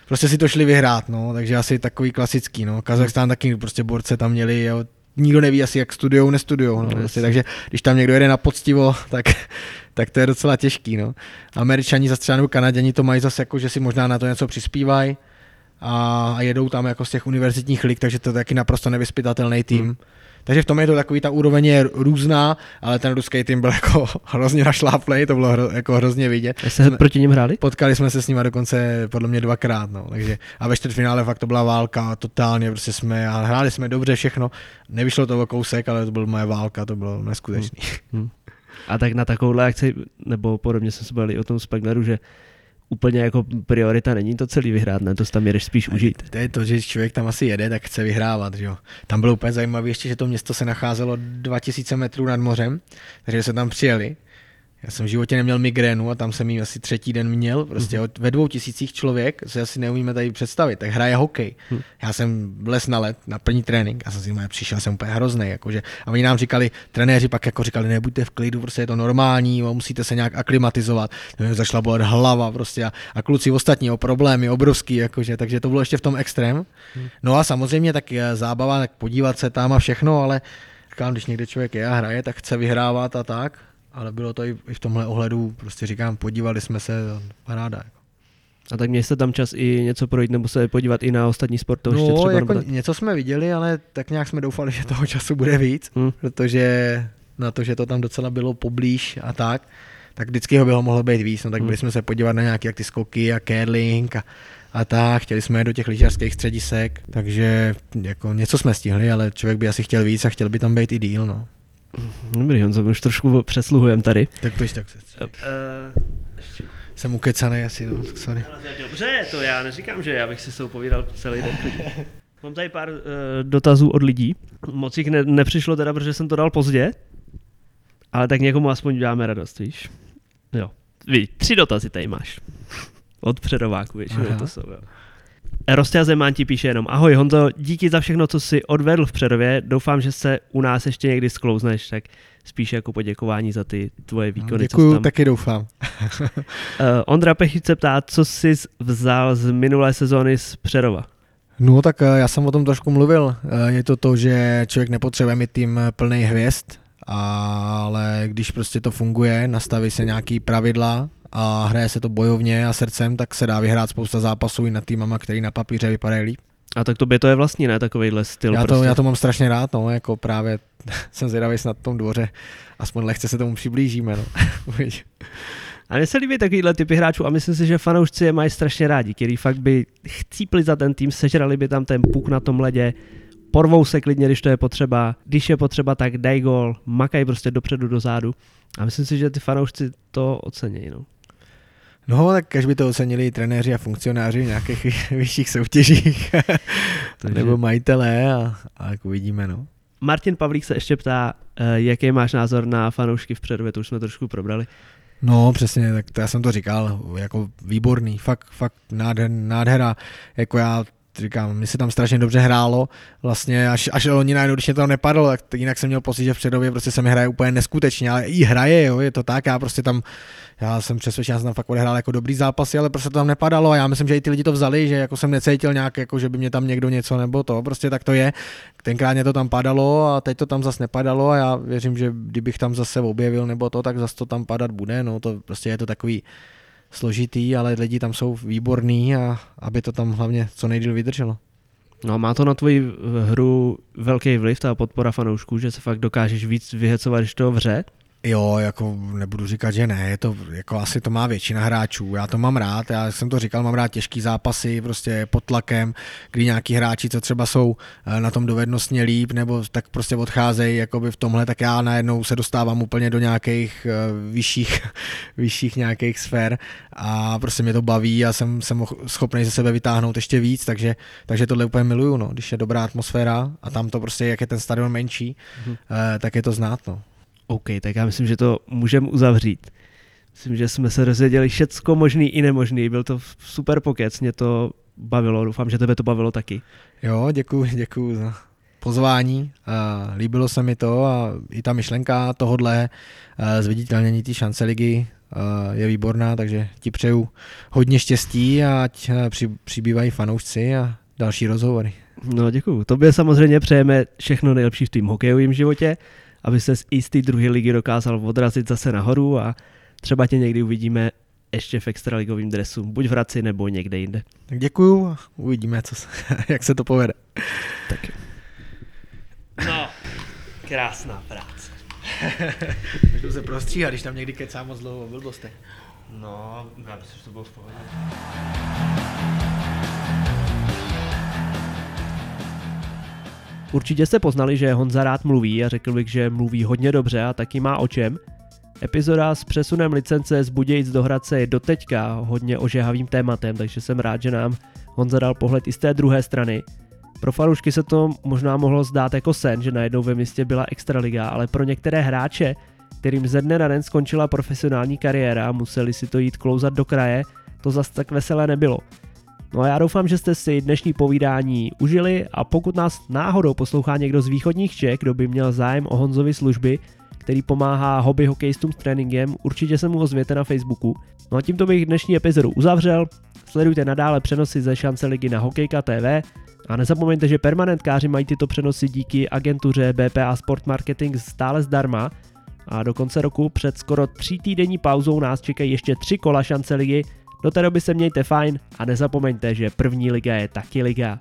prostě si to šli vyhrát, no, takže asi takový klasický, no, Kazachstán taky prostě borce tam měli, jo, nikdo neví asi, jak studujou, nestudujou. No, prostě, takže když tam někdo jede na poctivo, tak, tak to je docela těžký. No. Američani zase třeba nebo Kanaděni to mají zase jako, že si možná na to něco přispívají a, a jedou tam jako z těch univerzitních lig, takže to je taky naprosto nevyspytatelný tým. Hmm. Takže v tom je to takový, ta úroveň je různá, ale ten ruský tým byl jako hrozně našláplej, to bylo hro, jako hrozně vidět. Jste jsme, proti ním hráli? Potkali jsme se s nimi dokonce podle mě dvakrát, no, takže a ve čtvrtfinále fakt to byla válka, totálně prostě jsme, a hráli jsme dobře všechno, nevyšlo to o kousek, ale to byla moje válka, to bylo neskutečný. Hmm. Hmm. A tak na takovouhle akci, nebo podobně jsme se bavili o tom Spagneru, že úplně jako priorita není to celý vyhrát, ne? To tam jedeš spíš užít. To je to, že člověk tam asi jede, tak chce vyhrávat, že jo. Tam bylo úplně zajímavé ještě, že to město se nacházelo 2000 metrů nad mořem, takže se tam přijeli já jsem v životě neměl migrénu a tam jsem ji asi třetí den měl. Prostě mm-hmm. ve dvou tisících člověk, se asi neumíme tady představit, tak hraje hokej. Mm. Já jsem les na let, na první trénink a jsem si přišel, jsem úplně hrozný. Jakože, a oni nám říkali, trenéři pak jako říkali, nebuďte v klidu, prostě je to normální, musíte se nějak aklimatizovat. Mě začala bolet hlava prostě a, a kluci ostatní o problémy obrovský, jakože, takže to bylo ještě v tom extrém. Mm. No a samozřejmě tak zábava, tak podívat se tam a všechno, ale říkám, když někde člověk je a hraje, tak chce vyhrávat a tak ale bylo to i, v tomhle ohledu, prostě říkám, podívali jsme se, paráda. Jako. A tak měli jste tam čas i něco projít nebo se podívat i na ostatní sportoviště no, třeba? Jako něco jsme viděli, ale tak nějak jsme doufali, že toho času bude víc, hmm. protože na to, že to tam docela bylo poblíž a tak, tak vždycky ho bylo mohlo být víc, no tak hmm. byli jsme se podívat na nějaké jak ty skoky a curling a, a tak, chtěli jsme do těch lyžařských středisek, takže jako něco jsme stihli, ale člověk by asi chtěl víc a chtěl by tam být i díl, no. Dobrý, Honzo, už trošku přesluhujem tady. Tak pojď tak se. Uh, jsem ukecaný asi, no, sorry. Dobře, to já neříkám, že já bych si s tou povídal celý den. Mám tady pár uh, dotazů od lidí. Moc jich ne, nepřišlo teda, protože jsem to dal pozdě, ale tak někomu aspoň děláme radost, víš. Jo. Ví, tři dotazy tady máš. Od předováku většinou to jsou, jo. Rostia Zemán ti píše jenom, ahoj Honzo, díky za všechno, co jsi odvedl v Přerově, doufám, že se u nás ještě někdy sklouzneš, tak spíš jako poděkování za ty tvoje výkony. Děkuju, tam... taky doufám. uh, Ondra Pechic se ptá, co jsi vzal z minulé sezóny z Přerova? No tak eh, já jsem o tom trošku mluvil. Eh, je to to, že člověk nepotřebuje mít tým plný hvězd, ale když prostě to funguje, nastaví se nějaký pravidla a hraje se to bojovně a srdcem, tak se dá vyhrát spousta zápasů i nad týmama, který na papíře vypadají líp. A tak tobě to je vlastně, ne, takovýhle styl. Já to, prostě. já to mám strašně rád, no, jako právě jsem zvědavý na tom dvoře, aspoň lehce se tomu přiblížíme, no. a mně se líbí takovýhle typy hráčů a myslím si, že fanoušci je mají strašně rádi, který fakt by chcípli za ten tým, sežrali by tam ten puk na tom ledě, porvou se klidně, když to je potřeba, když je potřeba, tak daj gol, makaj prostě dopředu, dozadu. A myslím si, že ty fanoušci to ocení. No. No, tak každý by to ocenili trenéři a funkcionáři v nějakých vyšších soutěžích, Takže... nebo majitelé a, a jak uvidíme, no. Martin Pavlík se ještě ptá, eh, jaký máš názor na fanoušky v předově, to už jsme trošku probrali. No přesně, tak to já jsem to říkal, jako výborný, fakt, fakt nádher, nádhera, jako já říkám, mi se tam strašně dobře hrálo, vlastně až, až oni najednou, když mě to nepadlo, tak jinak jsem měl pocit, že v předově prostě se mi hraje úplně neskutečně, ale i hraje, jo, je to tak, já prostě tam já jsem přesvědčen, že jsem tam fakt odehrál jako dobrý zápasy, ale prostě to tam nepadalo a já myslím, že i ty lidi to vzali, že jako jsem necítil nějak, jako že by mě tam někdo něco nebo to, prostě tak to je. Tenkrát mě to tam padalo a teď to tam zase nepadalo a já věřím, že kdybych tam zase objevil nebo to, tak zase to tam padat bude, no to prostě je to takový složitý, ale lidi tam jsou výborní a aby to tam hlavně co nejdíl vydrželo. No má to na tvoji hru velký vliv, ta podpora fanoušků, že se fakt dokážeš víc vyhecovat, když to vře? Jo, jako nebudu říkat, že ne, je to, jako asi to má většina hráčů, já to mám rád, já jsem to říkal, mám rád těžký zápasy, prostě pod tlakem, kdy nějaký hráči, co třeba jsou eh, na tom dovednostně líp, nebo tak prostě odcházejí jakoby v tomhle, tak já najednou se dostávám úplně do nějakých uh, vyšších, vyšších nějakých sfér a prostě mě to baví a jsem, jsem schopný ze sebe vytáhnout ještě víc, takže, takže tohle úplně miluju, no, když je dobrá atmosféra a tam to prostě, jak je ten stadion menší, mm-hmm. uh, tak je to znát, no. OK, tak já myslím, že to můžeme uzavřít. Myslím, že jsme se dozvěděli všecko možný i nemožný. Byl to super pokec, mě to bavilo, doufám, že tebe to bavilo taky. Jo, děkuji, děkuji za pozvání. líbilo se mi to a i ta myšlenka tohodle zviditelnění té šance ligy je výborná, takže ti přeju hodně štěstí a ať při, přibývají fanoušci a další rozhovory. No děkuji. Tobě samozřejmě přejeme všechno nejlepší v tým hokejovém životě aby se i z té druhé ligy dokázal odrazit zase nahoru a třeba tě někdy uvidíme ještě v extraligovém dresu, buď v Hradci nebo někde jinde. Tak děkuju uvidíme, co se, jak se to povede. Tak. No, krásná práce. Můžu se prostříhat, když tam někdy kecá moc dlouho o blbostech. No, já myslím, že to bylo v pohodě. Určitě jste poznali, že Honza rád mluví a řekl bych, že mluví hodně dobře a taky má o čem. Epizoda s přesunem licence z Budějic do Hradce je doteďka hodně ožehavým tématem, takže jsem rád, že nám Honza dal pohled i z té druhé strany. Pro fanoušky se to možná mohlo zdát jako sen, že najednou ve městě byla extraliga, ale pro některé hráče, kterým ze dne na den skončila profesionální kariéra, museli si to jít klouzat do kraje, to zas tak veselé nebylo. No a já doufám, že jste si dnešní povídání užili a pokud nás náhodou poslouchá někdo z východních Čech, kdo by měl zájem o Honzovi služby, který pomáhá hobby hokejistům s tréninkem, určitě se mu ozvěte na Facebooku. No a tímto bych dnešní epizodu uzavřel. Sledujte nadále přenosy ze šance ligy na Hokejka TV a nezapomeňte, že permanentkáři mají tyto přenosy díky agentuře BPA Sport Marketing stále zdarma a do konce roku před skoro tří týdenní pauzou nás čekají ještě tři kola šance ligy. Do té doby se mějte fajn a nezapomeňte, že první liga je taky liga.